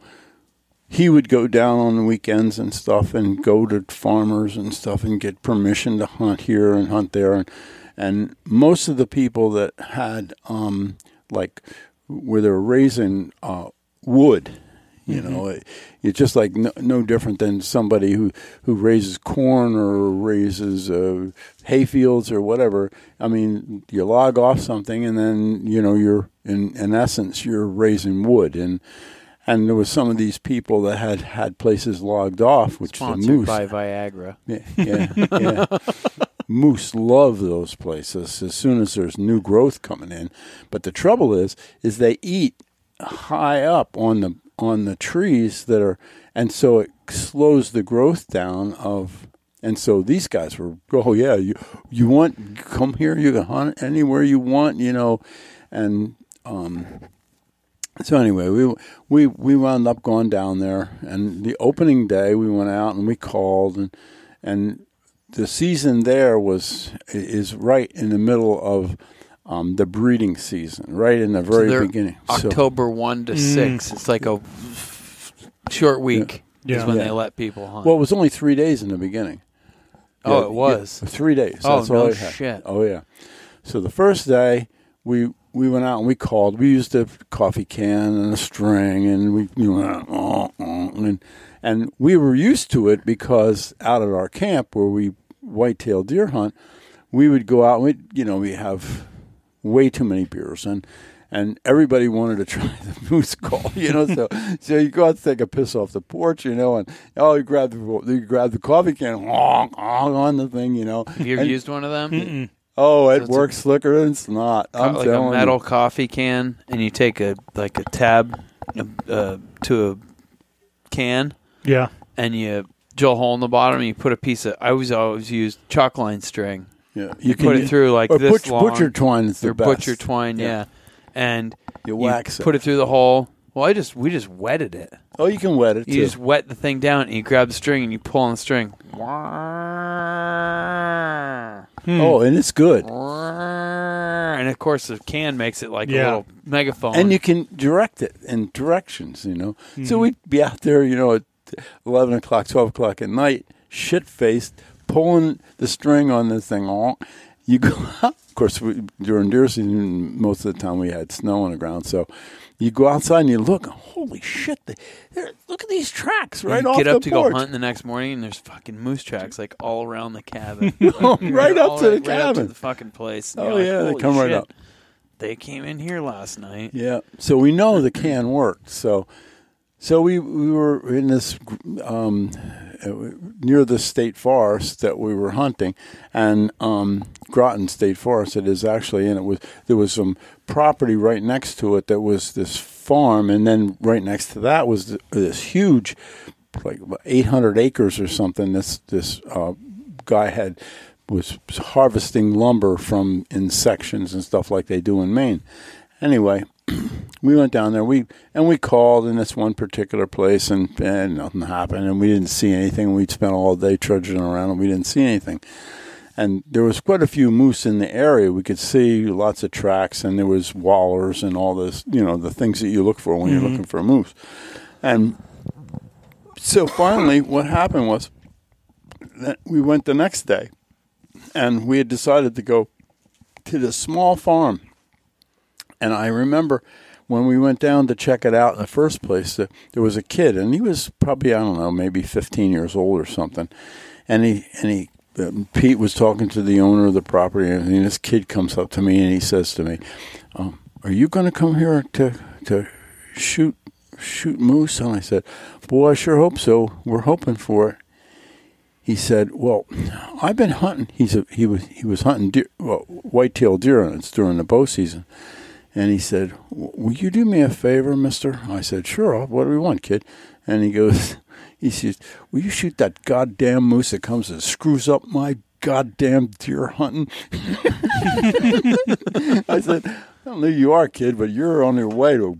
he would go down on the weekends and stuff, and go to farmers and stuff, and get permission to hunt here and hunt there, and and most of the people that had um, like where they were raising uh, wood. You know, it, it's just like no, no different than somebody who, who raises corn or raises uh, hay fields or whatever. I mean, you log off something, and then you know you're in in essence you're raising wood, and and there was some of these people that had had places logged off, which the sponsored moose. by Viagra. Yeah, yeah, yeah. Moose love those places as soon as there's new growth coming in. But the trouble is, is they eat high up on the on the trees that are, and so it slows the growth down of. And so these guys were, oh yeah, you you want come here, you can hunt anywhere you want, you know, and um, so anyway, we we we wound up going down there, and the opening day we went out and we called, and and the season there was is right in the middle of um, the breeding season, right in the very they're beginning. So- October one to mm. six. It's like a short week. Yeah. Is when Yeah. they let people hunt. well, it was only three days in the beginning. oh, Yeah, it was. yeah, three days. Oh, That's all no had. shit. Oh yeah. So the first day we we went out and we called. We used a coffee can and a string, and we you know oh, oh, and and we were used to it because out at our camp where we whitetail deer hunt, we would go out. and We you know we have way too many beers and. And everybody wanted to try the moose call, you know. So, so you go out to take a piss off the porch, you know, and oh, you grab the you grab the coffee can, honk, honk on the thing, you know. Have you ever And- used one of them? Oh, it it's a- works slicker than it's not. I'm like a telling metal you. coffee can, and you take a like a tab uh, to a can, Yeah. and you drill a hole in the bottom, and you put a piece of. I always always use chalk line string. Yeah, You, put it through like or this butcher, long. butcher twine is the best. butcher twine, Yeah. yeah. And You you wax it. put it through the hole. Well, I just we just wetted it. Oh, you can wet it You too. just wet the thing down, and you grab the string, and you pull on the string. Oh, and it's good. And of course, the can makes it like a little megaphone. And you can direct it in directions, you know. Mm-hmm. So we'd be out there, you know, at 11 o'clock, 12 o'clock at night, shit faced, pulling the string on this thing. Oh, You go. Of course, we, during deer season, most of the time we had snow on the ground. So you go outside and you look, holy shit, they, look at these tracks right you off get the up to porch. go hunt the next morning, and there's fucking moose tracks like all around the cabin. right up to the right- right up to cabin. the fucking place. Oh, like, yeah, they "Holy come right up." They came in here last night. Yeah. So we know the can worked. So So we we were in this um, near the state forest that we were hunting, and um, Groton State Forest. It is actually, and it was there was some property right next to it that was this farm, and then right next to that was this huge, like 800 acres or something. This this uh, guy had was harvesting lumber from in sections and stuff like they do in Maine. Anyway, we went down there. We and we called in this one particular place, and, and nothing happened, and we didn't see anything. We'd spent all day trudging around, and we didn't see anything. And there was quite a few moose in the area. We could see lots of tracks, and there was wallers and all this, you know, the things that you look for when you're mm-hmm. looking for a moose. And so finally, what happened was that we went the next day, and we had decided to go to this small farm. And I remember when we went down to check it out in the first place, that there was a kid, and he was probably I don't know, maybe 15 years old or something. And he and he um, Pete was talking to the owner of the property, and this kid comes up to me and he says to me, um, "Are you going to come here to to shoot shoot moose?" And I said, "Boy, I sure hope so. We're hoping for it." He said, "Well, I've been hunting. He's a, he was he was hunting deer, well, white-tailed deer, and it's during the bow season." And he said, "Will you do me a favor, Mister?" I said, "Sure. What do we want, kid?" And he goes, "He says, will you shoot that goddamn moose that comes and screws up my goddamn deer hunting?" I said, "I don't know who you are, kid, but you're on your way to,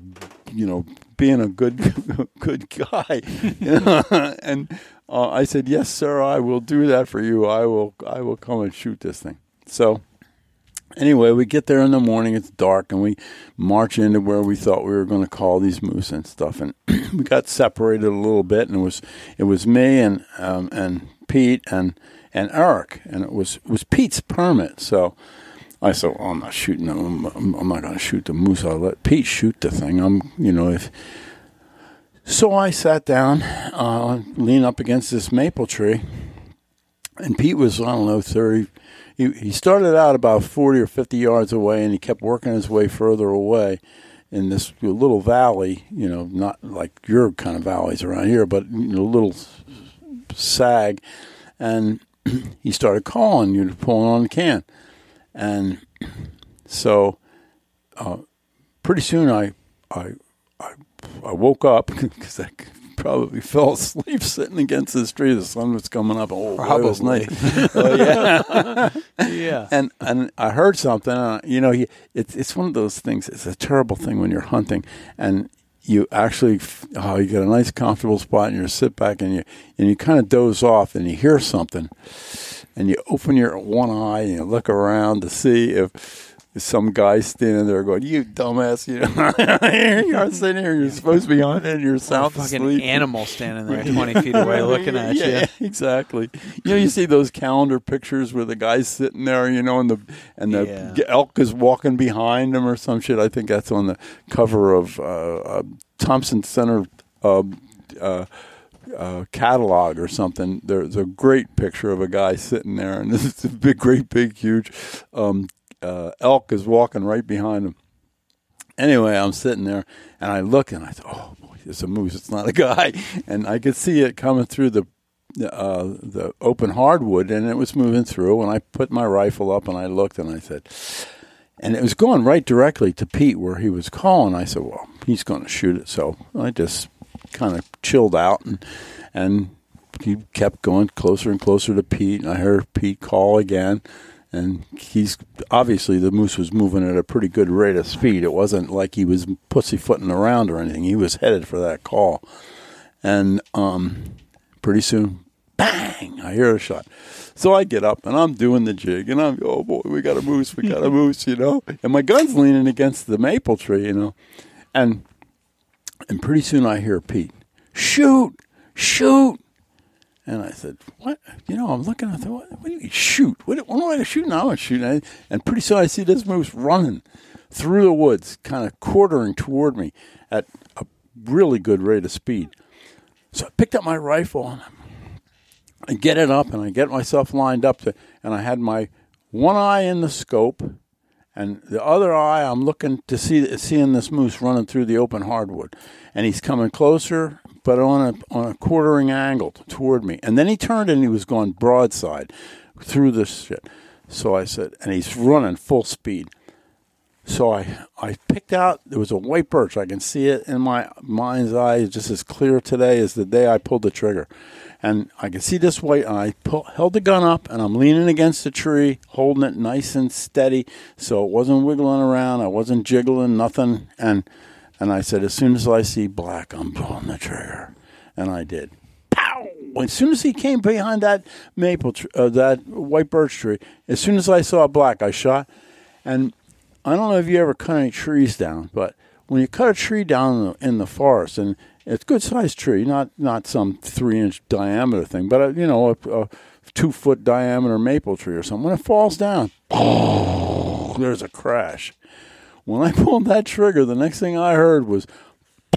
you know, being a good good guy." And uh, I said, "Yes, sir. I will do that for you. I will. I will come and shoot this thing." So anyway, we get there in the morning. It's dark, and we march into where we thought we were going to call these moose and stuff. And we got separated a little bit, and it was it was me and um, and Pete and and Eric, and it was it was Pete's permit. So I said, well, I'm not shooting. them. I'm, I'm not going to shoot the moose. I'll let Pete shoot the thing. I'm you know if. So I sat down, uh, up against this maple tree, and Pete was I don't know thirty he, he started out about 40 or 50 yards away and he kept working his way further away in this little valley, you know, not like your kind of valleys around here, but you know, little sag. And he started calling, you know, pulling on the can. And so uh, pretty soon I, I, I, I woke up because I probably fell asleep sitting against this tree. The sun was coming up. Oh, boy, it was Probably. nice. Oh, yeah. Yeah. and and I heard something. Uh, you know, he, it's it's one of those things. It's a terrible thing when you're hunting and you actually oh you get a nice comfortable spot and you sit back and you and you kind of doze off and you hear something and you open your one eye and you look around to see if. Some guy standing there going, "You dumbass! You know, you are sitting here. You're supposed to be hunting. You're sound fucking asleep." animal standing there 20 feet away looking at yeah, you. yeah, exactly. You know, you see those calendar pictures where the guy's sitting there, you know, and the and the Yeah. elk is walking behind him or some shit. I think that's on the cover of uh, uh, Thompson Center uh, uh, uh, catalog or something. There's a great picture of a guy sitting there, and this is a big, great, big, huge um, uh, elk is walking right behind him. Anyway, I'm sitting there and I look and I thought, oh boy, it's a moose. It's not a guy. And I could see it coming through the uh, the open hardwood and it was moving through. And I put my rifle up and I looked and I said, and it was going right directly to Pete where he was calling. I said, well, he's going to shoot it. So I just kind of chilled out and and he kept going closer and closer to Pete. And I heard Pete call again and he's obviously the moose was moving at a pretty good rate of speed. It wasn't like he was pussyfooting around or anything. He was headed for that call, and um, pretty soon, bang! I hear a shot. So I get up and I'm doing the jig, and I'm oh boy, we got a moose, we got a moose, you know. And my gun's leaning against the maple tree, you know, and and pretty soon I hear Pete shoot, shoot. And I said, "What? You know, I'm looking. I thought, what, what do you mean shoot? What, what am I going to shoot now? I'm shooting." And pretty soon I see this moose running through the woods, kind of quartering toward me at a really good rate of speed. So I picked up my rifle and I get it up and I get myself lined up to, and I had my one eye in the scope And the other eye, I'm looking to see seeing this moose running through the open hardwood, and he's coming closer, but on a on a quartering angle toward me. And then he turned and he was going broadside through this shit. So I said, and he's running full speed. So I, I picked out, there was a white birch. I can see it in my mind's eye, just as clear today as the day I pulled the trigger. And I can see this white, and I pull, held the gun up, and I'm leaning against the tree, holding it nice and steady, so it wasn't wiggling around, I wasn't jiggling, nothing. And, and I said, as soon as I see black, I'm pulling the trigger. And I did. Pow! As soon as he came behind that maple, tr- uh, that white birch tree, as soon as I saw black, I shot. And I don't know if you ever cut any trees down, but when you cut a tree down in the, in the forest, and it's a good sized tree, not not some three inch diameter thing, but a, you know a, a two foot diameter maple tree or something. When it falls down, there's a crash. When I pulled that trigger, the next thing I heard was,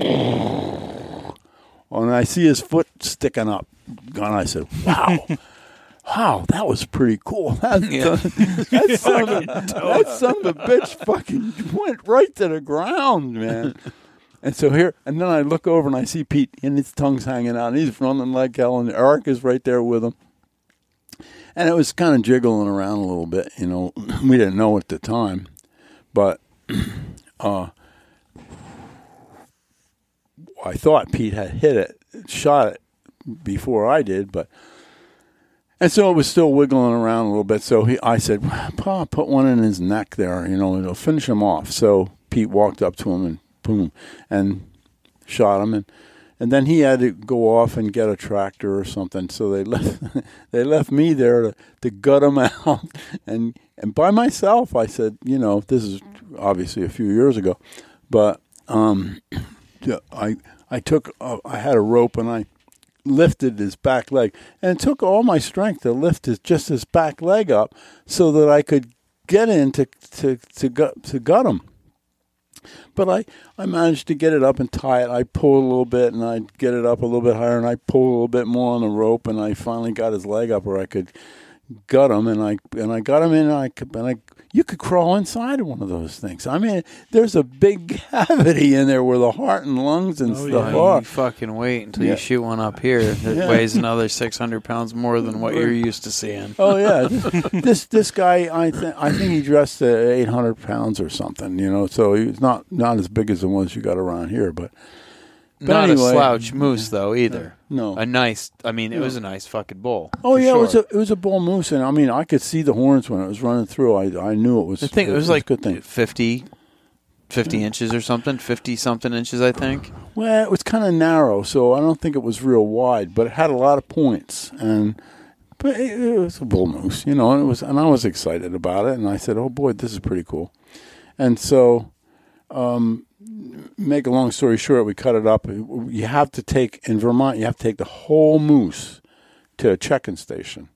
oh, and I see his foot sticking up, and I said, "Wow." wow, that was pretty cool. That, that, son, of, that son of a bitch fucking went right to the ground, man. And so here, and then I look over and I see Pete, and his tongue's hanging out, and he's running like hell, and Eric is right there with him. And it was kind of jiggling around a little bit, you know. We didn't know at the time, but uh, I thought Pete had hit it, shot it before I did, but and so it was still wiggling around a little bit. So he, I said, "Pa, put one in his neck there. You know, it'll finish him off." So Pete walked up to him and boom, and shot him, and and then he had to go off and get a tractor or something. So they left they left me there to, to gut him out, and and by myself. I said, you know, this is obviously a few years ago, but um, I I took uh, I had a rope and I lifted his back leg, and it took all my strength to lift his just his back leg up so that I could get in to to to gut to gut him. But I, I managed to get it up and tie it. I pull a little bit and I get it up a little bit higher and I pull a little bit more on the rope and I finally got his leg up where I could gut him and I and I got him in and I and I you could crawl inside of one of those things. I mean, there's a big cavity in there where the heart and lungs and Oh, stuff yeah. are. You fucking wait until Yeah. you shoot one up here that Yeah. weighs another 600 pounds more than what you're used to seeing. Oh yeah, this this guy I think I think he dressed at eight hundred pounds or something. You know, so he's not not as big as the ones you got around here, but But Not anyway- a slouch moose, though, either. no. A nice, I mean, it was a nice fucking bull. Oh yeah, sure. it was a it was a bull moose, and I mean I could see the horns when it was running through. I I knew it was. I think it was like a good thing. 50, 50 inches or something, 50 something inches, I think. Well, it was kind of narrow, so I don't think it was real wide, but it had a lot of points, and but it, it was a bull moose, you know, and it was, and I was excited about it, and I said, "Oh boy, this is pretty cool," and so, um, make a long story short, we cut it up. You have to take in Vermont, you have to take the whole moose to a checking station,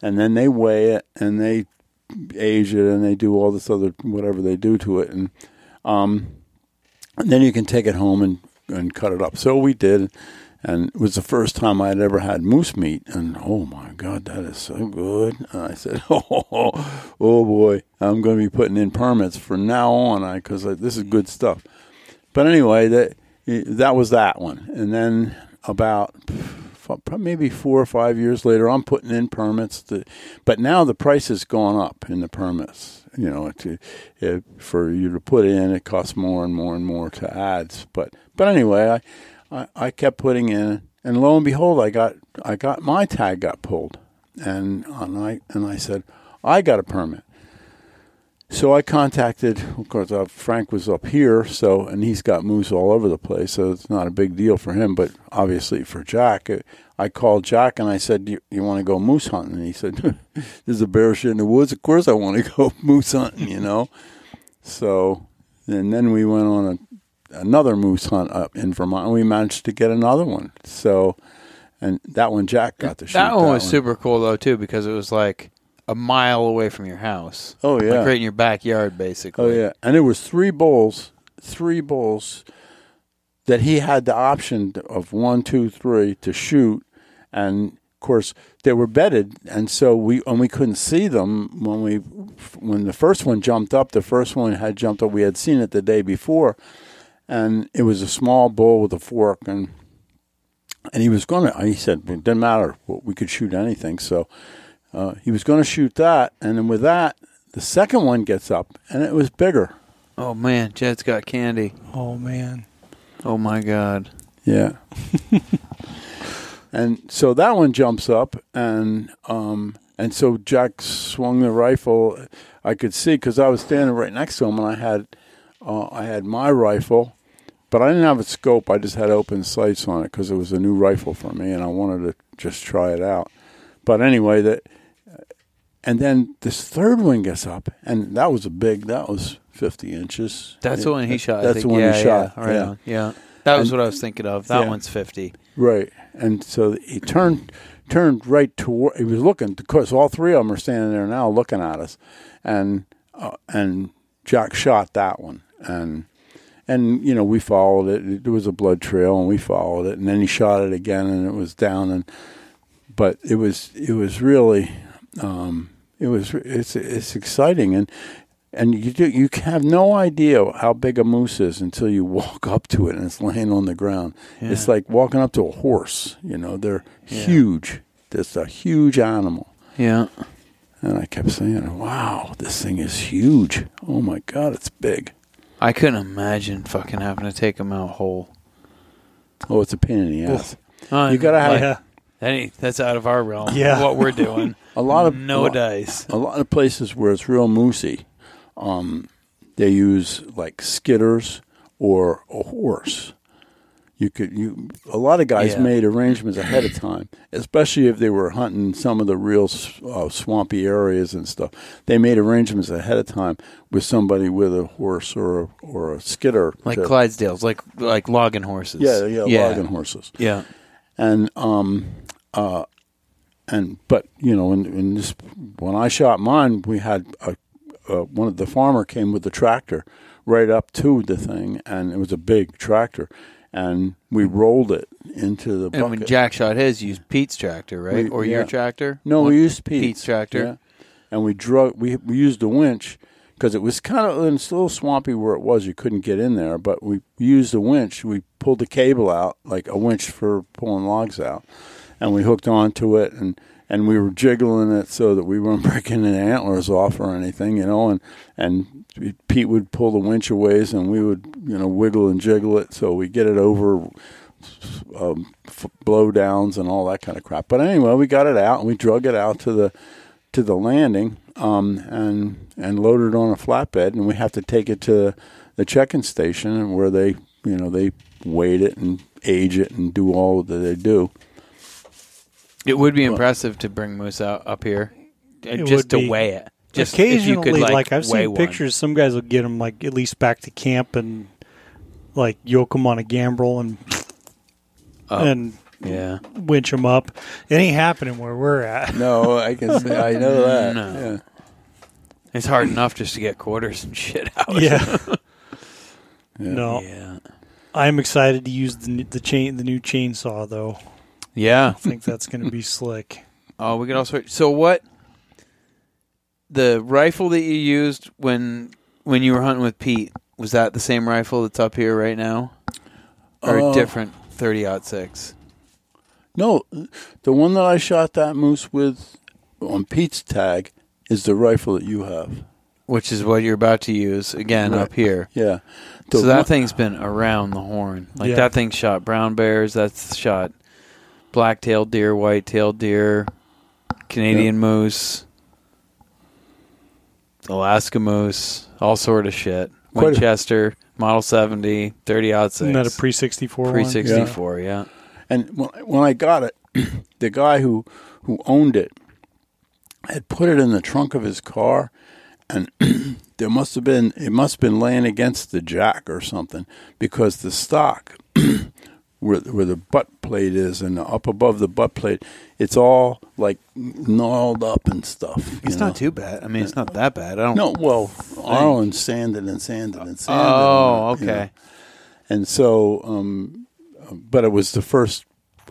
and then they weigh it and they age it and they do all this other whatever they do to it, and um, and then you can take it home and, and cut it up. So we did, and it was the first time I had ever had moose meat, and oh my god, that is so good! And I said, oh, oh boy, I'm going to be putting in permits from now on, because this is good stuff. But anyway, that that was that one, and then about maybe four or five years later, I'm putting in permits. To, but now the price has gone up in the permits. You know, to, it, for you to put in, it costs more and more and more to ads. But but anyway, I, I I kept putting in, and lo and behold, I got I got my tag got pulled, and and I and I said I got a permit. So I contacted, of course, uh, Frank was up here, so and he's got moose all over the place, so it's not a big deal for him. But obviously for Jack, uh, I called Jack and I said, "You, you want to go moose hunting?" And he said, "There's a bear shit in the woods. Of course I want to go moose hunting." You know. So and then we went on a, another moose hunt up in Vermont, and we managed to get another one. So, and that one Jack got to shoot. That one was super cool, though, too, because it was like a mile away from your house. Oh yeah. Like right in your backyard, basically. Oh yeah, and there was three bulls, three bulls that he had the option of one, two, three to shoot, and of course they were bedded, and so we and we couldn't see them when we when the first one jumped up. The first one had jumped up. We had seen it the day before, and it was a small bull with a fork, and and he was going to. He said it didn't matter. We could shoot anything. So uh, he was going to shoot that, and then with that, the second one gets up, and it was bigger. Oh man, Jed's got candy. Oh man. Oh my god. Yeah. and so that one jumps up, and um, and so Jack swung the rifle. I could see because I was standing right next to him, and I had uh, I had my rifle, but I didn't have a scope. I just had open sights on it because it was a new rifle for me, and I wanted to just try it out. But anyway, that and then this third one gets up, and that was a big. That was fifty inches. That's Yeah, the one he shot. That's the one yeah, he shot. Yeah, right yeah. on. Yeah. That was And- what I was thinking of. That Yeah. one's fifty. Right. And so he turned turned right toward. He was looking because all three of them are standing there now looking at us, and uh, and Jack shot that one, and and you know we followed it. There was a blood trail, and we followed it, and then he shot it again, and it was down, and but it was it was really um, it was it's it's exciting and. And you do, you have no idea how big a moose is until you walk up to it and it's laying on the ground. It's like walking up to a horse. You know, they're Yeah. huge. It's a huge animal. Yeah. And I kept saying, "Wow, this thing is huge! Oh my God, it's big! I couldn't imagine fucking having to take him out whole. Oh, it's a pain in the ass." You gotta have- Yeah. that that's out of our realm. Yeah. What we're doing. A lot of no a lot, dice. a lot of places where it's real moosey, um, they use like skidders or a horse. You could you a lot of guys Yeah. made arrangements ahead of time, especially if they were hunting some of the real uh, swampy areas and stuff. They made arrangements ahead of time with somebody with a horse or a, or a skidder, Like to- Clydesdales, like like logging horses. yeah, yeah, yeah. logging horses Yeah. and um uh and but you know in, in this when I shot mine we had a, uh one of the farmer came with the tractor right up to the thing and it was a big tractor and we rolled it into the And bucket. when Jack shot his, used Pete's tractor, right? We- or your tractor? no, we used Pete's, Pete's tractor. yeah. and we drug we we used a winch because it was kind of it's a little swampy where it was. You couldn't get in there, but we used a winch. We pulled the cable out like a winch for pulling logs out, and we hooked onto it and. And we were jiggling it so that we weren't breaking the antlers off or anything, you know. And and Pete would pull the winch away, and we would, you know, wiggle and jiggle it so we get it over um, f- blowdowns and all that kind of crap. But anyway, we got it out and we drug it out to the to the landing um, and and loaded it on a flatbed, and we have to take it to the check-in station where they you know they weigh it and age it and do all that they do. It would be impressive to bring moose out up here, It just would to be. weigh it. Just Occasionally, if you could, like, I've weigh seen one. pictures. Some guys will get them like at least back to camp and like yoke them on a gambrel and Oh. and Yeah. winch them up. It ain't happening where we're at. No, I can say I know that. No. Yeah. It's hard enough just to get quarters and shit out. Yeah. Yeah. No, Yeah. I'm excited to use the n- the chain the new chainsaw though. Yeah. I think that's going to be slick. Oh, we could also. So what? The rifle that you used when when you were hunting with Pete was that the same rifle that's up here right now, or a Uh, different thirty six? No, the one that I shot that moose with on Pete's tag is the rifle that you have. Which is what you're about to use again Right. up here. Yeah. The so that one- thing's been around the horn. Like Yeah. that thing shot brown bears. That's shot black-tailed deer, white-tailed deer, Canadian moose, Alaska moose, all sort of shit. Quite a- Winchester, Model 70, 30 six. Isn't that a pre sixty four Pre one? 64, yeah. And when, when I got it, the guy who who owned it had put it in the trunk of his car, and there must have been it must have been laying against the jack or something because the stock where where the butt plate is and up above the butt plate, it's all like gnarled up and stuff. It's know? not too bad. I mean, it's not that bad. I don't. No, well, Arlen sanded and sanded and sanded. Oh, on it, you know. okay. And so, um, but it was the first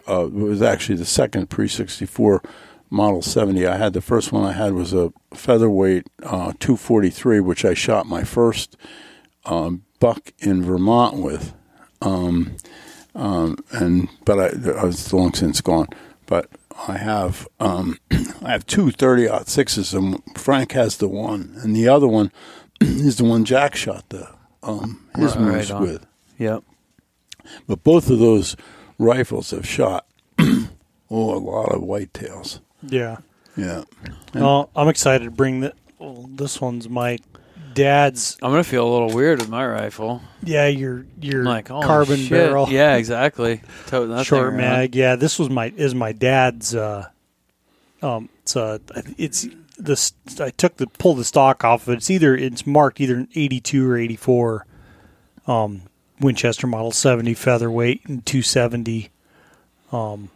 Uh, it was actually the second pre sixty four model seventy. I had the first one I had was a featherweight uh, two forty three, which I shot my first um, buck in Vermont with. Um, um, and but I, I was long since gone. But I have um, I have two 30 aught sixes, and Frank has the one, and the other one is the one Jack shot the um, his Right moose on. with. Yep. But both of those rifles have shot oh a lot of whitetails. Yeah. Yeah, Well, I'm excited to bring the. Well, this one's my dad's. I'm gonna feel a little weird with my rifle. Yeah, your your like, carbon shit. barrel. Yeah, exactly. Short mag. Yeah, this was my is my dad's. Uh, um, it's uh, it's this. I took the pull the stock off of it. It's either it's marked either an 82 or 84. Um, Winchester Model 70 featherweight and 270. Um,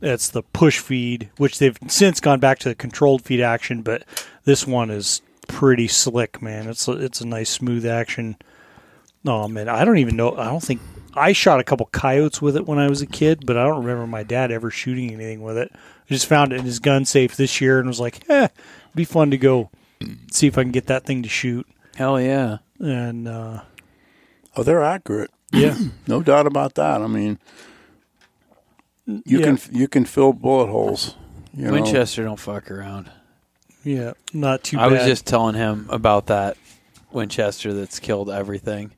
it's the push feed, which they've since gone back to the controlled feed action, but this one is pretty slick, man. It's a, it's a nice smooth action. Um, man, I don't even know. I don't think I shot a couple coyotes with it when I was a kid, but I don't remember my dad ever shooting anything with it. I just found it in his gun safe this year and was like, eh, it'd be fun to go see if I can get that thing to shoot. Hell yeah. And uh, oh, they're accurate. yeah, No doubt about that. I mean, you Yeah. can you can fill bullet holes. You know. Winchester don't fuck around. Yeah, not too bad. I bad. was just telling him about that Winchester that's killed everything.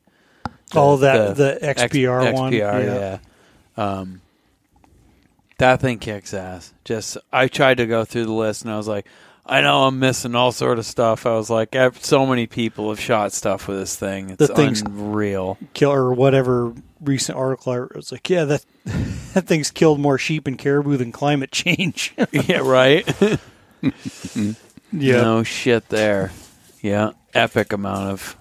oh that the, X- XPR one. XPR, yeah. Um, that thing kicks ass. Just I tried to go through the list and I was like, I know I'm missing all sort of stuff. I was like, so many people have shot stuff with this thing. It's The thing's- unreal. kill or whatever recent article I read, was like, yeah, that that thing's killed more sheep and caribou than climate change. yeah, right. yeah, No shit there. Yeah, epic amount of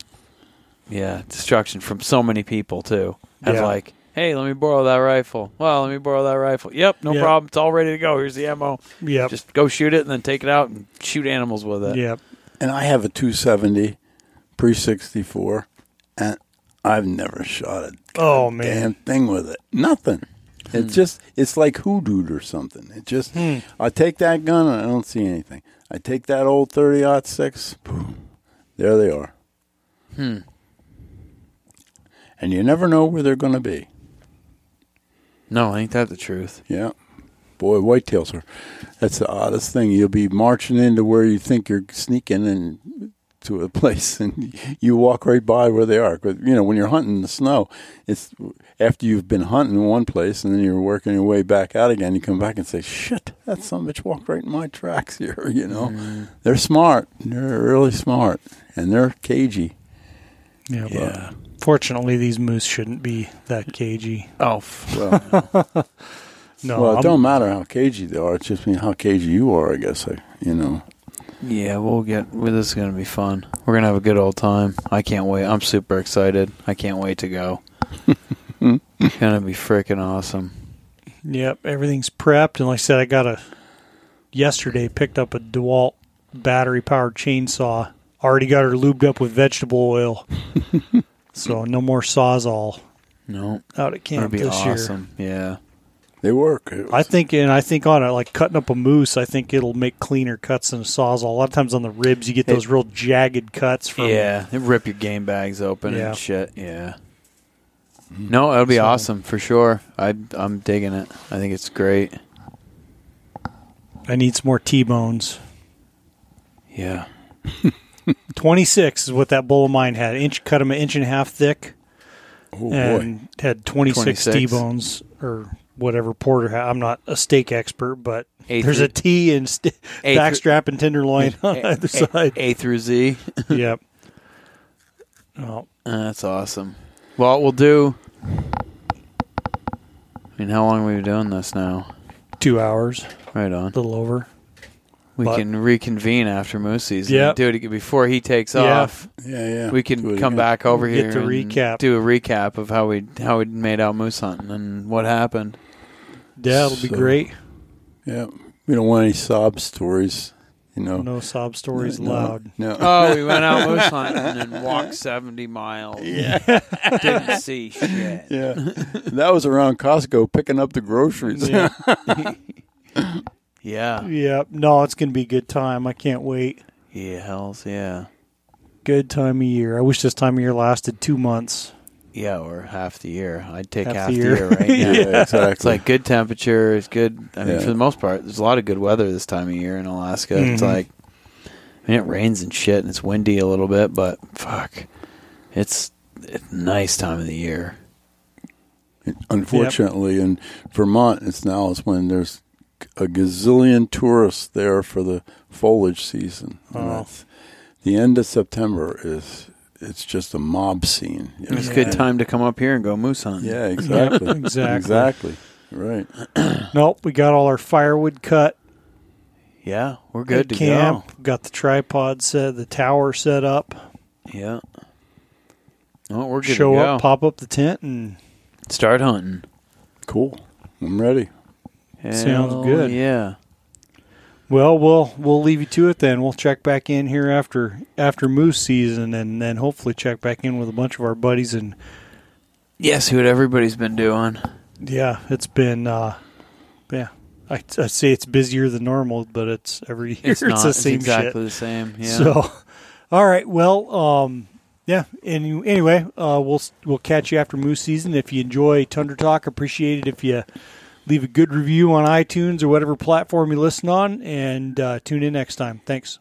yeah destruction from so many people too. Of Yeah. like, hey, let me borrow that rifle. Well, let me borrow that rifle. Yep, no Yep. problem. It's all ready to go. Here's the ammo. yep, Just go shoot it and then take it out and shoot animals with it. yep. and I have a 270 pre 64, and I've never shot a Oh man, damn thing with it. Nothing. It's just it's like hoodooed or something. It just Hmm. I take that gun and I don't see anything. I take that old 30 six, boom, there they are. Hmm. And you never know where they're going to be. No, ain't that the truth? Yeah. Boy, whitetails are that's the oddest thing. You'll be marching into where you think you're sneaking and to a place and you walk right by where they are. But you know, when you're hunting in the snow, it's after you've been hunting in one place and then you're working your way back out again, you come back and say, Shit, that son of a bitch walked right in my tracks here, you know. Mm. They're smart. They're really smart. And they're cagey. yeah, but Yeah. Fortunately, these moose shouldn't be that cagey. Oh, Well, No, well it I'm- don't matter how cagey they are, it's just mean how cagey you are, I guess I you know. Yeah. We'll get. Well, this is gonna be fun. We're gonna have a good old time. I can't wait. I'm super excited. I can't wait to go. it's gonna be freaking awesome. Yep, everything's prepped, and like I said, I got a yesterday picked up a DeWalt battery powered chainsaw. Already got her lubed up with vegetable oil, so no more sawzall No, out at it'll camp be this year. awesome. Yeah. They work. I think, and I think on it, like cutting up a moose, I think it'll make cleaner cuts than a sawzall. A lot of times on the ribs, you get those real jagged cuts from. Yeah, they rip your game bags open Yeah. and shit. Yeah. No, it'll be So- awesome for sure. I I'm digging it. I think it's great. I need some more T-bones. Yeah. 26 is what that bull of mine had. Inch cut him an inch and a half thick, oh boy. and had 26, 26. T-bones or whatever porterhouse. I'm not a steak expert, but A there's through- a T and st- A through- backstrap and tenderloin on A- either side. A through Z. yep. Oh, Uh, That's awesome. Well, we'll do. I mean, how long have we been doing this now? two hours, Right on. a little over. We But- can reconvene after moose season. Yep. Do it before he takes Yeah. off. Yeah, yeah. We can come again. back over Get here the and recap. do a recap of how we how we made out moose hunting and what happened. Yeah, it'll be great. Yeah, we don't want any sob stories. You know, No sob stories No, allowed. No, Oh, we went out moose hunting and walked 70 miles. Yeah. Didn't see shit. yeah, that was around Costco picking up the groceries. Yeah. Yeah. yeah. No, it's going to be a good time. I can't wait. Yeah, hells yeah. Good time of year. I wish this time of year lasted two months. Yeah, or half the year. I'd take Half half, the the year. year, right now. yeah, exactly. It's like good temperature. It's good. I mean, Yeah. for the most part, there's a lot of good weather this time of year in Alaska. It's Mhm. like, I mean, it rains and shit, and it's windy a little bit, but fuck, it's, it's a nice time of the year. Unfortunately, in Vermont, it's now is when there's a gazillion tourists there for the foliage season. Oh. the end of September is it's just a mob scene. you It's a good time to come up here and go moose hunting. Yeah, exactly. exactly. Exactly. Right. Nope. We got all our firewood cut. Yeah, we're good to camp. Got the tripod set, the tower set up. go. Yeah. Oh, we're good Show to go. up, pop up the tent, and Start hunting. Cool. I'm ready. Sounds good. Yeah. Well, we'll we'll leave you to it then. We'll check back in here after after moose season, and then hopefully check back in with a bunch of our buddies. And Yeah, see what everybody's been doing. yeah, it's been uh, yeah. I I say it's busier than normal, but it's every year It's, it's, the It's same exactly shit. the same. Yeah. So, all right. Well, um, yeah. Any, anyway, uh, we'll we'll catch you after moose season. If you enjoy Tundra Talk, appreciate it if you leave a good review on iTunes or whatever platform you listen on, and uh, tune in next time. Thanks.